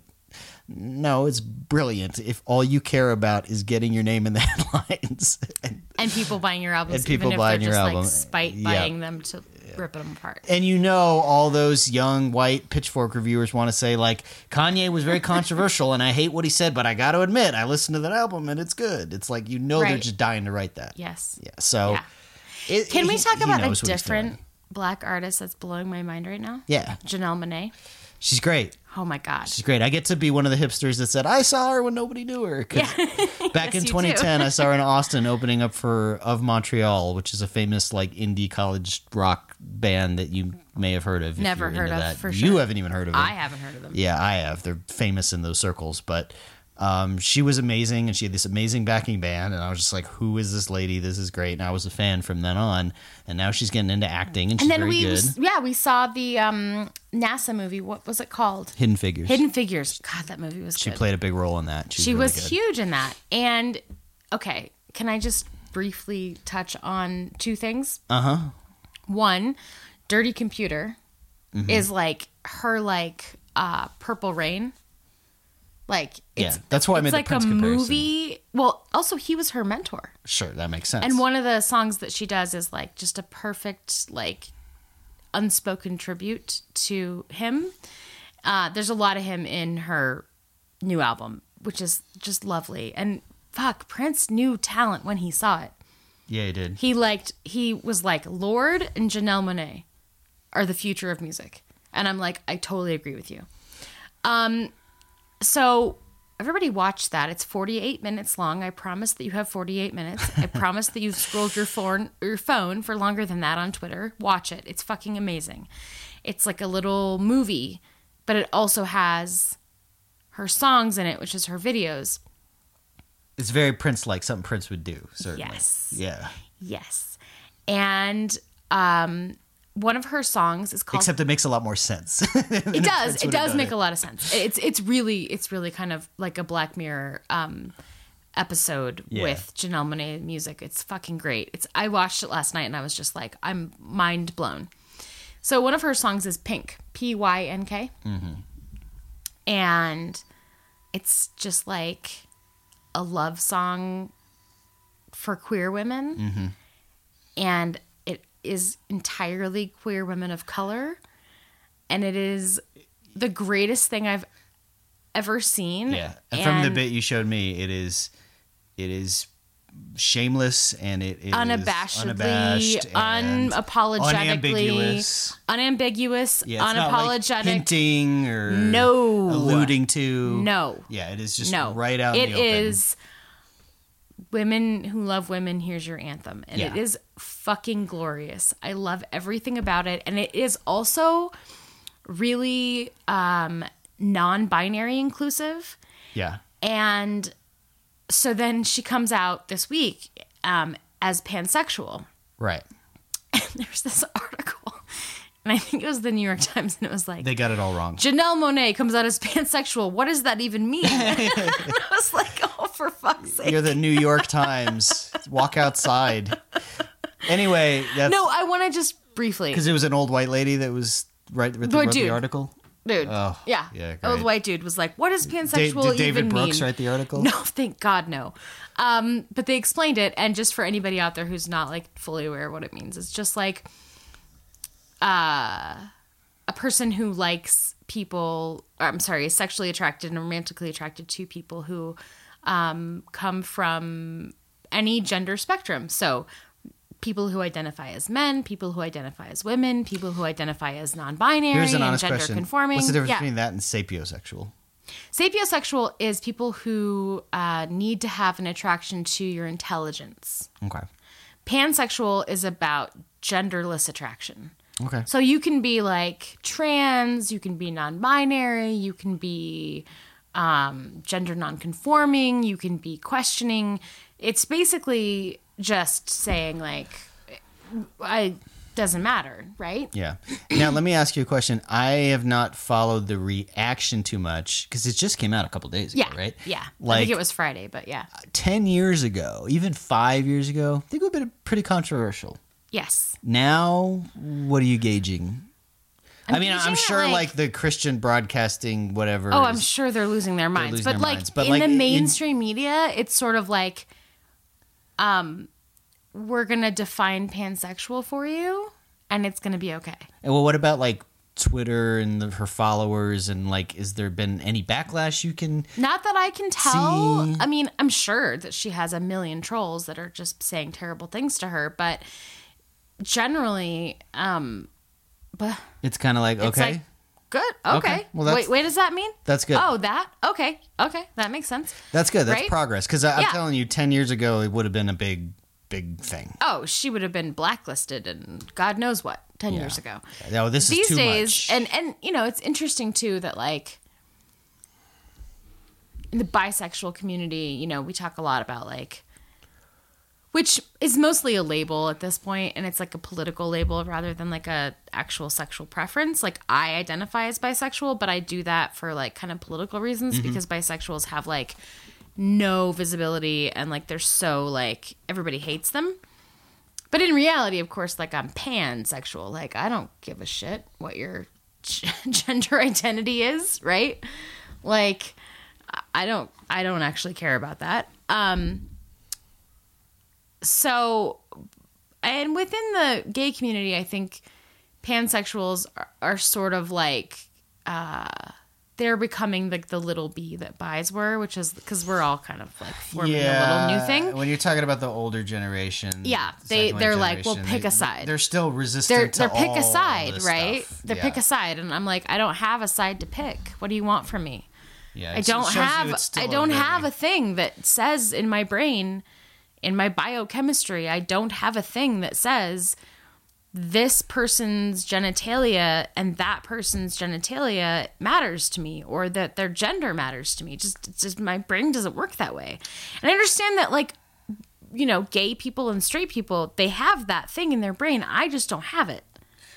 No, it's brilliant. If all you care about is getting your name in the headlines, and,
And people buying your albums,
And people
even if
buying
they're
your
just
album.
like spite
Yeah.
buying them to rip them apart.
and you know all those young white pitchfork reviewers want to say like Kanye was very controversial and I hate what he said, but I got to admit I listened to that album and it's good. It's like you know they're just dying to write that.
Yes.
Yeah. So
Yeah.
it-
Can we talk
he
about a
what he's
different black artist that's blowing my mind right now?
Yeah,
Janelle Monae.
She's great.
Oh my god.
She's great. I get to be one of the hipsters that said I saw her when nobody knew her. 'Cause Back
Yes,
in 2010, I saw her in Austin opening up for Of Montreal, which is a famous like indie college rock band that you may have heard of.
Never heard of,
that.
for sure.
You haven't even heard of it.
I haven't heard of them.
Yeah, I have. They're famous in those circles, but um, she was amazing, and she had this amazing backing band, and I was just like, "Who is this lady? This is great." And I was a fan from then on, and now she's getting into acting, and she's
And then we,
good.
yeah, we saw the um, NASA movie. What was it called?
Hidden Figures.
Hidden Figures. God, that movie was
She
good.
played a big role in that. She,
she
really
was huge in that. And okay, can I just briefly touch on two things?
Uh huh.
One, Dirty Computer
Mm-hmm.
is like her like uh Purple Rain. Like
Yeah, that's why I made the
like
Prince
a
comparison.
movie. Well, also he was her mentor.
Sure, that makes sense.
And one of the songs that she does is like just a perfect like unspoken tribute to him. Uh, there's a lot of him in her new album, which is just lovely. And fuck, Prince knew talent when he saw it.
yeah, he did.
He liked he was like Lord and Janelle Monae are the future of music. And I'm like, I totally agree with you. Um so everybody watch that. It's 48 minutes long. I promise that you have 48 minutes. I promise that you've scrolled your phone your phone for longer than that on Twitter. Watch it. It's fucking amazing. It's like a little movie, but it also has her songs in it, which is her videos.
It's very Prince-like, something Prince would do. Certainly.
Yes.
Yeah.
Yes. And um one of her songs is called
Except it makes a lot more sense.
it does it does make
it.
a lot of sense it's it's really it's really kind of like a black mirror um episode
Yeah.
with janelle monae music it's fucking great it's i watched it last night and i was just like i'm mind blown so one of her songs is pink p-y-n-k
Mm-hmm.
and it's just like a love song for queer women
Mm-hmm.
and is entirely queer women of color and it is the greatest thing i've ever seen
Yeah, and, from the bit you showed me, it is, it is shameless and it is
unabashedly
unabashed
unapologetically
unambiguous.
unambiguous
Yeah, not like
unapologetic
hinting or
No.
alluding to.
no
Yeah, it is just
no
right out.
It
the open.
is women who love women here's your anthem and it
Yeah.
is fucking glorious i love everything about it and it is also really um non-binary inclusive
Yeah,
and so then she comes out this week um as pansexual
right.
And there's this article and i think it was the new york times and it was like
They got it all wrong.
Janelle Monae comes out as pansexual. What does that even mean? and I was like, oh, for fuck's sake.
You're the New York Times. Walk outside. Anyway, that's
No, I want to just briefly.
because it was an old white lady that was right with the,
Boy,
wrote the article.
Dude.
Oh,
yeah.
yeah,
Old white dude was like, what does
Da-
pansexual
did David
even
Brooks
mean?
write the article?
No, thank God, no. Um, but they explained it, and just for anybody out there who's not like fully aware of what it means, it's just like uh, a person who likes people. Or, I'm sorry, is sexually attracted and romantically attracted to people who um, come from any gender spectrum. So people who identify as men, people who identify as women, people who identify as non-binary
Here's an
and gender
question.
conforming.
What's the difference
Yeah.
between that and sapiosexual?
Sapiosexual is people who uh, need to have an attraction to your intelligence.
Okay.
Pansexual is about genderless attraction.
Okay.
So you can be like trans, you can be non-binary, you can be um, gender non-conforming, you can be questioning. It's basically just saying like, I doesn't matter, right?
Yeah. Now let me ask you a question. I have not followed the reaction too much because it just came out a couple days ago,
Yeah,
right?
Yeah, I
Like
think it was Friday, but yeah,
ten years ago, even five years ago, I think it would have been pretty controversial.
yes.
Now, what are you gauging? I mean, I'm sure
like-
like, the Christian broadcasting, whatever.
Oh, I'm sure they're losing their minds.
losing
but
their
like
minds. But,
in
like,
the
in-
mainstream media, it's sort of like, um, we're gonna define pansexual for you, and it's gonna be okay.
And well, what about like Twitter and the, her followers and like, is there been any backlash you can?
Not that I can tell.
See?
I mean, I'm sure that she has a million trolls that are just saying terrible things to her, but generally, um, but
It's kind of like okay,
like good. Okay.
Okay, well, that's-
wait, wait, does that mean?
that's good.
Oh, that okay, okay, that makes sense.
That's good. That's
right?
progress. Because I'm
Yeah.
telling you, ten years ago, it would have been a big, big thing.
Oh, she would have been blacklisted and God knows what ten years ago.
No, this is
These
too
days,
much.
and and you know, it's interesting too that like in the bisexual community, you know, we talk a lot about like which is mostly a label at this point and it's like a political label rather than like a actual sexual preference. Like i identify as bisexual but i do that for like kind of political reasons
Mm-hmm.
because bisexuals have like no visibility and like they're so like everybody hates them. But in reality of course like i'm pansexual. Like i don't give a shit what your g- gender identity is right? Like i don't i don't actually care about that. Um so and within the gay community i think pansexuals are, are sort of like uh they're becoming like the little b that buys were which is because we're all kind of like forming a little new thing
When you're talking about the older generation,
Yeah, they they're like, well, pick a
they-
side.
They're still resistant.
they're
to
they're pick a side right
stuff.
they're
yeah.
pick a side and i'm like i don't have a side to pick what do you want from me
Yeah,
I don't have I don't have a thing that says in my brain in my biochemistry I don't have a thing that says this person's genitalia and that person's genitalia matters to me or that their gender matters to me. Just it's just my brain doesn't work that way. And i understand that like you know gay people and straight people they have that thing in their brain. I just don't have it.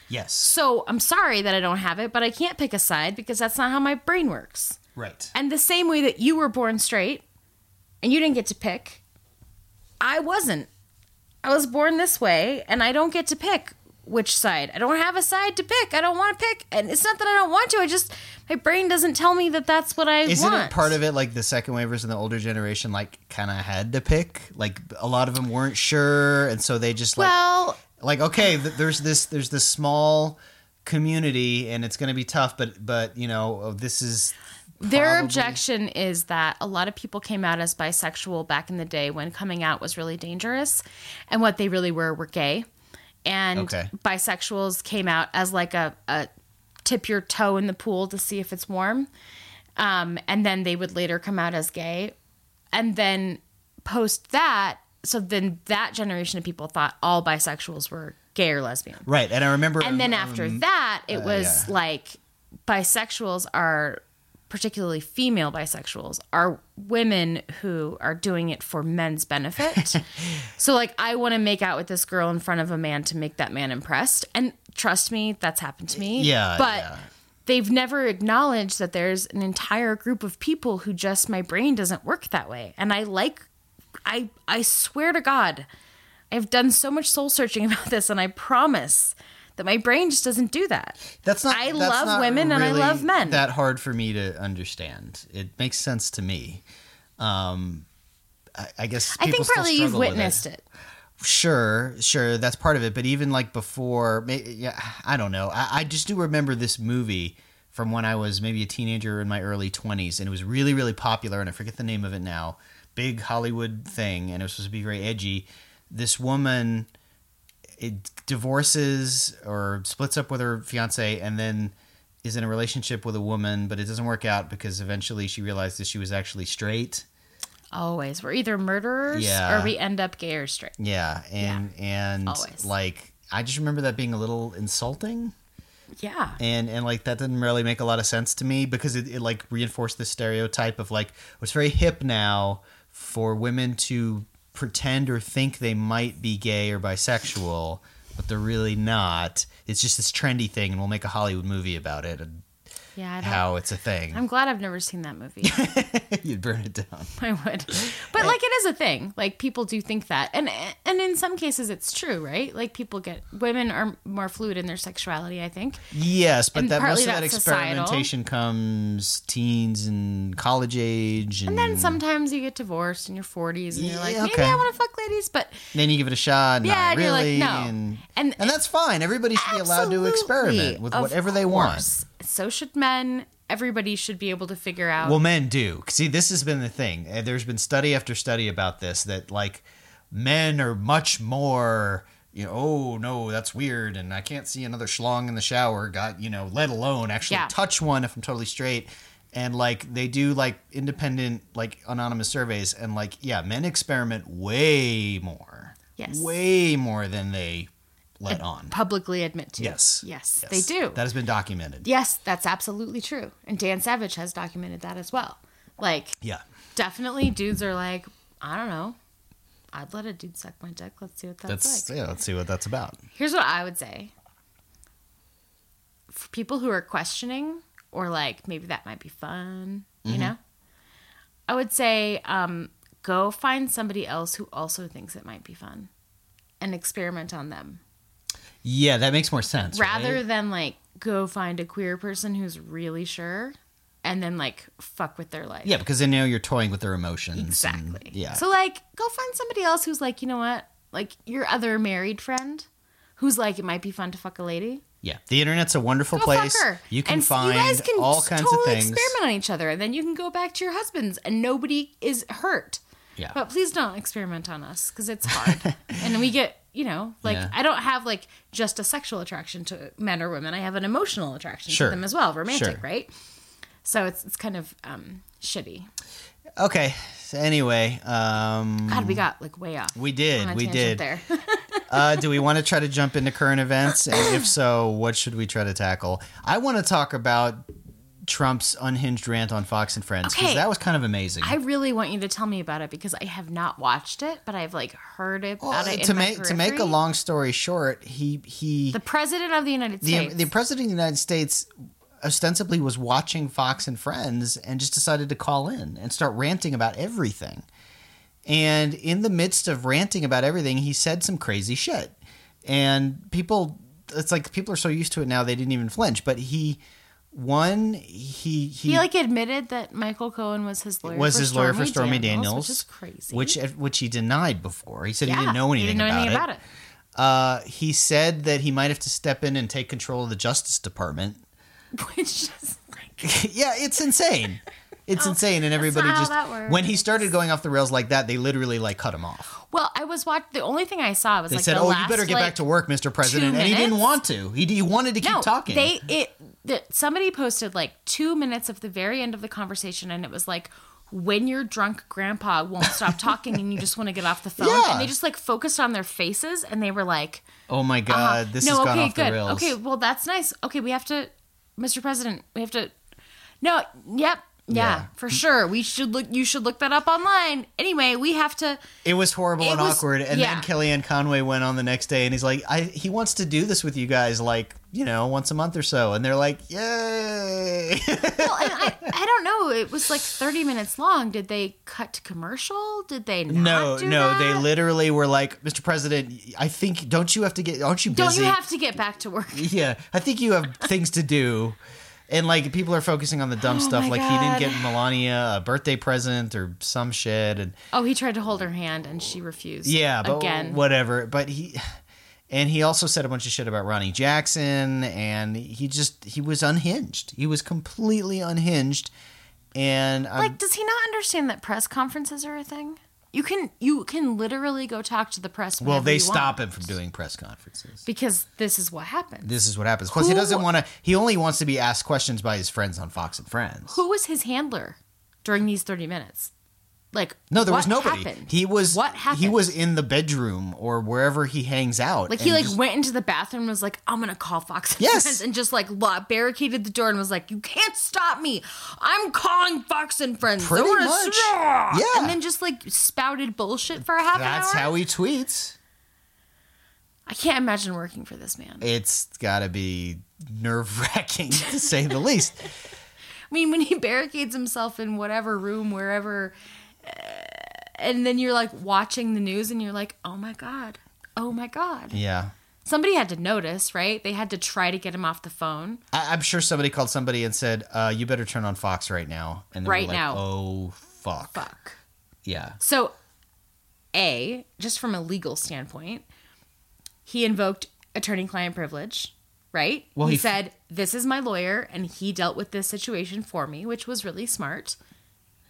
Yes,
so i'm sorry that i don't have it but i can't pick a side because that's not how my brain works.
Right.
and the same way that you were born straight and you didn't get to pick, I wasn't. I was born this way and I don't get to pick which side. I don't have a side to pick. I don't want to pick. And it's not that I don't want to. I just, my brain doesn't tell me that that's what I want.
Isn't
want.
it part of it like the second wavers and the older generation like kind of had to pick? Like a lot of them weren't sure, and so they just like
Well,
like okay, th- there's this there's this small community, and it's going to be tough, but but you know oh, this is
Their
probably-
objection is that a lot of people came out as bisexual back in the day when coming out was really dangerous, and what they really were were gay. And
Okay.
bisexuals came out as like a, a tip your toe in the pool to see if it's warm, um, and then they would later come out as gay, and then post that. So then that generation of people thought all bisexuals were gay or lesbian
right. And I remember,
and then
um,
after that it was
yeah.
like bisexuals are particularly female bisexuals are women who are doing it for men's benefit. So like i want to make out with this girl in front of a man to make that man impressed. And trust me that's happened to me.
Yeah,
but
yeah.
they've never acknowledged that there's an entire group of people who just my brain doesn't work that way. And i like i i swear to god i've done so much soul searching about this and i promise that my brain just doesn't do that
That's not.
I
that's
love
not
women and I love men.
That hard for me to understand. It makes sense to me. Um, I, I guess
i think partly you've
with
witnessed it.
Sure, sure, that's part of it. But even like before, yeah, I don't know. I, I just do remember this movie from when I was maybe a teenager in my early twenties, and it was really, really popular. And I forget the name of it now. Big Hollywood thing, and it was supposed to be very edgy. This woman it divorces or splits up with her fiance and then is in a relationship with a woman, but it doesn't work out because eventually she realizes she was actually straight.
Always. We're either murderers
Yeah.
or we end up gay or straight.
Yeah, and and
Always.
like I just remember that being a little insulting.
Yeah.
and and like that didn't really make a lot of sense to me because it, it like reinforced the stereotype of like it's very hip now for women to pretend or think they might be gay or bisexual but they're really not. It's just this trendy thing and we'll make a hollywood movie about it and
Yeah.
How it's a thing
I'm glad I've never seen that movie.
you'd burn it down
I would. But like it is a thing. Like people do think that. And and in some cases it's true, right? Like people get women are more fluid in their sexuality, I think.
yes but
And
that most of that
that's societal.
experimentation comes teens and college age and,
And then sometimes you get divorced in your 40s and you're like, maybe
okay.
I want to fuck ladies, but
then you give it a shot
Yeah, you're like,
really
no.
and,
And-
and that's fine everybody should be allowed to experiment with whatever they want
course. So should men. Everybody should be able to figure out.
Well, men do. See, this has been the thing. Uh, There's been study after study about this that like men are much more. You know, oh no, that's weird, and I can't see another schlong in the shower. Got you know, let alone actually
Yeah.
touch one if I'm totally straight. And like they do like independent like anonymous surveys, and like yeah, men experiment way more.
Yes.
way more than they let on.
publicly admit to.
Yes.
Yes,
Yes.
they do.
That has been documented.
yes, that's absolutely true. And Dan Savage has documented that as well. Like,
Yeah.
definitely dudes are like, I don't know. I'd let a dude suck my dick. Let's see what that's,
That's
like.
yeah. Let's see what that's about.
Here's what I would say. For people who are questioning or like maybe that might be fun,
Mm-hmm.
you know? I would say um, go find somebody else who also thinks it might be fun and experiment on them.
Yeah, that makes more sense.
rather
right?
than like go find a queer person who's really sure and then like fuck with their life.
Yeah, because they know you're toying with their emotions. and-
Exactly.
yeah.
So like go find somebody else who's like, you know what? Like your other married friend who's like it might be fun to fuck a lady.
yeah, the internet's a wonderful
Go
place.
fuck her.
You can
and
find
you guys can
all kinds
totally
of things.
experiment on each other and then you can go back to your husbands and nobody is hurt.
Yeah.
But please don't experiment on us because it's hard. and we get, you know, like
Yeah.
I don't have like just a sexual attraction to men or women. I have an emotional attraction
Sure.
to them as well, romantic,
Sure.
right? So it's it's kind of um, shitty.
Okay. So anyway, um,
God, we got like way off.
we did. We did.
there.
uh, do we want to try to jump into current events? And if so, what should we try to tackle? I want to talk about Trump's unhinged rant on Fox and Friends because
Okay.
that was kind of amazing.
I really want you to tell me about it because I have not watched it, but I've like heard it
Well,
about it
to make to make a long story short, he he
the president of the United
the,
States.
the president of the United States ostensibly was watching Fox and Friends and just decided to call in and start ranting about everything. And in the midst of ranting about everything, he said some crazy shit. And people, it's like people are so used to it now they didn't even flinch. But he, one, he he,
he like admitted that Michael Cohen was his lawyer.
was
for
his lawyer for
Stormy
Stormy Daniels,
which is crazy.
which which he denied before. He said
yeah,
he didn't know anything,
he didn't know
about,
anything
it.
about it.
Uh, he said that he might have to step in and take control of the Justice Department.
Which is like,
yeah, it's insane. It's insane, and everybody just when he started going off the rails like that, they literally like cut him off.
well, I was watching. The only thing I saw was
They
like
said,
the
"Oh, you better get
like,
back to work, Mr. President," and he didn't want to. He, he wanted to keep
no,
talking.
They it that somebody posted like two minutes of the very end of the conversation, and it was like. When your drunk grandpa won't stop talking and you just want to get off the phone,
Yeah.
and they just like focused on their faces and they were like,
oh my
uh-huh.
God, this is
no,
has gone
okay,
off
good.
the rails.
Okay, well that's nice. Okay, we have to, Mr. President, we have to. No, yep, yeah,
Yeah.
for sure. We should look. You should look that up online. Anyway, we have to.
It was horrible
It
and
was-
awkward. And
yeah.
then Kellyanne Conway went on the next day, and he's like, I, "He wants to do this with you guys, like you know, once a month or so." And they're like, "Yay!"
Well, and I, I don't know. It was like thirty minutes long. Did they cut to commercial? Did they not
no, no,
that?
they literally were like, "Mr. President, I think don't you have to get? Aren't you busy?"
Don't you have to get back to work?
Yeah, I think you have things to do. And like people are focusing on the dumb
Oh
stuff, like he didn't get Melania a birthday present or some shit, and
Oh, he tried to hold her hand and she refused.
yeah, but
again.
whatever. But he, and he also said a bunch of shit about Ronny Jackson, and he just he was unhinged. He was completely unhinged, and I'm,
Like, does he not understand that press conferences are a thing? You can you can literally go talk to the press.
Well, they stop
want,
him from doing press conferences.
because this is what happens.
This is what happens. Plus, he doesn't want to. He only wants to be asked questions by his friends on Fox and Friends.
Who was his handler during these thirty minutes? Like
No, there was nobody.
happened?
He was
what happened?
He was in the bedroom or wherever he hangs out.
like he like
just-
went into the bathroom and was like, "I'm gonna call Fox and
Yes.
Friends," and just like barricaded the door and was like, "You can't stop me! I'm calling Fox and Friends."
Pretty much. Yeah.
and then just like spouted bullshit for a half
That's
an hour.
how he tweets.
I can't imagine working for this man.
It's got to be nerve wracking to say the least.
I mean, when he barricades himself in whatever room, wherever, and then you're like watching the news and you're like, oh my God, oh my God.
Yeah.
Somebody had to notice, right? They had to try to get him off the phone.
I, I'm sure somebody called somebody and said, uh, "You better turn on Fox right now." And they were
Right
like,
now.
Oh fuck.
Fuck.
Yeah.
So, A, just from a legal standpoint, he invoked attorney client privilege, right?
Well,
he,
he f-
said, This is my lawyer, and he dealt with this situation for me, which was really smart.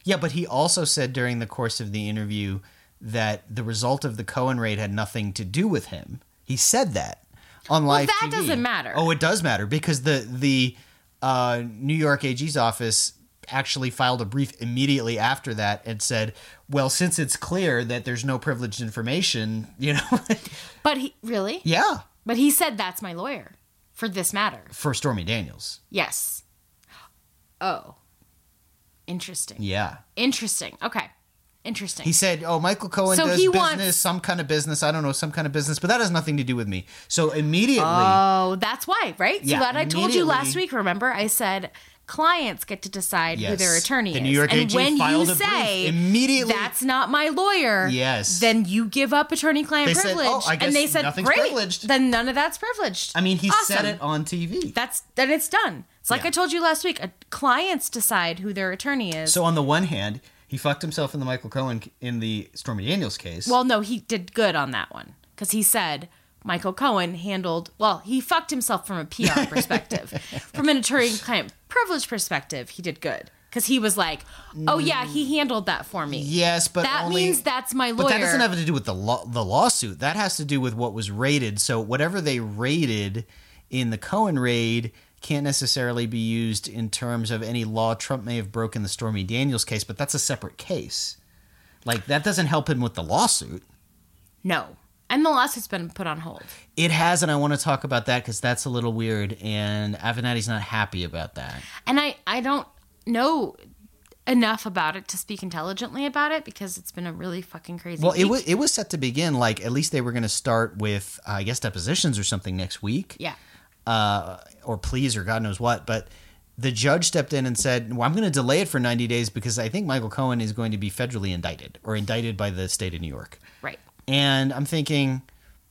Yeah, but he also said during the course of the interview that the result of the Cohen raid had nothing to do with him. He said that on live
that
TV.
doesn't matter.
Oh, it does matter because the the uh, New York AG's office actually filed a brief immediately after that and said, "Well, since it's clear that there's no privileged information, you know,
But he, really?
yeah,
But he said, That's my lawyer for this matter.
for Stormy Daniels,
Yes. Oh. Interesting.
yeah."
Interesting. Okay. Interesting.
He said, "Oh, Michael Cohen
So
does business,
wants-
some kind of business. I don't know, some kind of business, but that has nothing to do with me." So immediately,
oh, that's why, right?
Yeah,
so that I told you last week, remember? I said clients get to decide who their attorney
The
is.
New York
and
AG
when
filed
you
a brief
say
immediately-
that's not my lawyer,
Yes.
then you give up attorney client
They said,
privilege.
"Oh, I guess
and they said, Great,
privileged."
then none of that's privileged.
I mean, he said it on TV.
That's then it's done. It's like
Yeah.
I told you last week. Uh, clients decide who their attorney is.
So on the one hand, he fucked himself in the Michael Cohen in the Stormy Daniels case.
Well, no, he did good on that one because he said Michael Cohen handled well. He fucked himself from a PR perspective, from an attorney-client privilege perspective. He did good because he was like, "Oh yeah, he handled that for me."
yes, but
that
only,
means that's my lawyer.
But that doesn't have to do with the law, the lawsuit. That has to do with what was raided. So whatever they raided in the Cohen raid can't necessarily be used in terms of any law Trump may have broken the Stormy Daniels case, but that's a separate case. Like that doesn't help him with the lawsuit.
no, and the lawsuit's been put on hold.
It has, and I want to talk about that because that's a little weird, and Avenatti's not happy about that.
And I I don't know enough about it to speak intelligently about it because it's been a really fucking crazy.
Well, it was it was set to begin like at least they were going to start with uh, I guess depositions or something next week,
yeah.
uh, or pleas or God knows what. But the judge stepped in and said, "Well, I'm going to delay it for 90 days because I think Michael Cohen is going to be federally indicted or indicted by the state of New York."
Right.
And I'm thinking,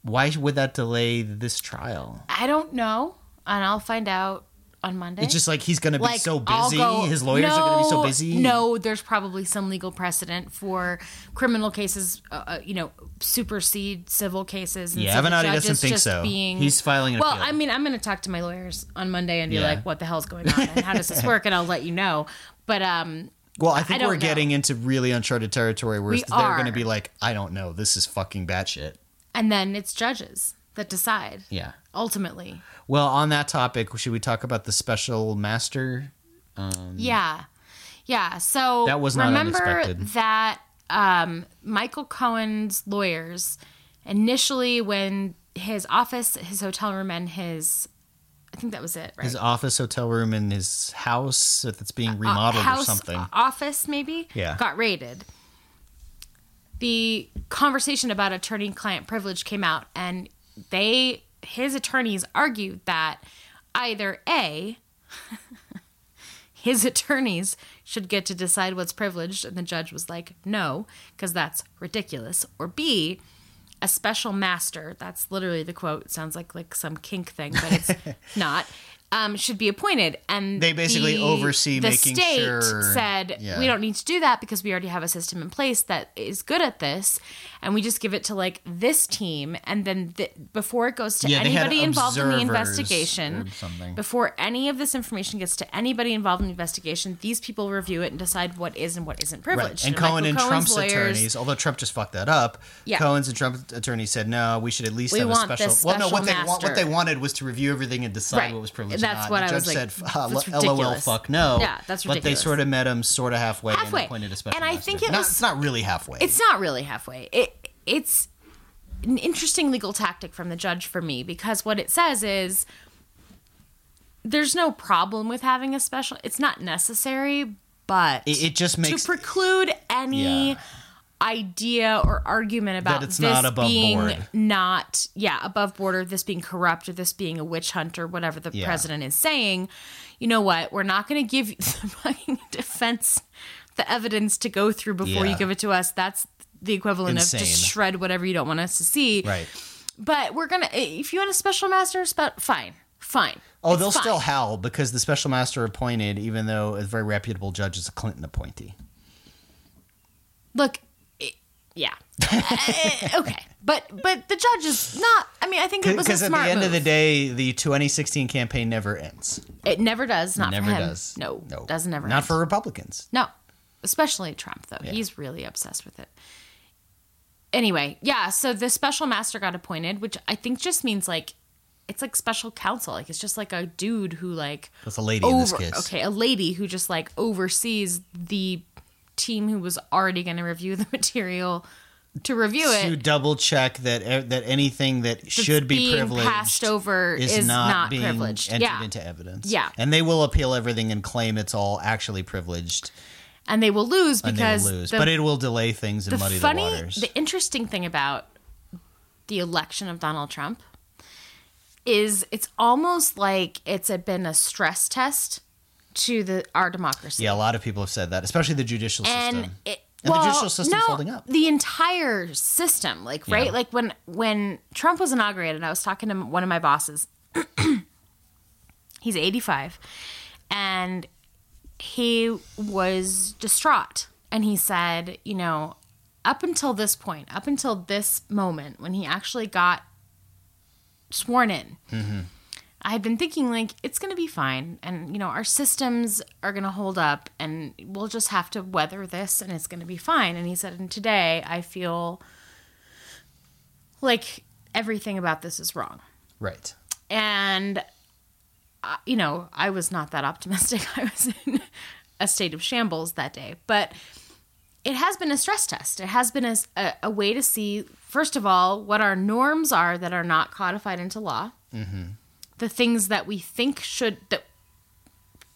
why would that delay this trial?
I don't know, and I'll find out on Monday.
It's just like he's going to be
like
so busy.
go-
His lawyers are going to be so busy.
No, there's probably some legal precedent for criminal cases, uh, uh, you know, supersede civil cases. And
Yeah,
so
Avenatti doesn't think so.
Being,
He's filing an
Well,
appeal.
I mean, I'm going to talk to my lawyers on Monday and be
Yeah.
like, "What the hell's going on? And how does this work?" And I'll let you know. But um,
Well, I think
I
we're
know.
getting into really uncharted territory where
We
they're going to be like, I don't know, this is fucking batshit.
and then it's judges that decide
Yeah.
ultimately.
Well, on that topic, should we talk about the special master?
Yeah. Yeah. So
That was not
remember
unexpected.
that um, Michael Cohen's lawyers initially when his office, his hotel room, and his I think that was it, right?
His office, hotel room, and his house that's being remodeled
Uh, house,
or something.
office maybe
Yeah.
got raided. The conversation about attorney-client privilege came out, and they his attorneys argued that either a his attorneys should get to decide what's privileged, and the judge was like, no, because that's ridiculous. Or B, a special master, that's literally the quote, sounds like like some kink thing, but it's not, um, should be appointed. And
They basically
the-
oversee
the
making
state
sure-
said
Yeah.
we don't need to do that because we already have a system in place that is good at this, and we just give it to like this team, and then th- before it goes to
Yeah,
anybody involved in the investigation, before any of this information gets to anybody involved in the investigation, these people review it and decide what is and what isn't
Right.
privileged.
And Cohen and
Cohen's
Trump's
lawyers-
attorneys, although Trump just fucked that up,
Yeah.
Cohen's and Trump's attorneys said no, we should at least
We
have a special.
this
well, no, what they want, what they wanted was to review everything and decide
Right.
what was privileged.
That's what
the
I was
judge
like,
said, uh,
that's
"LOL,
ridiculous."
fuck no."
Yeah, that's ridiculous.
But they sort of met him sort of halfway,
Halfway.
and appointed a special.
And I
master.
think it
Not-
was-
it's not really halfway.
It's not really halfway. It it's an interesting legal tactic from the judge for me because what it says is there's no problem with having a special. It's not necessary, but
It- it just makes-
to preclude any
Yeah.
idea or argument about
it's
this
not above
being
board.
not yeah above board or this being corrupt or this being a witch hunt or whatever the
Yeah.
president is saying. You know what? We're not going to give you the fucking defense the evidence to go through before
Yeah.
you give it to us. That's the equivalent
Insane.
of just shred whatever you don't want us to see.
right.
But we're gonna if you want a special master, spe- fine, fine.
Oh,
It's
they'll
fine.
still howl because the special master appointed, even though a very reputable judge is a Clinton appointee.
look. it- yeah. Uh, okay, but but the judge is not. I mean, I think it was
Because at the
smart
end of the day, the 2016 campaign never ends.
it never does. Not
never
for him.
does.
No,
no,
doesn't ever.
Not
end.
for Republicans.
No, especially Trump though. He's really obsessed with it. Anyway, yeah. So the special master got appointed, which I think just means like it's like special counsel. Like it's just like a dude who like
That's a lady in this case.
okay, a lady who just like oversees the team who was already going to review the material to review
to
it.
To double check that that anything that should be privileged
passed over
is,
is
not,
not
being
privileged.
entered
Yeah.
into evidence.
Yeah.
and they will appeal everything and claim it's all actually privileged,
And they will lose
and
because
they will lose.
the,
but it will delay things and muddy
funny,
the waters.
the interesting thing about the election of Donald Trump is it's almost like it's a, been a stress test to the our democracy.
yeah, a lot of people have said that, especially the judicial
and
system.
it,
And the judicial system's
no,
holding up.
The entire system, like right,
Yeah.
like when when Trump was inaugurated, I was talking to one of my bosses. He's 85, and he was distraught, and he said, you know, up until this point, up until this moment, when he actually got sworn in. Mm-hmm. I had been thinking like it's going to be fine and you know our systems are going to hold up and we'll just have to weather this and it's going to be fine and he said and today I feel like everything about this is wrong.
right.
And you know, I was not that optimistic. I was in a state of shambles that day, but it has been a stress test. It has been a, a, a way to see, first of all, what our norms are that are not codified into law. Mm-hmm. The things that we think should that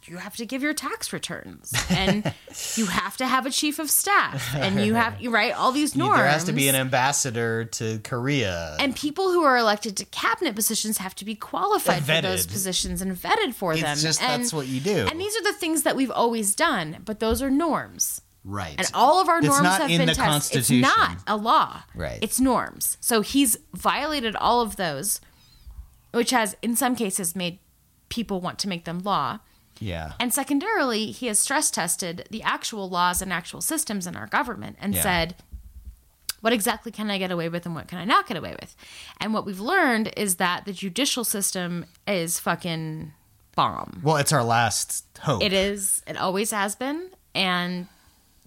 you have to give your tax returns, and you have to have a chief of staff, and you have you right all these norms.
There has to be an ambassador to Korea.
and people who are elected to cabinet positions have to be qualified for those positions and vetted for
It's
them.
just
and,
that's what you do.
And these are the things that we've always done, but those are norms.
right.
And all of our
It's
norms
not
have
in
been
the
tested.
Constitution.
It's not a law.
Right.
It's norms. So he's violated all of those, which has in some cases made people want to make them law.
Yeah.
And secondarily, he has stress tested the actual laws and actual systems in our government and
Yeah.
said, what exactly can I get away with and what can I not get away with? And what we've learned is that the judicial system is fucking bomb.
well, it's our last hope.
It is, it always has been. And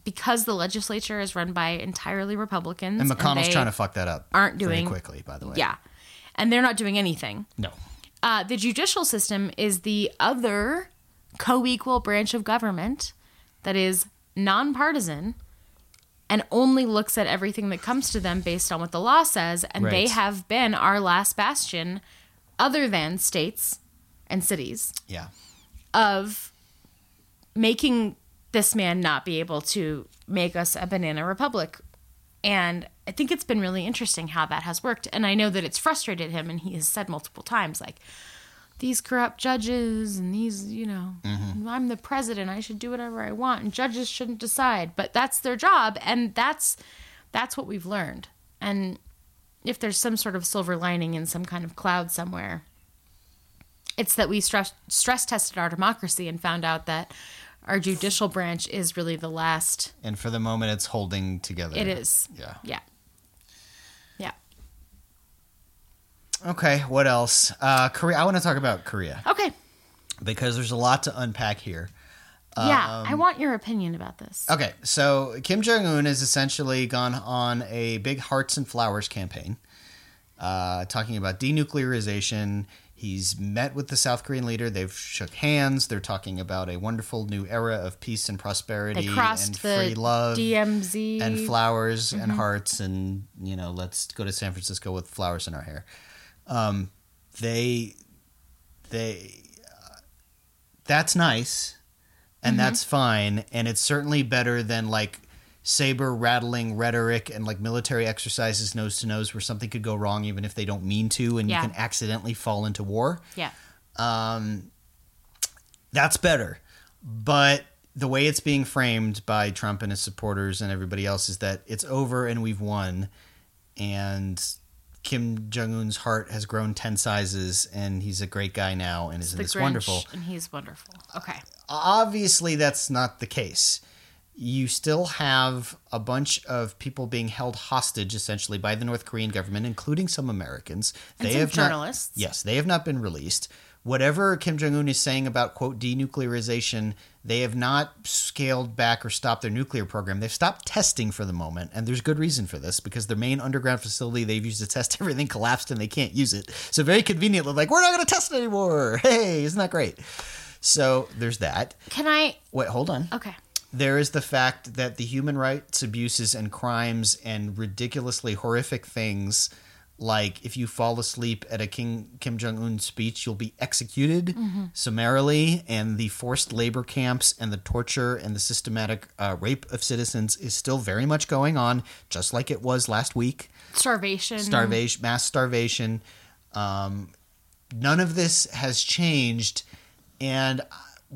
because the legislature is run by entirely Republicans,
and McConnell's
they
trying to fuck that up.
aren't
very
doing-
quickly, by the way.
Yeah. And they're not doing anything.
No.
Uh, the judicial system is the other co equal branch of government that is nonpartisan and only looks at everything that comes to them based on what the law says. And they have been our last bastion, other than states and cities,
Yeah.
of making this man not be able to make us a banana republic. And I think it's been really interesting how that has worked. And I know that it's frustrated him, and he has said multiple times, like, these corrupt judges and these, you know, mm-hmm. I'm the president, I should do whatever I want, and judges shouldn't decide. But that's their job, and that's that's what we've learned. And if there's some sort of silver lining in some kind of cloud somewhere, it's that we stress stress tested our democracy and found out that our judicial branch is really the last.
And for the moment, it's holding together.
It is.
Yeah.
Yeah. Yeah.
Okay. What else? Uh, Korea. I want to talk about Korea
Okay.
because there's a lot to unpack here.
yeah.
Um,
I want your opinion about this.
Okay, so Kim Jong Un has essentially gone on a big hearts and flowers campaign, uh, talking about denuclearization. He's met with the South Korean leader. They've shook hands. They're talking about a wonderful new era of peace and prosperity
They crossed
and
the
free love
DMZ.
and flowers
Mm-hmm.
and hearts and you know let's go to San Francisco with flowers in our hair. Um, they they uh, that's nice and
Mm-hmm.
that's fine and it's certainly better than like saber rattling rhetoric and like military exercises nose to nose where something could go wrong even if they don't mean to and
Yeah.
you can accidentally fall into war
yeah.
um, that's better. But the way it's being framed by Trump and his supporters and everybody else is that it's over and we've won, and Kim Jong Un's heart has grown ten sizes, and he's a great guy now, and isn't this
Grinch,
wonderful?
And he's wonderful. Okay.
Obviously, that's not the case. You still have a bunch of people being held hostage, essentially, by the North Korean government, including some Americans.
And
they
some
have not-
journalists.
yes, they have not been released. Whatever Kim Jong Un is saying about quote denuclearization, they have not scaled back or stopped their nuclear program. They've stopped testing for the moment, and there's good reason for this because their main underground facility they've used to test everything collapsed and they can't use it. So very conveniently, like we're not going to test it anymore. Hey, isn't that great? So there's that.
Can I?
Wait, hold on.
Okay.
There is the fact that the human rights abuses and crimes and ridiculously horrific things, like if you fall asleep at a King Kim Jong Un speech, you'll be executed summarily, and the forced labor camps and the torture and the systematic uh, rape of citizens is still very much going on, just like it was last week
Starvation.
starvation, mass starvation. Um, none of this has changed, and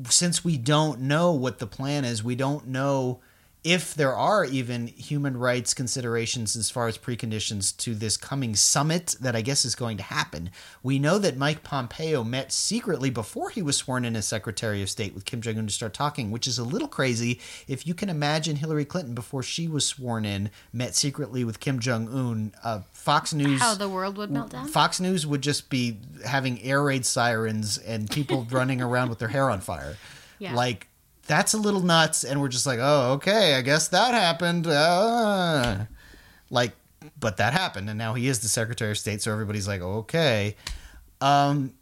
since we don't know what the plan is, we don't know if there are even human rights considerations as far as preconditions to this coming summit that I guess is going to happen. We know that Mike Pompeo met secretly before he was sworn in as Secretary of State with Kim Jong un to start talking, which is a little crazy if you can imagine Hillary Clinton before she was sworn in met secretly with Kim Jong un. Uh, Fox News.
How the world would melt down.
Fox News would just be having air raid sirens and people running around with their hair on fire.
Yeah.
Like that's a little nuts, and we're just like, oh, okay, I guess that happened. Uh, like, but that happened, and now he is the Secretary of State, so everybody's like, okay. Um,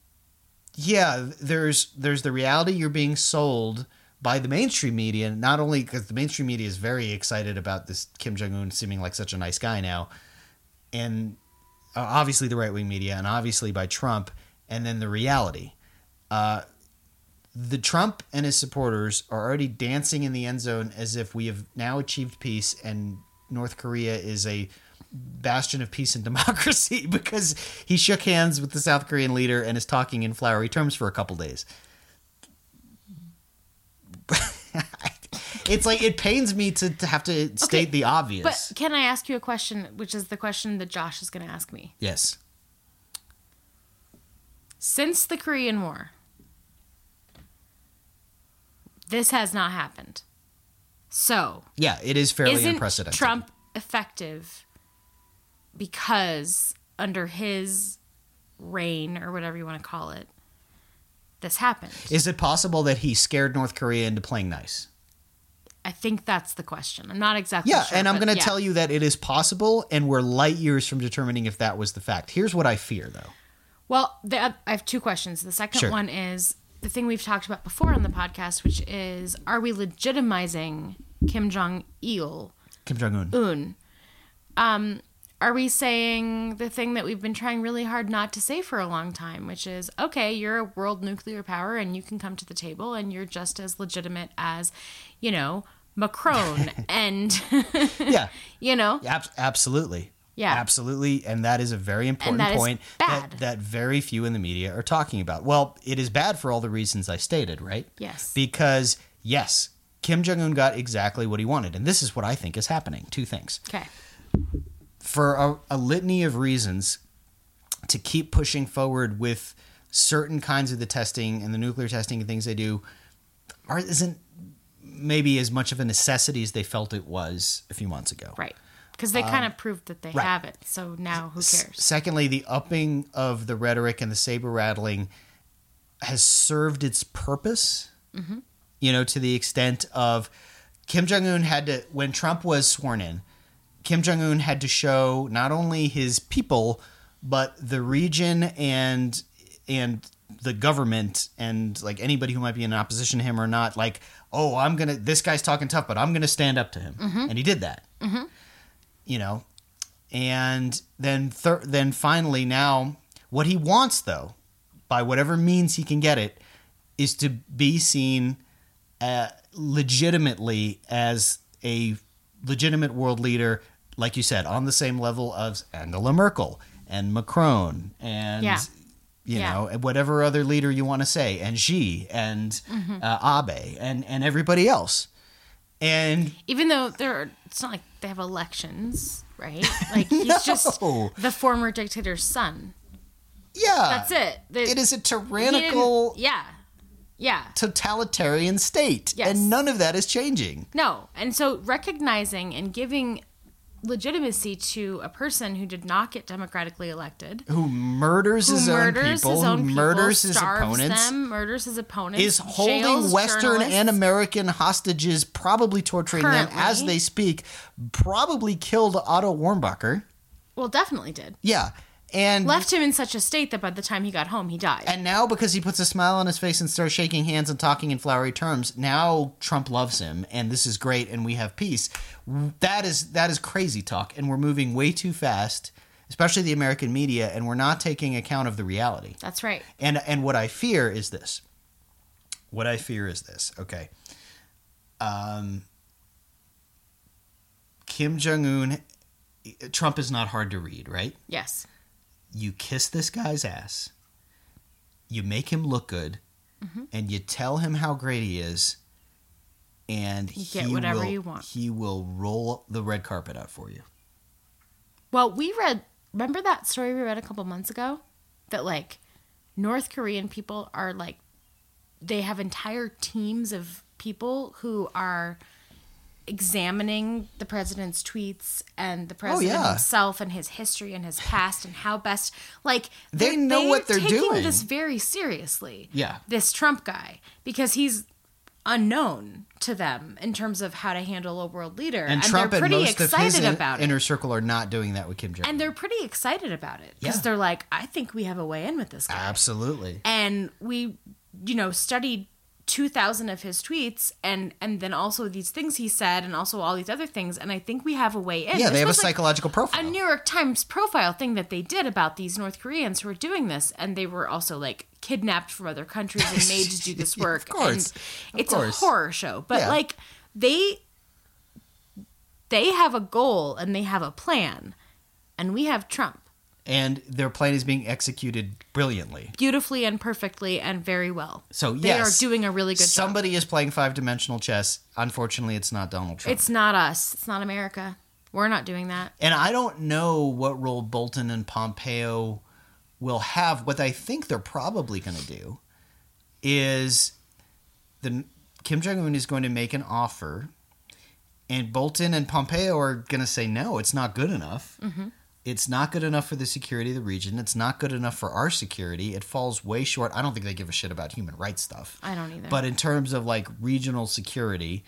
yeah, there's there's the reality you're being sold by the mainstream media, not only because the mainstream media is very excited about this Kim Jong Un seeming like such a nice guy now, and uh, obviously the right wing media, and obviously by Trump, and then the reality. Uh, the Trump and his supporters are already dancing in the end zone as if we have now achieved peace and North Korea is a bastion of peace and democracy because he shook hands with the South Korean leader and is talking in flowery terms for a couple days. it's like it pains me to, to have to state the obvious.
But can I ask you a question, which is the question that Josh is going to ask me?
yes.
Since the Korean War, this has not happened. So,
Yeah, it is fairly
isn't
unprecedented.
Trump effective because under his reign or whatever you want to call it, this happened?
Is it possible that he scared North Korea into playing nice?
I think that's the question. I'm not exactly sure.
Yeah,
sure.
and I'm going to
yeah.
tell you that it is possible, and we're light years from determining if that was the fact. Here's what I fear, though.
Well, the, I have two questions. The second
Sure.
one is the thing we've talked about before on the podcast, which is are we legitimizing Kim Jong Il
Kim Jong Un.
Un? Um, are we saying the thing that we've been trying really hard not to say for a long time, which is okay, you're a world nuclear power and you can come to the table and you're just as legitimate as, you know, Macron and,
Yeah,
you know,
ab- absolutely.
Yeah.
absolutely, and that is a very important
that
point that that very few in the media are talking about. Well, it is bad for all the reasons I stated, right?
Yes.
Because yes, Kim Jong Un got exactly what he wanted, and this is what I think is happening. Two things.
okay.
for a, a litany of reasons to keep pushing forward with certain kinds of the testing and the nuclear testing and things they do are isn't maybe as much of a necessity as they felt it was a few months ago.
Right. Because they kind of proved that they
Um, right.
have it. So now who
S-
cares?
Secondly, the upping of the rhetoric and the saber rattling has served its purpose.
Mm-hmm.
You know, to the extent of Kim Jong Un had to when Trump was sworn in. Kim Jong Un had to show not only his people but the region and and the government and like anybody who might be in opposition to him or not like oh i'm gonna this guy's talking tough but i'm gonna stand up to him and he did that you know and then thir- then finally now what he wants though by whatever means he can get it is to be seen uh, legitimately as a legitimate world leader like you said on the same level of Angela Merkel and Macron and
Yeah.
you
Yeah.
know whatever other leader you want to say and Xi and
Mm-hmm.
uh, Abe and and everybody else and
Even though there are, it's not like they have elections, right? Like he's just the former dictator's son.
yeah
That's it. The-
it is a tyrannical
Yeah. Yeah.
totalitarian state
Yes.
and none of that is changing
No. And so recognizing and giving legitimacy to a person who did not get democratically elected,
who murders
who
his own people,
his own
who
people,
murders his opponents,
them, murders his opponents,
is holding Western and American hostages, probably torturing them as they speak, probably killed Otto Warmbacher.
well, definitely did.
Yeah. And
Left him in such a state that by the time he got home, he died.
and now because he puts a smile on his face and starts shaking hands and talking in flowery terms, now Trump loves him and this is great and we have peace. That is that is crazy talk and we're moving way too fast, especially the American media and we're not taking account of the reality.
That's right.
And and what I fear is this. What I fear is this. Okay. Um Kim Jong Un Trump is not hard to read, right?
Yes.
You kiss this guy's ass. You make him look good
Mm-hmm.
and you tell him how great he is and
You get
he
whatever
will,
you want.
He will roll the red carpet out for you.
Well, we read. Remember that story we read a couple months ago? That like North Korean people are like they have entire teams of people who are examining the president's tweets and the oh, president
Oh, yeah.
himself and his history and his past and how best like
They know what they're
taking
doing.
this very seriously
Yeah.
this trump guy because he's unknown to them in terms of how to handle a world leader
And, Trump
they're
and
pretty
most of
excited
his in-
about it
inner circle are not doing that with Kim Jong
and they're pretty excited about it because
Yeah.
they're like, I think we have a way in with this guy.
Absolutely.
And we, you know, studied two thousand of his tweets, and and then also these things he said, and also all these other things, and I think we have a way in.
Yeah,
This
they have a
like,
psychological profile.
a New York Times profile thing that they did about these North Koreans who were doing this, and they were also like kidnapped from other countries and made to do this work.
of course.
and
Of
it's
course.
a horror show, but
Yeah.
like they they have a goal and they have a plan, and we have Trump
and their plan is being executed brilliantly.
beautifully and perfectly and very well.
So yes, they
are doing a really good job.
Somebody is playing five dimensional chess. Unfortunately, it's not Donald Trump.
It's not us. It's not America. We're not doing that.
and I don't know what role Bolton and Pompeo will have. What I think they're probably going to do is the Kim Jong Un is going to make an offer, and Bolton and Pompeo are going to say no. It's not good enough.
Mm-hmm.
It's not good enough for the security of the region. It's not good enough for our security. It falls way short. I don't think they give a shit about human rights stuff.
I don't either.
But in terms of like regional security,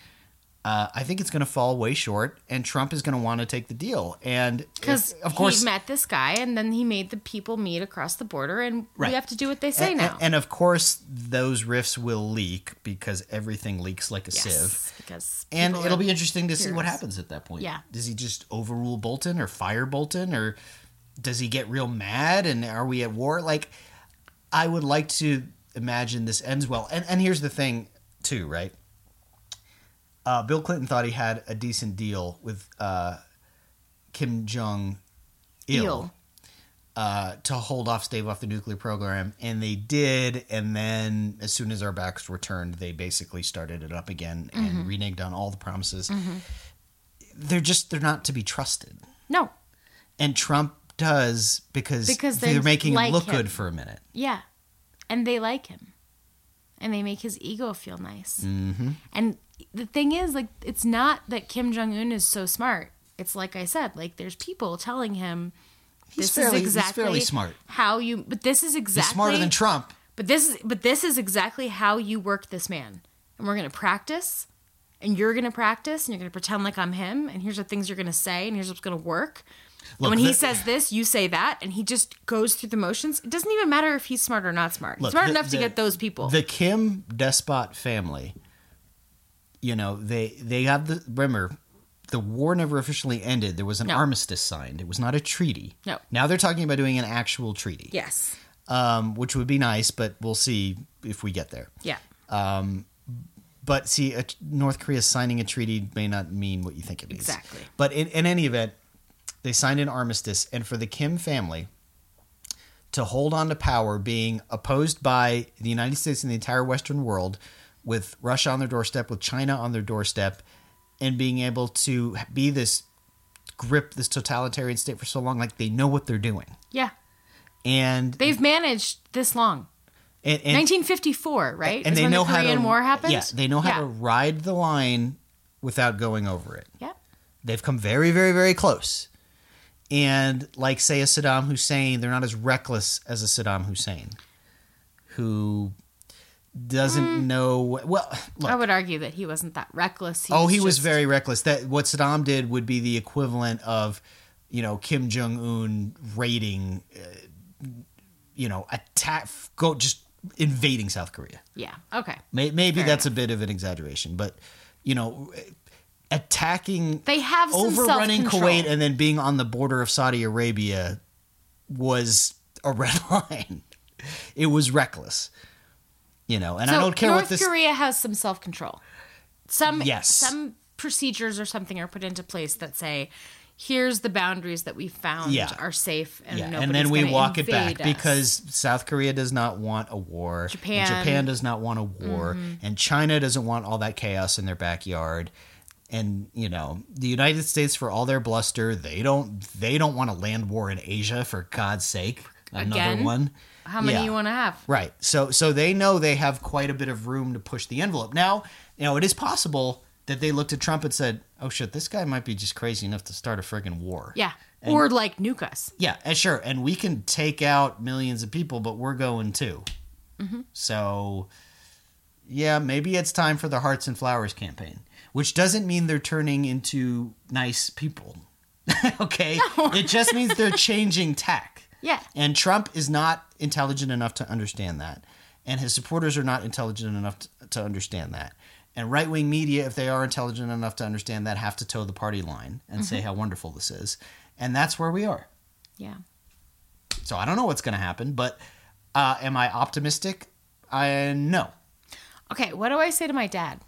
uh, I think it's going to fall way short, and Trump is going to want to take the deal. And
because
of course,
he met this guy and then he made the people meet across the border, and
Right.
we have to do what they say
and,
now.
and of course, those riffs will leak because everything leaks like a sieve.
because
And it'll be interesting to see what happens at that point.
Yeah.
Does he just overrule Bolton or fire Bolton or does he get real mad and are we at war? Like, I would like to imagine this ends well. And and here's the thing, too, right? Uh, Bill Clinton thought he had a decent deal with uh, Kim Jong Il uh, to hold off, stave off the nuclear program, and they did. And then, as soon as our backs were turned, they basically started it up again and reneged on all the promises. They're just they're not to be trusted,
no,
and Trump does because
Because
they're
they
making
like
him look
him.
good for a minute.
yeah, and they like him and they make his ego feel nice mm-hmm. and the thing is like it's not that kim jong-un is so smart it's like i said like there's people telling him
He's
this
fairly-
is
he's
exactly
fairly smart.
how you but this is exactly
He's smarter than Trump.
but this is but this is exactly how you work this man. And we're gonna practice and you're gonna practice and you're gonna pretend like I'm him and here's the things you're gonna say and here's what's gonna work.
Look,
and when he says this, you say that, and he just goes through the motions. It doesn't even matter if he's smart or not smart.
Look,
he's smart
the-
enough to
the-
get those people.
The Kim despot family, you know, they they have the remember the war never officially ended. There was an
No.
armistice signed. It was not a treaty.
No.
Now they're talking about doing an actual treaty.
yes.
Um, which would be nice, but we'll see if we get there.
Yeah.
Um, But see, a, North Korea signing a treaty may not mean what you think it means.
Exactly.
But in, in any event, they signed an armistice, and for the Kim family to hold on to power, being opposed by the United States and the entire Western world, with Russia on their doorstep, with China on their doorstep, and being able to be this grip, this totalitarian state for so long, like they know what they're doing,
Yeah.
and
They've managed this long.
and, and
1954, right?
and
Is
they
when
know
the
how
Korean
to
War happened.
Yeah, they know how
yeah.
to ride the line without going over it.
Yeah.
They've come very, very, very close. And like, say, a Saddam Hussein, they're not as reckless as a Saddam Hussein, who doesn't know. Well, look,
Mm. I would argue that he wasn't that reckless. He
oh, he was very reckless. That what Saddam did would be the equivalent of, you know, Kim Jong Un raiding, uh, you know, attack, go just invading South Korea.
Yeah. Okay.
May- Maybe
Fair
that's a bit of an exaggeration, but you know, attacking,
They have
overrunning. Kuwait, and then being on the border of Saudi Arabia was a red line. It was reckless, you know. And I don't care
North
what this.
Korea has some self control. Some
Yes.
some procedures or something are put into place that say, here's the boundaries that we found
Yeah.
are safe, and
yeah, and then we walk it back
us.
because South Korea does not want a war.
Japan.
and Japan does not want a war, mm-hmm. and China doesn't want all that chaos in their backyard. And you know, the United States, for all their bluster, they don't they don't want a land war in Asia. For God's sake, another
Again?
one.
How many
Yeah.
you want to have?
Right. So so they know they have quite a bit of room to push the envelope. Now, you know, it is possible that they looked at Trump and said, "Oh shit, this guy might be just crazy enough to start a friggin' war."
Yeah, or like nuke us.
Yeah, and sure. And we can take out millions of people, but we're going too. Mm-hmm. So, yeah, maybe it's time for the Hearts and Flowers campaign, which doesn't mean they're turning into nice people. okay? It just means they're changing tack.
Yeah.
And Trump is not intelligent enough to understand that. And his supporters are not intelligent enough to, to understand that. And right wing media, if they are intelligent enough to understand that, have to toe the party line and say how wonderful this is. And that's where we are.
Yeah.
So I don't know what's going to happen, but uh, am I optimistic? I no.
Okay, what do I say to my dad?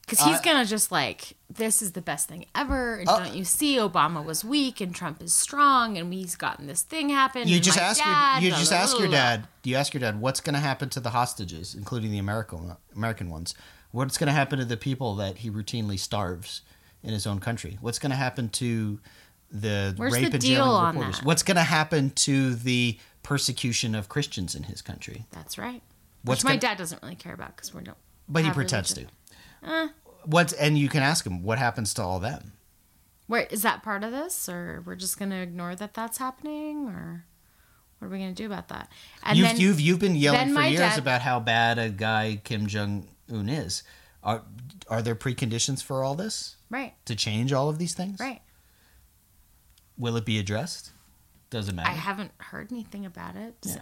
Because he's
Uh,
gonna just like, this is the best thing ever. And
Uh,
don't you see, Obama was weak and Trump is strong, and we's gotten this thing happen.
You just ask
dad,
your you
blah,
just
blah,
ask
blah,
your dad. You ask your dad what's going to happen to the hostages, including the American American ones. What's going to happen to the people that he routinely starves in his own country? What's going to happen to the
Where's
rape
the
and jailing reporters?
that?
What's going to happen to the persecution of Christians in his country?
That's right.
What's
Which my
gonna-
dad doesn't really care about because we don't.
But he pretends
religion. Uh.
To. What and you can ask him what happens to all them.
Where is that part of this, or we're just gonna ignore that that's happening, or what are we gonna do about that? And
you've,
then
you've you've been yelling for years
dad-
about how bad a guy Kim Jong Un is. Are are there preconditions for all this
right,
to change all of these things?
right.
Will it be addressed? Doesn't matter.
I haven't heard anything about it. so-
Yeah.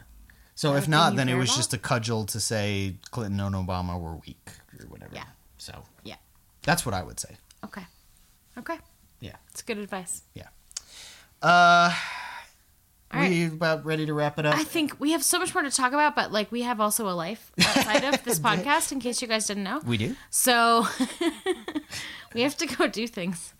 so if not, then it was
about?
just a cudgel to say Clinton and Obama were weak or whatever.
Yeah.
So
Yeah.
That's what I would say.
Okay. Okay.
Yeah.
It's good advice. Yeah.
Uh,
All right.
we about ready to wrap it up.
I think we have so much more to talk about, but like we have also a life outside of this podcast, in case you guys didn't know.
we do.
So we have to go do things.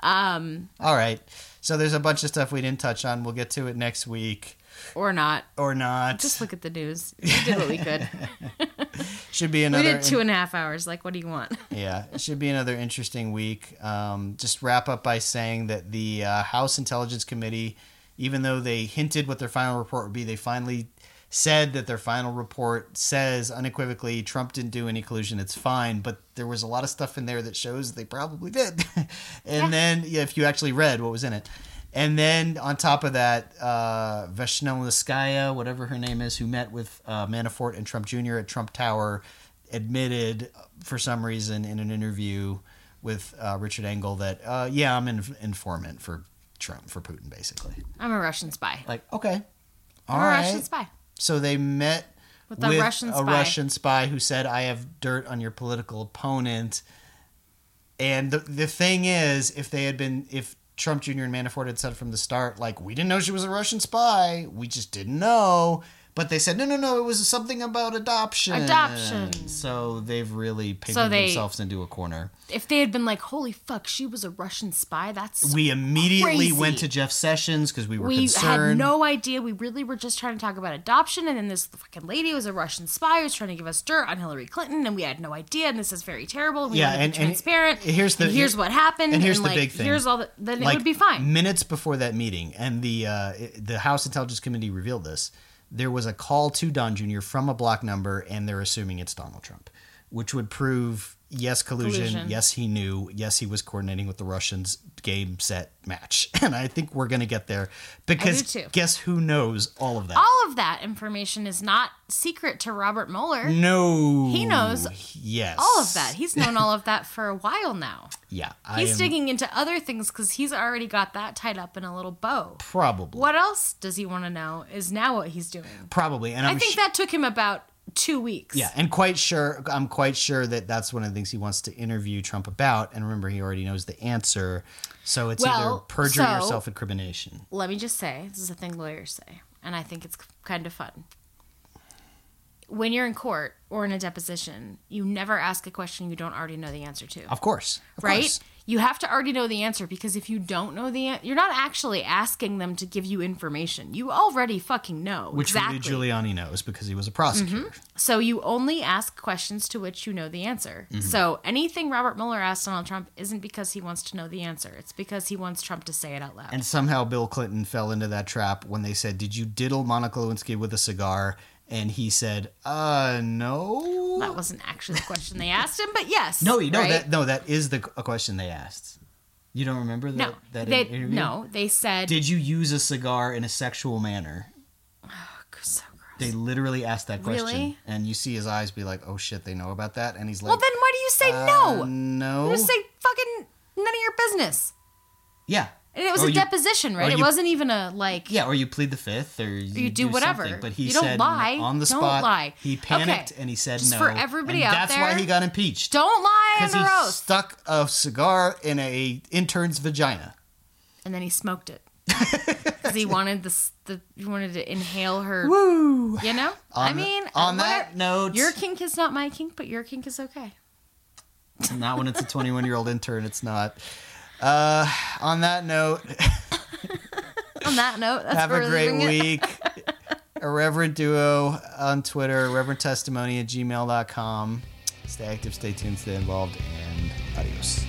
Um,
All right. So there's a bunch of stuff we didn't touch on. We'll get to it next week
or not.
or not.
Just look at the news. We did what we could.
Should be another.
We did two and a half hours. Like, what do you want?
yeah, it should be another interesting week. Um, just wrap up by saying that the uh, House Intelligence Committee even though they hinted what their final report would be, they finally said that their final report says unequivocally Trump didn't do any collusion. It's fine, but there was a lot of stuff in there that shows they probably did. and
Yeah.
then, yeah, if you actually read what was in it. And then on top of that, uh, Veshnelskaya, whatever her name is, who met with uh, Manafort and Trump Jr. at Trump Tower, admitted for some reason in an interview with uh, Richard Engel that, uh, yeah, I'm an informant for Trump, for Putin, basically.
I'm a Russian spy.
Like, okay. all
I'm a
right.
Russian spy.
So they met
With
with,
a Russian
a
spy.
Russian spy who said, "I have dirt on your political opponent." And the the thing is, if they had been, if Trump Jr. and Manafort had said from the start, like, "We didn't know she was a Russian spy. We just didn't know." But they said, "No, no, no. It was something about adoption."
Adoption.
So they've really painted
So they-
themselves into a corner.
If they had been like, "Holy fuck, she was a Russian spy," that's
We immediately
Crazy.
went to Jeff Sessions because we were
we
concerned.
had no idea. We really were just trying to talk about adoption, and then this fucking lady was a Russian spy who was trying to give us dirt on Hillary Clinton, and we had no idea. And this is very terrible. We
Yeah, and- and
transparent.
here's the-
and here's what happened.
and here's the
like,
big thing.
Here's all the. Then it would be fine.
Minutes before that meeting, and the uh, the House Intelligence Committee revealed this. There was a call to Don Jr. from a block number, and they're assuming it's Donald Trump, which would prove yes collusion,
Collusion.
yes he knew, yes he was coordinating with the Russians game set match, and I think we're gonna get there because guess who knows all of that?
all of that information is not secret to Robert Mueller.
no,
He knows
Yes,
all of that. He's known all of that for a while now.
yeah, I
He's
am
digging into other things because he's already got that tied up in a little bow.
probably
What else does he want to know is now what he's doing.
probably, and I'm
I think
sh-
that took him about two weeks.
Yeah, and quite sure I'm quite sure that that's one of the things he wants to interview Trump about. And remember, he already knows the answer, so it's either
Well,
perjury or self-incrimination.
Let me just say, this is a thing lawyers say, and I think it's kind of fun. When you're in court or in a deposition, you never ask a question you don't already know the answer to.
Of course, of
right?
course.
You have to already know the answer because if you don't know the answer, you're not actually asking them to give you information. You already fucking know.
Which
exactly.
Rudy Giuliani knows because he was a prosecutor.
So you only ask questions to which you know the answer.
Mm-hmm.
So anything Robert Mueller asked Donald Trump isn't because he wants to know the answer. It's because he wants Trump to say it out loud.
And somehow Bill Clinton fell into that trap when they said, "Did you diddle Monica Lewinsky with a cigar?" And he said, "Uh, no."
that wasn't actually the question they asked him, but yes.
No, no,
right?
that no, that is the a question they asked. You don't remember that?
no,
that
they,
interview?
no, they said
Did you use a cigar in a sexual manner?
so gross.
They literally asked that question,
Really?
and you see his eyes be like, "Oh shit, they know about that," and he's like,
well, then why do you say
"Uh,
no?
no,
You just say fucking none of your business.
yeah."
And it was
Or
a
you-
deposition, right?
or
It wasn't even a like.
Yeah, or you plead the fifth, or you,
You do whatever.
something. But he
You don't
said
lie.
on the spot.
Don't lie.
he panicked
Okay.
and he said
Just
no.
for everybody
and
out
that's why he got impeached.
Don't lie
because
under
he stuck a cigar in a intern's vagina.
and then he smoked it because he wanted this. The he wanted to inhale her.
Woo!
You know.
On
I
the-
mean,
on
what-
that note,
your kink is not my kink, but your kink is okay.
not when it's a 21 year old intern. It's not. Uh, on that note,
On that note, that's
have a great week. Irreverent Duo on Twitter, irreverent testimony at gmail.com. Stay active, stay tuned, stay involved, and adios.